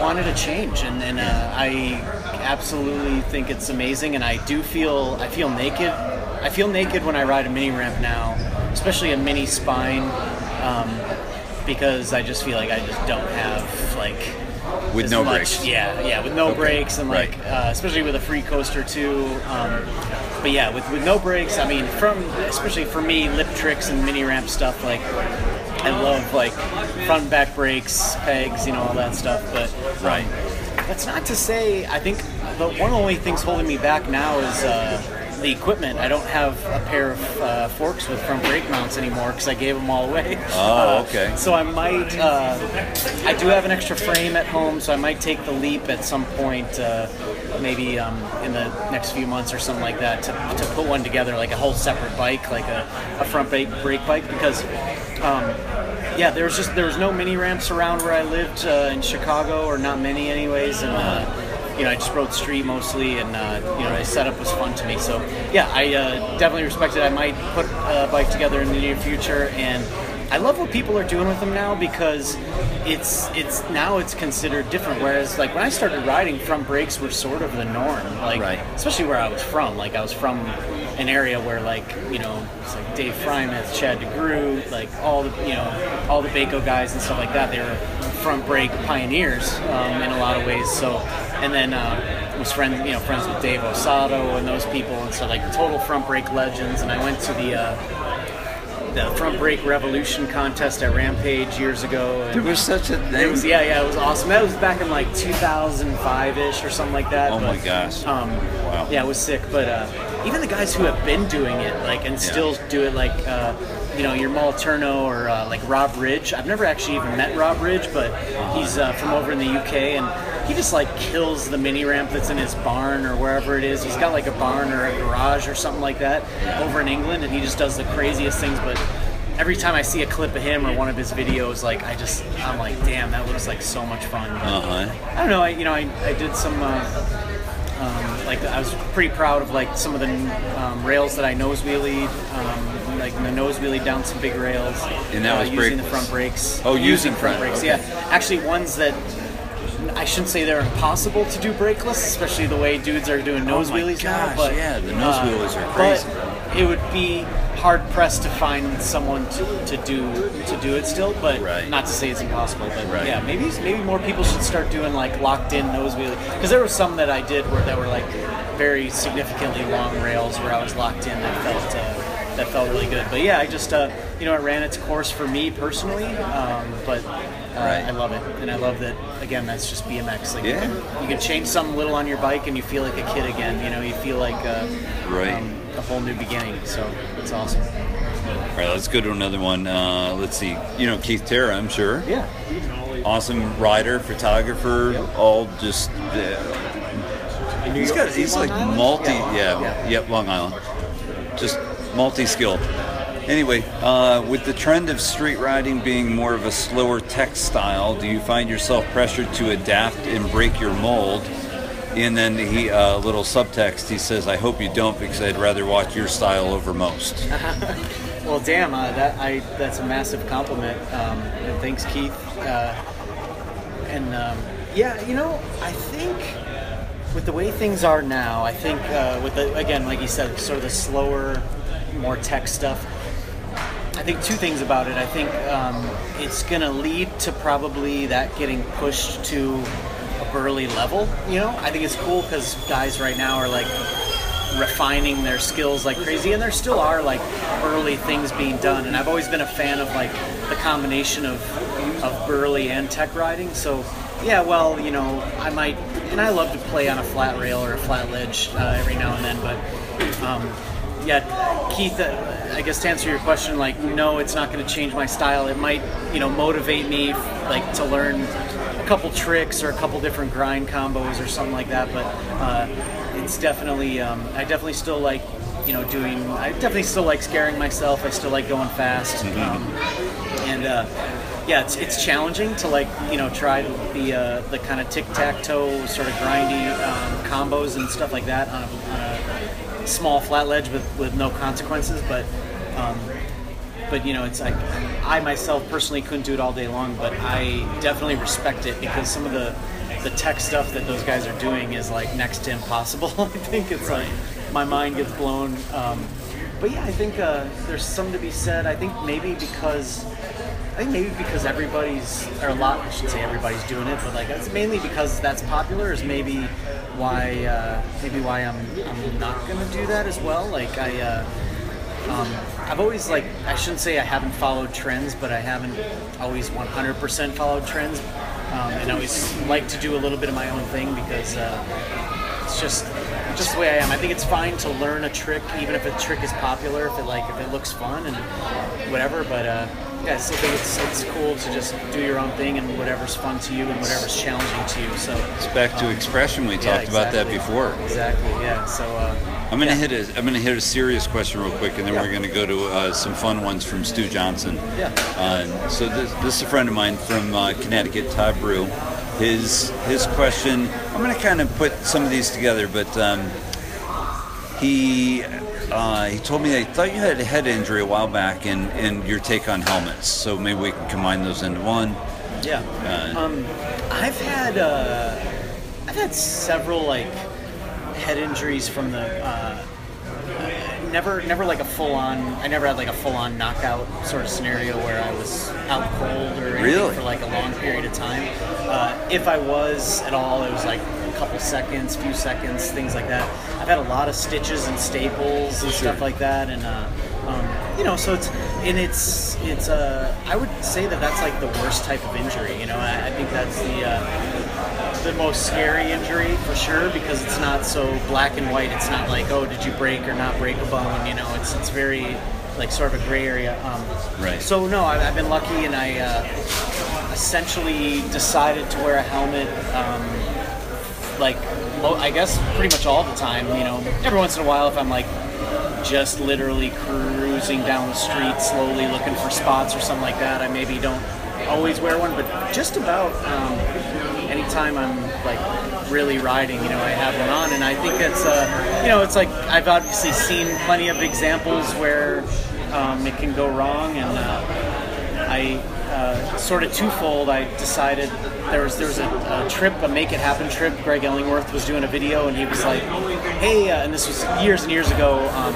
wanted a change, and, and uh, I absolutely think it's amazing. And I do feel, I feel naked. I feel naked when I ride a mini ramp now, especially a mini spine. Um, because I just feel like I just don't have like With no much- brakes. Yeah, yeah, with no Okay, brakes and like right. uh, especially with a free coaster too. Um, but yeah, with, with no brakes, I mean, from especially for me, lip tricks and mini ramp stuff, like I love like front and back brakes, pegs, you know, all that stuff. But um, Right. that's not to say I think the one of the only things holding me back now is uh, the equipment. I don't have a pair of uh, forks with front brake mounts anymore because I gave them all away. Oh, Uh, okay. so I might. Uh, I do have an extra frame at home, so I might take the leap at some point, uh, maybe um, in the next few months or something like that, to, to put one together, like a whole separate bike, like a, a front brake brake bike, because. Um, yeah, there was just there was no mini ramps around where I lived uh, in Chicago, or not many, anyways, and uh, you know I just rode street mostly, and uh, you know the setup was fun to me. So yeah, I uh, definitely respect it. I might put a bike together in the near future, and I love what people are doing with them now because it's it's now it's considered different. Whereas like when I started riding, front brakes were sort of the norm, like Right. especially where I was from. Like I was from an area where like you know it's like Dave Freimuth, Chad DeGroot, like all the you know all the Baco guys and stuff like that. They were front brake pioneers um, in a lot of ways. So and then uh, was friends you know friends with Dave Osato and those people, and so like total front brake legends. And I went to the uh, the front brake revolution contest at Rampage years ago. And There was such a it thing. was yeah, yeah, it was awesome. That was back in like 2005 ish or something like that. Oh my gosh. Um, Wow. Yeah, it was sick. But uh, even the guys who have been doing it, like, and still do it, like, uh, you know, your Molturno or uh, like Rob Ridge. I've never actually even met Rob Ridge, but he's uh, from over in the UK and. He just like kills the mini ramp that's in his barn or wherever it is. He's got like a barn or a garage or something like that over in England, and he just does the craziest things. But every time I see a clip of him or one of his videos, like I just I'm like, damn, that looks like so much fun. Uh huh. I don't know. I you know I, I did some uh, um, like I was pretty proud of like some of the um, rails that I nose wheelied, um, like the nose wheelied down some big rails. And that uh, was using the front brakes. Oh, using front front, brakes. okay. Yeah, actually ones that. I shouldn't say they're impossible to do brakeless, especially the way dudes are doing nose Oh my wheelies gosh, now. But uh, yeah, the nose wheelies are crazy. But it would be hard pressed to find someone to, to do to do it still. But Right. not to say it's impossible. But Right. yeah, maybe maybe more people should start doing like locked in nose wheelie because there were some that I did where that were like very significantly long rails where I was locked in that felt uh, that felt really good. But yeah, I just uh, you know it ran its course for me personally, um, but. Uh, Right. I love it, and I love that. Again, that's just BMX. Like Yeah. you, can, you can change something little on your bike, and you feel like a kid again. You know, you feel like uh, Right. um, a whole new beginning. So it's awesome. All right, let's go to another one. Uh, let's see. You know Keith Terra, I'm sure. Yeah. Awesome rider, photographer, all just. Uh, he's got. He's Long like Island? multi. Yeah. Yeah. Yeah. Yep. Long Island. Just multi-skilled. Anyway, uh, with the trend of street riding being more of a slower tech style, do you find yourself pressured to adapt and break your mold? And then he, uh, little subtext, he says, "I hope you don't, because I'd rather watch your style over most." Well, damn, uh, that I that's a massive compliment. Um, and thanks, Keith. Uh, and um, yeah, you know, I think with the way things are now, I think uh, with the again, like you said, sort of the slower, more tech stuff. I think two things about it. I think um, it's going to lead to probably that getting pushed to a burly level. You know, I think it's cool because guys right now are like refining their skills like crazy, and there still are like burly things being done. And I've always been a fan of like the combination of of burly and tech riding. So yeah, well, you know, I might, and I love to play on a flat rail or a flat ledge uh, every now and then, but. Um, yeah, Keith, uh, I guess to answer your question, like, no, it's not going to change my style. It might, you know, motivate me, like, to learn a couple tricks or a couple different grind combos or something like that. But uh, it's definitely, um, I definitely still like, you know, doing. I definitely still like scaring myself. I still like going fast. Um, and uh, yeah, it's, it's challenging to like you know try the uh, the kind of tic tac toe sort of grindy um, combos and stuff like that on a, on a small flat ledge with, with no consequences. But um, but you know it's like I myself personally couldn't do it all day long, but I definitely respect it because some of the the tech stuff that those guys are doing is like next to impossible. I think it's like my mind gets blown. Um, but yeah, I think uh, there's something to be said. I think maybe because I think maybe because everybody's or a lot I should say everybody's doing it, but like it's mainly because that's popular is maybe why uh, maybe why I'm I'm not gonna do that as well. Like I. Uh, um, I've always like I shouldn't say I haven't followed trends, but I haven't always 100% followed trends, um, and I always like to do a little bit of my own thing because uh, it's just just the way I am. I think it's fine to learn a trick, even if a trick is popular, if it like if it looks fun and whatever. But uh, yeah, I still think it's it's cool to just do your own thing and whatever's fun to you and whatever's challenging to you. So It's back to um, expression. We yeah, talked about that before. Exactly. Yeah. So. Uh, I'm gonna yeah. hit a I'm gonna hit a serious question real quick, and then Yeah. we're gonna go to uh, some fun ones from Stu Johnson. Yeah. Uh, so this, this is a friend of mine from uh, Connecticut, Todd Brew. His his question. I'm gonna kind of put some of these together, but um, he uh, he told me that he thought you had a head injury a while back, and and your take on helmets. So maybe we can combine those into one. Yeah. Uh, Um, I've had uh, I've had several like head injuries from the uh, never never like a full on. I never had like a full on knockout sort of scenario where I was out cold or anything Really? for like a long period of time. Uh, if I was at all, it was like a couple seconds, few seconds, things like that. I've had a lot of stitches and staples and stuff like that, and uh, um, you know, so it's and it's it's uh, I would say that that's like the worst type of injury. You know, I, I think that's the uh, the most scary injury for sure because it's not so black and white. It's not like oh, did you break or not break a bone? You know, it's it's very like sort of a gray area. Um, Right. So no, I've, I've been lucky, and I uh, essentially decided to wear a helmet. Um, like I guess pretty much all the time. You know, every once in a while, if I'm like just literally cruising down the street slowly looking for spots or something like that, I maybe don't always wear one. But just about um, anytime I'm like really riding, you know, I have one on, and I think it's uh, you know, it's like I've obviously seen plenty of examples where um, it can go wrong, and uh, I uh, sort of twofold. I decided there was there was a, a trip, a make it happen trip. Greg Illingworth was doing a video, and he was like, "Hey," uh, and this was years and years ago. Um,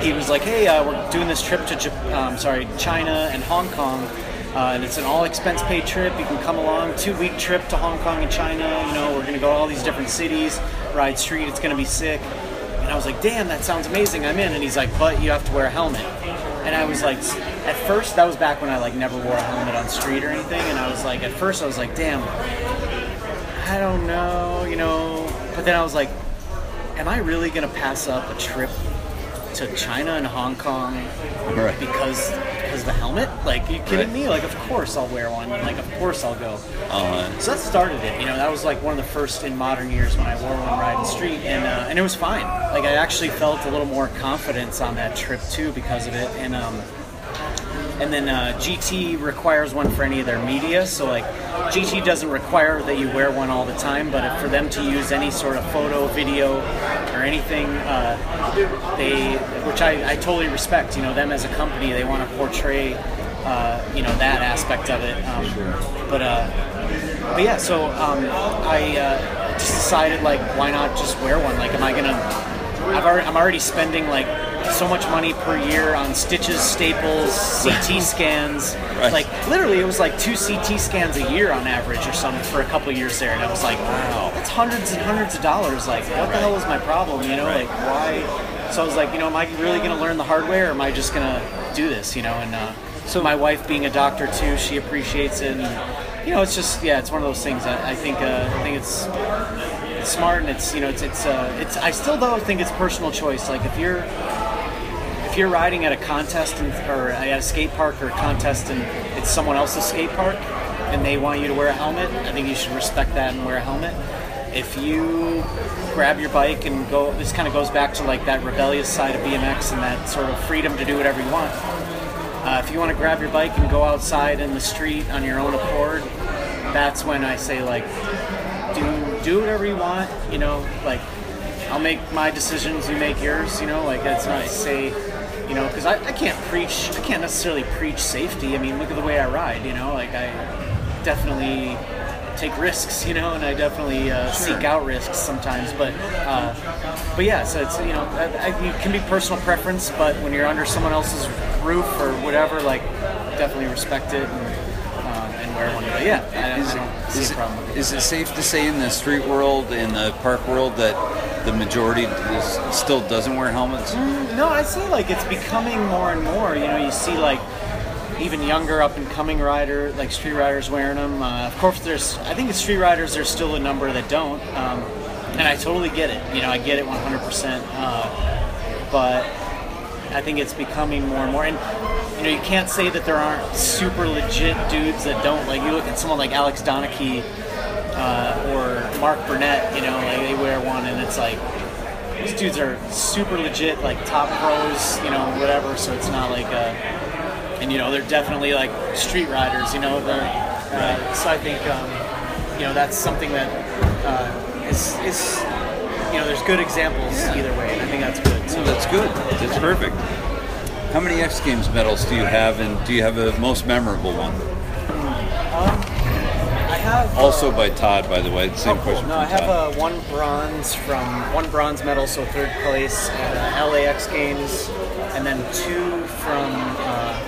he was like, "Hey, uh, we're doing this trip to um, sorry China and Hong Kong." Uh, and it's an all expense paid trip. You can come along, two week trip to Hong Kong and China. You know, we're gonna go to all these different cities, ride street. It's gonna be sick. And I was like, damn, that sounds amazing. I'm in. And he's like, but you have to wear a helmet. And I was like, at first, that was back when I like never wore a helmet on street or anything. And I was like, at first, I was like, damn, I don't know, you know. But then I was like, am I really gonna pass up a trip to China and Hong Kong Right. because the helmet? Like, you kidding Right. me? Like, of course I'll wear one. Like, of course I'll go. Uh, So that started it. You know, that was like one of the first in modern years when I wore one riding the street, and uh, and it was fine. Like I actually felt a little more confidence on that trip too because of it, and um, and then uh, GT requires one for any of their media. So like GT doesn't require that you wear one all the time, but for them to use any sort of photo, video, or anything, uh, they which I, I totally respect. You know, them as a company, they want to portray. Uh, you know that aspect of it, um, but uh, but yeah, so um, I uh, just decided like, why not just wear one? Like, am I gonna? I've already, I'm already spending like so much money per year on stitches, staples, CT scans. Right. Like literally, it was like two CT scans a year on average or something for a couple of years there, and I was like, wow, that's hundreds and hundreds of dollars. Like, what the hell is my problem? You know, Right. like why? So I was like, you know, am I really gonna learn the hard way, or am I just gonna do this? You know, and uh, so my wife being a doctor too, she appreciates it. And, you know, it's just yeah, it's one of those things. I, I think uh, I think it's it's smart and it's you know it's it's uh, it's I still though think it's personal choice. Like if you're if you're riding at a contest and, or at a skate park or a contest and it's someone else's skate park and they want you to wear a helmet, I think you should respect that and wear a helmet. If you grab your bike and go, this kind of goes back to like that rebellious side of BMX and that sort of freedom to do whatever you want. Uh, if you want to grab your bike and go outside in the street on your own accord, that's when I say like, do do whatever you want. You know, like I'll make my decisions, you make yours. You know, like that's not to say, you know, because I, I can't preach, I can't necessarily preach safety. I mean, look at the way I ride. You know, like I definitely take risks. You know, and I definitely uh, seek out risks sometimes. But uh, but yeah, so it's you know, I, I, it can be personal preference, but when you're under someone else's roof or whatever, like definitely respect it and wear one. But yeah, I, Is I it, don't see is, a problem with it, is it safe to say in the street world, in the park world, that the majority is, still doesn't wear helmets? No, I say like it's becoming more and more. You know, you see like even younger up and coming rider, like street riders wearing them. Uh, of course, there's I think it's street riders. There's still a number that don't. Um, and I totally get it. You know, I get it 100%. Uh, but I think it's becoming more and more. And you know, you can't say that there aren't super legit dudes that don't. Like you look at someone like Alex Donnachie uh, or Mark Burnett. You know, like they wear one, and it's like these dudes are super legit, like top pros. You know, whatever. So it's not like. Uh, and you know, they're definitely like street riders. You know, uh, so I think um, you know that's something that uh, is is you know, there's good examples either way, and I think that's good. So that's good. That's perfect. How many X Games medals do you have, and do you have a most memorable one? I have Also by Todd, by the way. Same Oh, cool. question. No, from I have Todd. uh, one bronze from one bronze medal, so third place at uh, LAX Games, and then two from uh,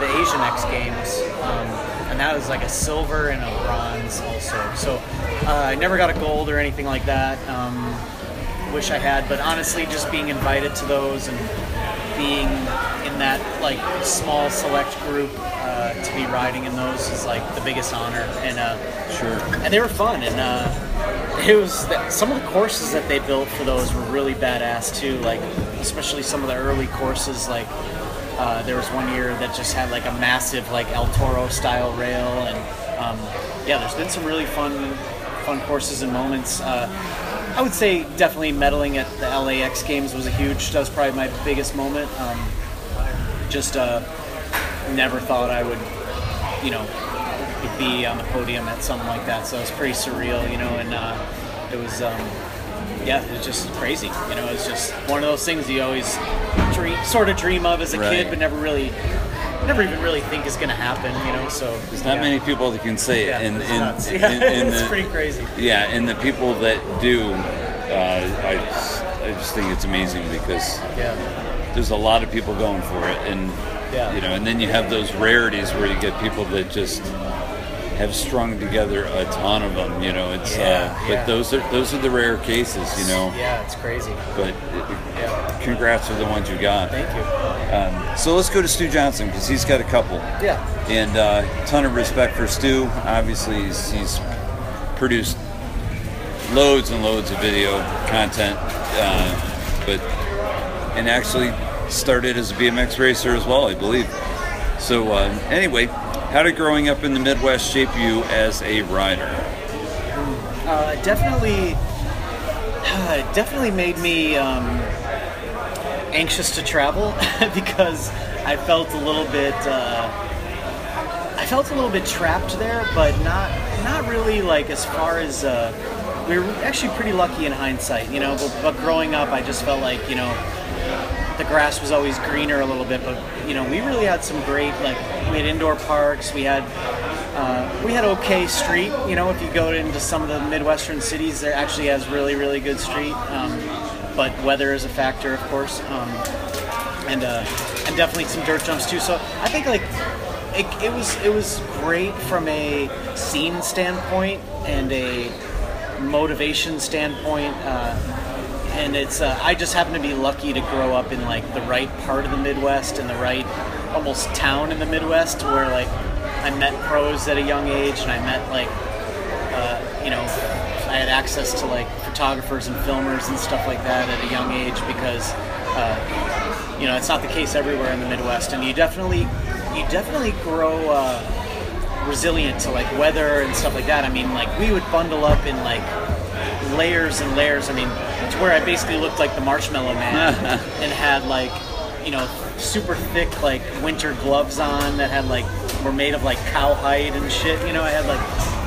the Asian X Games, um, and that was like a silver and a bronze also. So uh, I never got a gold or anything like that. Um, wish I had, but honestly, just being invited to those and being in that like small select group uh, to be riding in those is like the biggest honor and. Uh, Sure. and they were fun and uh, it was the, some of the courses that they built for those were really badass too like especially some of the early courses like uh, there was one year that just had like a massive like El Toro style rail and um, yeah there's been some really fun fun courses and moments uh, I would say definitely medaling at the LAX games was a huge that was probably my biggest moment um, just uh, never thought I would you know be on the podium at something like that. So it was pretty surreal, you know, and uh, it was, um, yeah, it was just crazy. You know, it was just one of those things you always dream, sort of dream of as a Right. kid, but never really, never even really think is going to happen. You know, so There's not yeah. many people that can say it. Yeah, and, it's and, nuts. and- Yeah, and it's the- pretty crazy. Yeah, and the people that do, uh, I, just, I just think it's amazing because Yeah, there's a lot of people going for it, and Yeah. you know, and then you have those rarities where you get people that just have strung together a ton of them. You know, it's Yeah, uh, but yeah. those are those are the rare cases. You know, yeah, it's crazy. but it, Yeah, congrats for the ones you got. thank you. Um, so let's go to Stu Johnson because he's got a couple. Yeah, and uh, ton of respect for Stu. Obviously, he's, he's produced loads and loads of video content, uh, but and actually started as a BMX racer as well, I believe. So uh, anyway, how did growing up in the Midwest shape you as a rider? uh, definitely, definitely made me um, anxious to travel because I felt a little bit. Uh, I felt a little bit trapped there, but not not really like as far as uh, we were actually pretty lucky in hindsight, you know. But, but growing up, I just felt like you know the grass was always greener a little bit. But you know, we really had some great like we had indoor parks. We had uh, we had okay street. You know, if you go into some of the midwestern cities, there actually has really really good street. Um, but weather is a factor, of course. Um, and uh, and definitely some dirt jumps too. So I think like it, it was it was great from a scene standpoint and a motivation standpoint. Uh, and it's uh, I just happen to be lucky to grow up in like the right part of the Midwest and the right almost town in the Midwest where like I met pros at a young age and I met like uh, you know, I had access to like photographers and filmers and stuff like that at a young age because, uh, you know, it's not the case everywhere in the Midwest, and you definitely, you definitely grow uh, resilient to like weather and stuff like that. I mean, like we would bundle up in like layers and layers. I mean, to where I basically looked like the Marshmallow Man and had like, you know, super thick like winter gloves on that had like were made of like cowhide and shit. You know, I had like,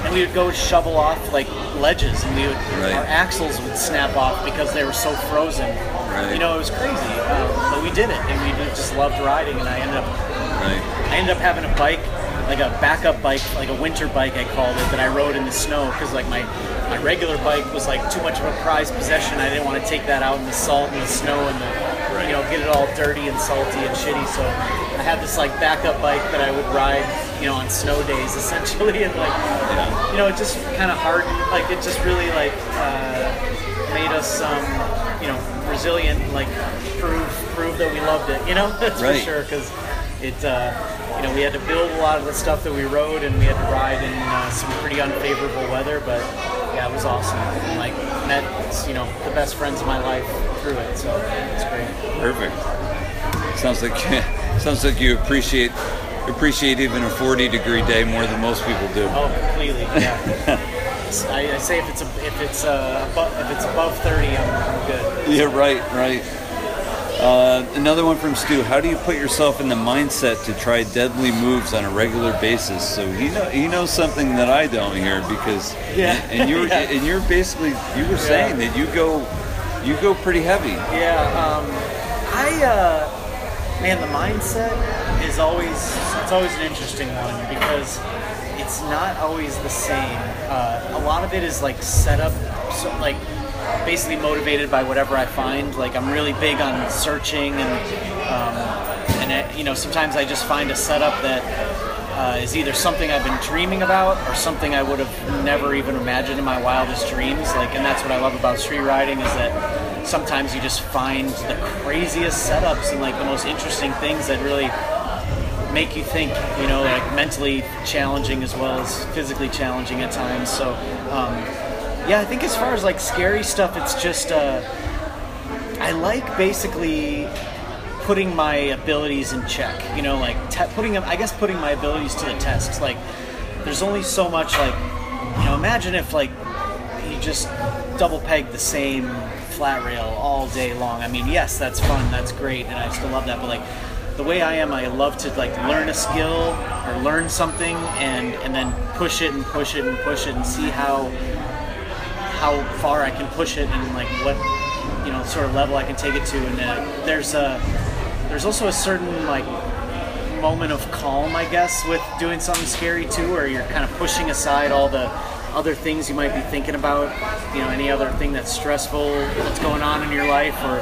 and we would go shovel off like ledges, and we would Right. our axles would snap off because they were so frozen. Right. You know, it was crazy, um, but we did it, and we just loved riding. And I ended up Right. I ended up having a bike, like a backup bike, like a winter bike I called it, that I rode in the snow because like my my regular bike was like too much of a prized possession. I didn't want to take that out in the salt and the snow and the you know get it all dirty and salty and shitty. So I had this like backup bike that I would ride, you know, on snow days essentially, and like you know it just kind of hardened. like it just really like uh, made us um, you know resilient, like prove prove that we loved it. You know, that's Right. for sure because it uh, you know we had to build a lot of the stuff that we rode and we had to ride in uh, some pretty unfavorable weather but yeah, it was awesome. Like met you know the best friends of my life through it, so it's great. Perfect. Sounds like sounds like you appreciate appreciate even a 40 degree day more than most people do. Oh, completely. Yeah. I, I say if it's a, if it's above, if it's above 30, I'm, I'm good. Yeah, right, right. Uh, another one from Stu. How do you put yourself in the mindset to try deadly moves on a regular basis? So he know he knows something that I don't here because Yeah. and, and you're Yeah. and you're basically you were saying that you go you go pretty heavy. Yeah, um, I uh, man, the mindset is always it's always an interesting one because it's not always the same. Uh, a lot of it is like set up, so, like basically motivated by whatever I find. Like I'm really big on searching and um, and it, you know sometimes I just find a setup that uh, is either something I've been dreaming about or something I would have never even imagined in my wildest dreams. Like, and that's what I love about street riding is that sometimes you just find the craziest setups and like the most interesting things that really make you think. You know, like mentally challenging as well as physically challenging at times. So, um, yeah, I think as far as like scary stuff, it's just uh, I like basically putting my abilities in check. You know, like te- putting them. I guess putting my abilities to the test. Like, there's only so much. Like, you know, imagine if like you just double peg the same flat rail all day long. I mean, yes, that's fun. That's great, and I still love that. But like the way I am, I love to like learn a skill or learn something and and then push it and push it and push it and see how how far I can push it and like what you know sort of level I can take it to. And uh, there's a there's also a certain like moment of calm, I guess, with doing something scary too, where you're kind of pushing aside all the other things you might be thinking about. You know, any other thing that's stressful that's going on in your life, or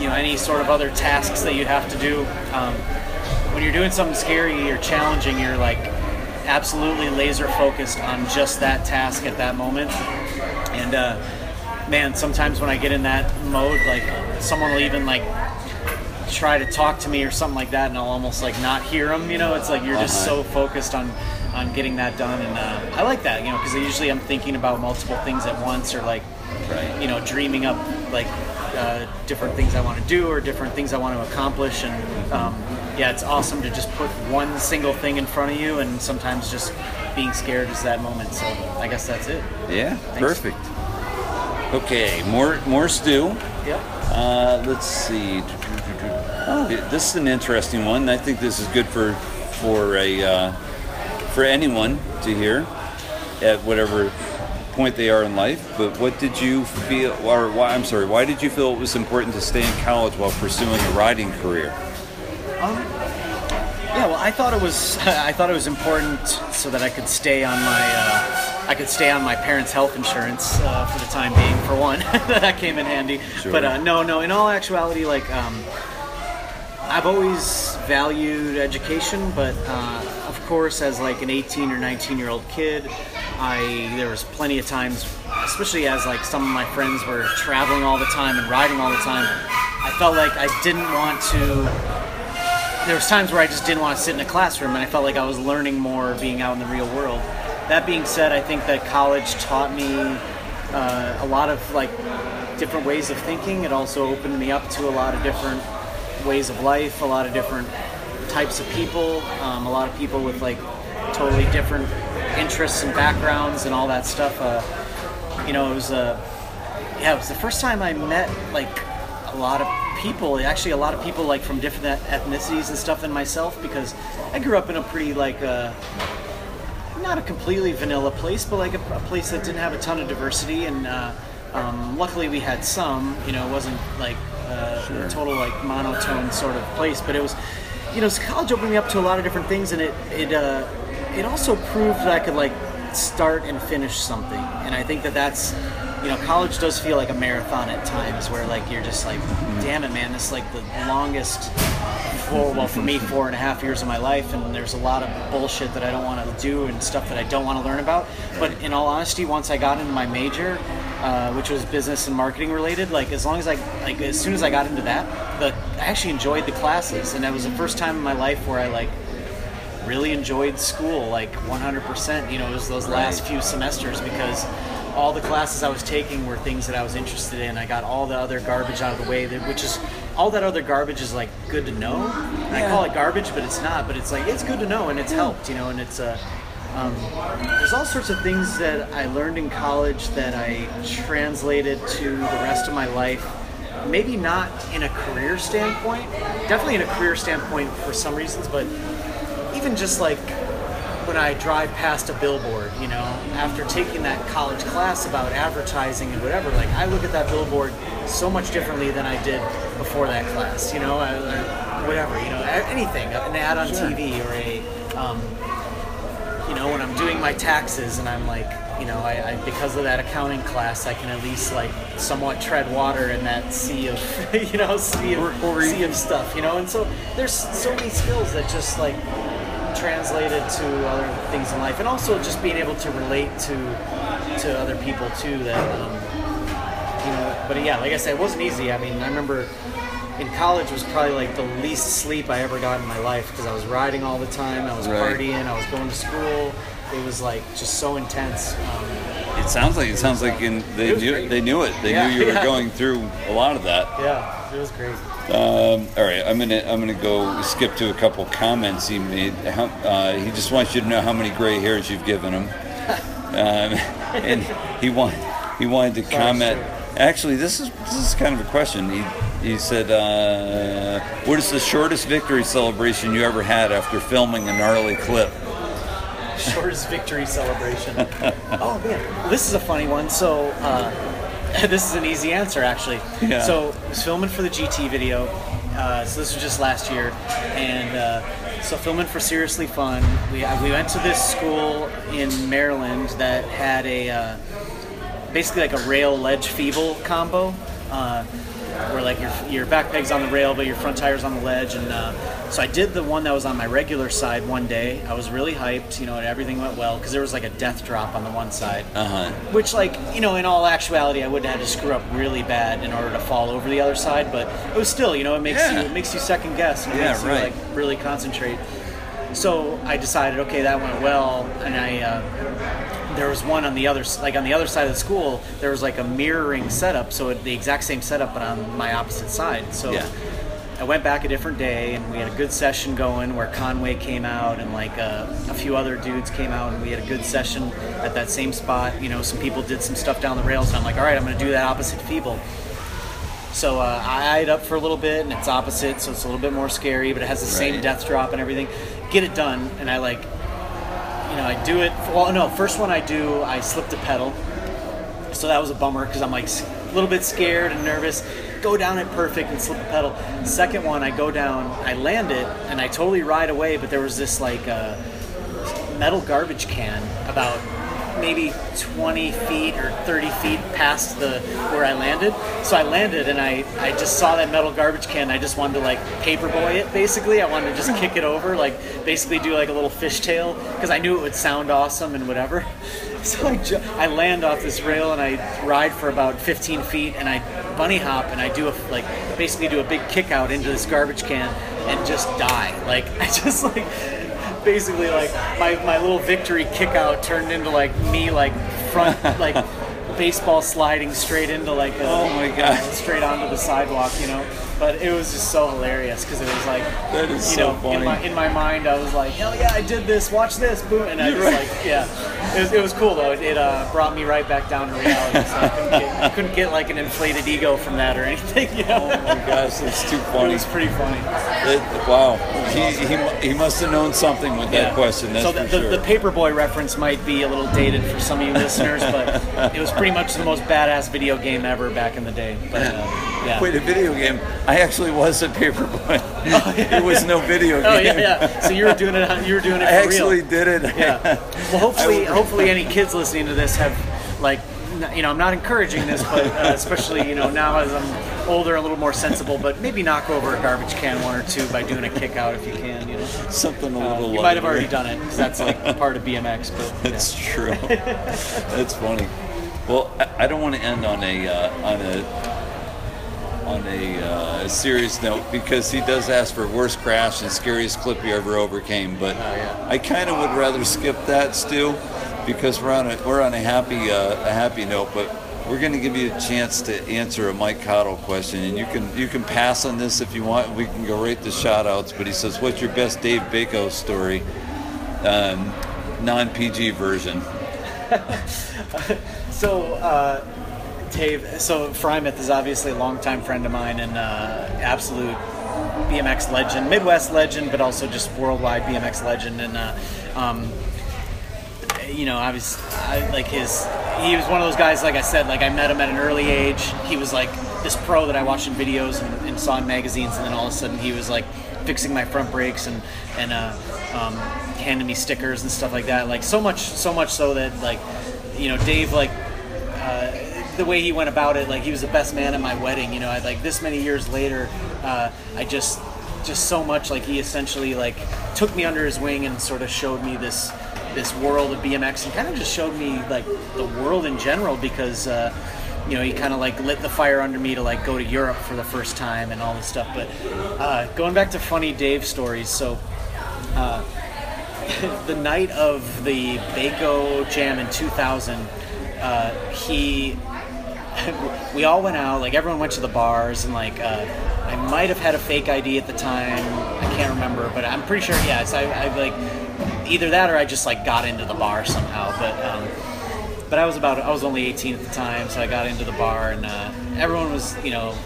you know, any sort of other tasks that you have to do. Um, when you're doing something scary or challenging, you're like absolutely laser focused on just that task at that moment. And uh, man, sometimes when I get in that mode, like someone will even like try to talk to me or something like that, and I'll almost like not hear them. You know, it's like you're just Uh-huh. so focused on on getting that done, and uh, I like that. You know, because usually I'm thinking about multiple things at once, or like Right. you know, dreaming up like uh, different things I want to do or different things I want to accomplish. And um, yeah, it's awesome to just put one single thing in front of you, and sometimes just being scared is that moment. So I guess that's it. Yeah, perfect. Okay, more more Stu. Yep. Uh, let's see. Oh, this is an interesting one. I think this is good for for a uh, for anyone to hear at whatever point they are in life. But what did you feel, or why? I'm sorry. Why did you feel it was important to stay in college while pursuing a riding career? Yeah, well, I thought it was I thought it was important so that I could stay on my uh, I could stay on my parents' health insurance uh, for the time being. For one, that came in handy. Sure. But uh, no, no. In all actuality, like um, I've always valued education, but uh, of course, as like an 18 or 19 year old kid, I there was plenty of times, especially as like some of my friends were traveling all the time and riding all the time. I felt like I didn't want to there was times where I just didn't want to sit in a classroom, and I felt like I was learning more being out in the real world. That being said, I think that college taught me uh, a lot of like different ways of thinking. It also opened me up to a lot of different ways of life, a lot of different types of people, um, a lot of people with like totally different interests and backgrounds and all that stuff. Uh, you know, it was uh, yeah, it was the first time I met like a lot of people. Actually, a lot of people like from different ethnicities and stuff than myself because I grew up in a pretty like uh, not a completely vanilla place, but like a, a place that didn't have a ton of diversity. And uh, um, luckily, we had some. You know, it wasn't like uh, a total like monotone sort of place, but it was. You know, college opened me up to a lot of different things, and it it uh, it also proved that I could like start and finish something. And I think that that's you know, college does feel like a marathon at times where like you're just like, damn it, man, this is like the longest four, well, for me, four and a half years of my life, and there's a lot of bullshit that I don't want to do and stuff that I don't want to learn about. But in all honesty, once I got into my major, uh, which was business and marketing related, like as long as I, like as soon as I got into that, the I actually enjoyed the classes, and that was the first time in my life where I like really enjoyed school like 100% you know it was those last few semesters because all the classes I was taking were things that I was interested in. I got all the other garbage out of the way, which is all that other garbage is like good to know. I call it garbage, but it's not. But it's like it's good to know, and it's helped, you know. And it's uh, um, there's all sorts of things that I learned in college that I translated to the rest of my life. Maybe not in a career standpoint, definitely in a career standpoint for some reasons, but even just like when I drive past a billboard, you know, after taking that college class about advertising and whatever, like I look at that billboard so much differently than I did before that class, you know, or whatever, you know, anything, uh, an ad on TV or a, um, you know, when I'm doing my taxes and I'm like, you know, I, I because of that accounting class, I can at least like somewhat tread water in that sea of, you know, sea of, sea of stuff, you know, and so there's so many skills that just like translated to other things in life, and also just being able to relate to to other people too. That um, you know, but yeah, like I said, it wasn't easy. I mean, I remember in college was probably like the least sleep I ever got in my life because I was riding all the time, I was Right. partying, I was going to school. It was like just so intense. Um, It sounds like it sounds like in, they knew great. they knew it. They Yeah, knew you were going through a lot of that. yeah, it was great. Um, all right, I'm gonna I'm gonna go skip to a couple comments he made. How, uh, he just wants you to know how many gray hairs you've given him, um, and he want he wanted to comment. Actually, this is this is kind of a question. He he said, uh, "What is the shortest victory celebration you ever had after filming a gnarly clip?" shortest victory celebration. oh man, this is a funny one. So uh, this is an easy answer actually. Yeah. So I was filming for the GT video. Uh, so this was just last year, and uh, so filming for Seriously Fun. We we went to this school in Maryland that had a uh, basically like a rail ledge feeble combo. Uh, where like your, your back peg's on the rail but your front tire's on the ledge and uh, so i did the one that was on my regular side one day i was really hyped you know and everything went well because there was like a death drop on the one side Uh huh. which like you know in all actuality i would have had to screw up really bad in order to fall over the other side but it was still you know it makes Yeah. you it makes you second guess and it Yeah, makes right. you like really concentrate so i decided okay that went well and i uh, there was one on the other like on the other side of the school there was like a mirroring setup so it, the exact same setup but on my opposite side so Yeah. I went back a different day and we had a good session going where Conway came out and like uh, a few other dudes came out and we had a good session at that same spot. You know, some people did some stuff down the rails and I'm like, all right, I'm going to do that opposite feeble. So uh, I eyed up for a little bit and it's opposite, so it's a little bit more scary, but it has the same death drop and everything. Get it done, and I like, you know, I do it. Well, no, first one I do, I slip the pedal, so that was a bummer because I'm like a little bit scared and nervous. Go down it perfect and slip the pedal. Second one, I go down, I land it, and I totally ride away. But there was this like uh, metal garbage can about maybe 20 feet or 30 feet past the where I landed. So I landed and I, I just saw that metal garbage can. I just wanted to like paperboy it basically. I wanted to just kick it over, like basically do like a little fishtail because I knew it would sound awesome and whatever. So I, ju- I land off this rail and I ride for about 15 feet and I bunny hop and I do a like basically do a big kick out into this garbage can and just die. Like I just like basically like my, my little victory kick out turned into like me like front like baseball sliding straight into like a, Oh my God. straight onto the sidewalk you know but it was just so hilarious because it was like That is you so know funny. in my in my mind I was like hell yeah I did this watch this boom and I just like yeah it was, it was cool though it, it uh, brought me right back down to reality so I couldn't get, I couldn't get like an inflated ego from that or anything you know Oh my gosh, that's too it funny. was pretty funny It- wow, he, he he must have known something with that Yeah. question. That's so for the, sure. the, the paperboy reference might be a little dated for some of you listeners, but it was pretty much the most badass video game ever back in the day. But uh, yeah. Wait, a video game? I actually was a paperboy. It was no video game. Oh yeah, yeah. So you were doing it. You were doing it I for real. actually did it. Yeah. Well, hopefully, hopefully, any kids listening to this have like, you know, I'm not encouraging this, but uh, especially you know now as I'm older, a little more sensible. But maybe knock over a garbage can one or two by doing a kick out if you can. You know, Something a Uh, little. you might have already done it because that's like part of BMX. But yeah. That's true. That's funny. Well, I- I don't want to end on a uh, on a on a uh, serious note because he does ask for worst crash and scariest clip you ever overcame. But Oh. I kind of would rather skip that, Stu. because we're on a we're on a happy uh, a happy note, but we're going to give you a chance to answer a Mike Cottle question, and you can you can pass on this if you want. We can go right to shout outs, but he says, "What's your best Dave Bako story?" Um, non PG version. so, uh, Dave, so Freimuth is obviously a longtime friend of mine and uh, absolute BMX legend, Midwest legend, but also just worldwide BMX legend. And uh, um, you know, I was I, like his. He was one of those guys. Like I said, like I met him at an early age. He was like this pro that I watched in videos and, and saw in magazines, and then all of a sudden he was like fixing my front brakes and and uh, um, handing me stickers and stuff like that. Like so much, so much so that like you know Dave like. Uh, the way he went about it, like he was the best man at my wedding. You know, I, like this many years later, uh, I just, just so much like he essentially like took me under his wing and sort of showed me this, this world of BMX and kind of just showed me like the world in general because. Uh, you know, he kind of like lit the fire under me to like go to Europe for the first time and all this stuff. But uh, going back to funny Dave stories, so uh, the night of the Baco Jam in 2000, uh, he we all went out. Like everyone went to the bars, and like uh, I might have had a fake ID at the time. I can't remember, but I'm pretty sure. Yes, I, I like either that or I just like got into the bar somehow. But um, but I was about I was only 18 at the time, so I got into the bar, and uh, everyone was you know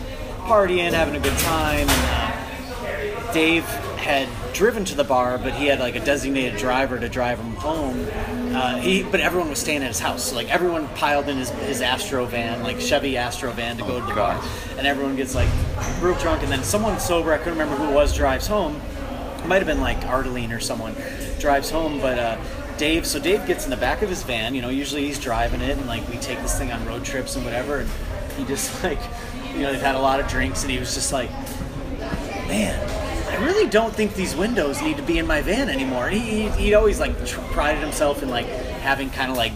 partying, having a good time, and uh, Dave had driven to the bar, but he had like a designated driver to drive him home. Uh, he, but everyone was staying at his house, so like everyone piled in his, his Astro van, like Chevy Astro van, to go to the bar, and everyone gets like real drunk, and then someone sober, I couldn't remember who it was, drives home. It might have been like Ardeline or someone drives home, but. Uh, Dave, so Dave gets in the back of his van. You know, usually he's driving it, and like we take this thing on road trips and whatever. And he just like, you know, they've had a lot of drinks, and he was just like, man, I really don't think these windows need to be in my van anymore. He, he, he always like tr- prided himself in like having kind of like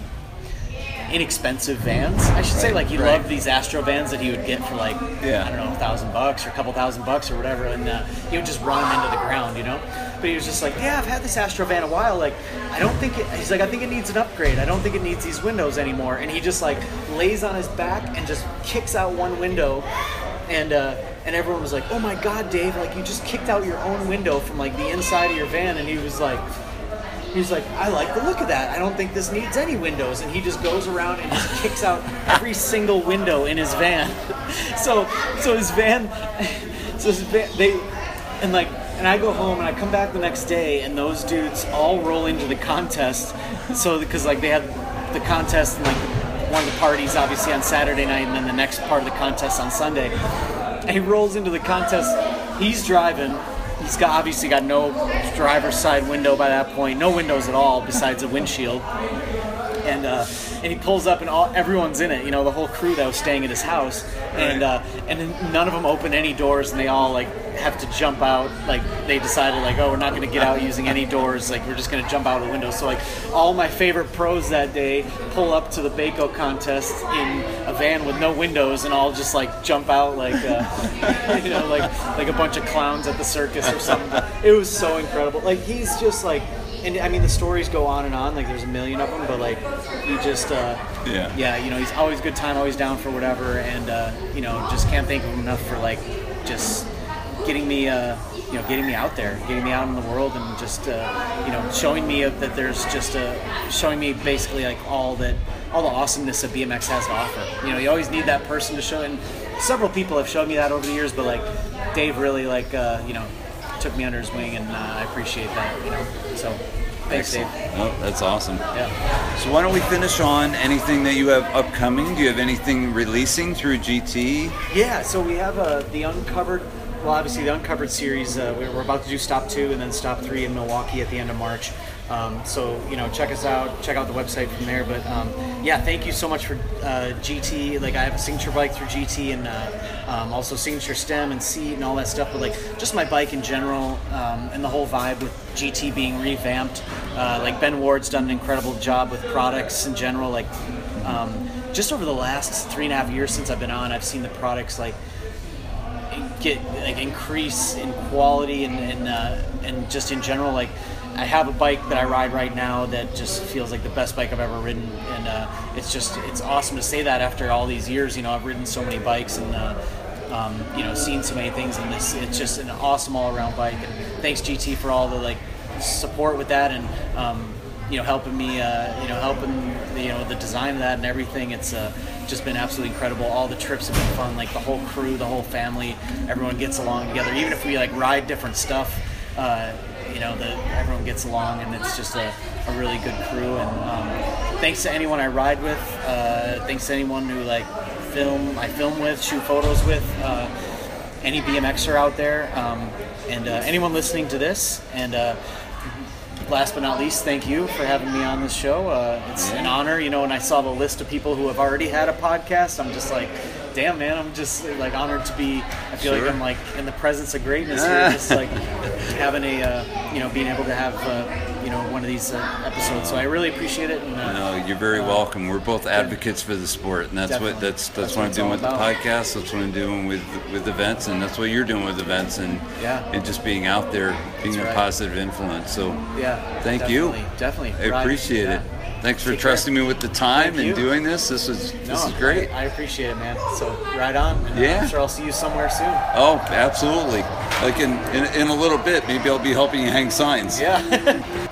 inexpensive vans. I should say like he Right. loved these Astro vans that he would get for like Yeah. I don't know a thousand bucks or a couple thousand bucks or whatever, and uh, he would just run them into the ground, you know. But he was just like, yeah, I've had this Astro van a while. Like, I don't think it, he's like, I think it needs an upgrade. I don't think it needs these windows anymore. And he just like lays on his back and just kicks out one window, and uh, and everyone was like, oh my god, Dave, like you just kicked out your own window from like the inside of your van, and he was like. He's like, I like the look of that. I don't think this needs any windows. And he just goes around and just kicks out every single window in his van. so, so his van, so his van, they, and like, and I go home and I come back the next day and those dudes all roll into the contest. So, because like they had the contest and like one of the parties obviously on Saturday night and then the next part of the contest on Sunday. He rolls into the contest. He's driving. He's got obviously got no driver's side window by that point, no windows at all besides a windshield. And uh, and he pulls up and all everyone's in it. You know, the whole crew that was staying at his house, and uh, and then none of them open any doors, and they all like have to jump out. Like they decided like, oh, we're not going to get out using any doors. Like we're just going to jump out of the window. So like all my favorite pros that day pull up to the Baco contest in a van with no windows, and all just like jump out like uh, you know like like a bunch of clowns at the circus or something. It was so incredible. Like he's just like. And I mean, the stories go on and on. Like, there's a million of them, but like, he just, uh, Yeah. yeah, you know, he's always good time, always down for whatever, and uh, you know, just can't thank him enough for like, just getting me, uh, you know, getting me out there, getting me out in the world, and just, uh, you know, showing me that there's just a, showing me basically like all that, all the awesomeness that BMX has to offer. You know, you always need that person to show, and several people have showed me that over the years, but like, Dave really like, uh, you know, took me under his wing, and uh, I appreciate that. You know, so thanks, Dave. Oh, that's awesome. Yeah. So why don't we finish on anything that you have upcoming? Do you have anything releasing through GT? Yeah, so we have uh, the Uncovered, well, obviously the Uncovered series. Uh, we're, we're about to do Stop 2 and then Stop 3 in Milwaukee at the end of March. Um, so, you know, check us out, check out the website from there. But um, yeah, thank you so much for uh, GT. Like, I have a signature bike through GT and uh, um, also signature stem and seat and all that stuff. But like, just my bike in general um, and the whole vibe with GT being revamped. Uh, like, Ben Ward's done an incredible job with products in general. Like, um, just over the last three and a half years since I've been on, I've seen the products like get like increase in quality and and, uh, and just in general like I have a bike that I ride right now that just feels like the best bike I've ever ridden, and uh, it's just it's awesome to say that after all these years. You know, I've ridden so many bikes and uh, um, you know seen so many things, and this it's just an awesome all around bike. And thanks GT for all the like support with that and. Um, you know, helping me, uh, you know, helping you know the design of that and everything. It's uh, just been absolutely incredible. All the trips have been fun. Like the whole crew, the whole family, everyone gets along together. Even if we like ride different stuff, uh, you know, the, everyone gets along, and it's just a, a really good crew. And um, thanks to anyone I ride with. Uh, thanks to anyone who like film, I film with, shoot photos with. Uh, any BMXer out there, um, and uh, anyone listening to this, and uh, last but not least, thank you for having me on this show. Uh, it's an honor. You know, when I saw the list of people who have already had a podcast, I'm just like, damn, man, I'm just like honored to be. I feel Sure. like I'm like in the presence of greatness here, just like having a, uh, you know, being able to have, uh, you know, one of these uh, episodes. So I really appreciate it. And, uh, No, you're very welcome. We're both advocates for the sport, and that's Definitely. what that's that's, That's what what I'm doing with the podcast. That's what I'm doing with with events, and that's what you're doing with events, and Yeah. and just being out there, being That's a right. positive influence. So yeah, thank you. definitely, Definitely, I appreciate yeah. it. Thanks for Take care. trusting me with the time Thank and you. doing this. This is No, this is great. I, I appreciate it, man. So right on. And, Yeah. I'm sure I'll see you somewhere soon. Oh, absolutely. Like in, in in a little bit, maybe I'll be helping you hang signs. Yeah.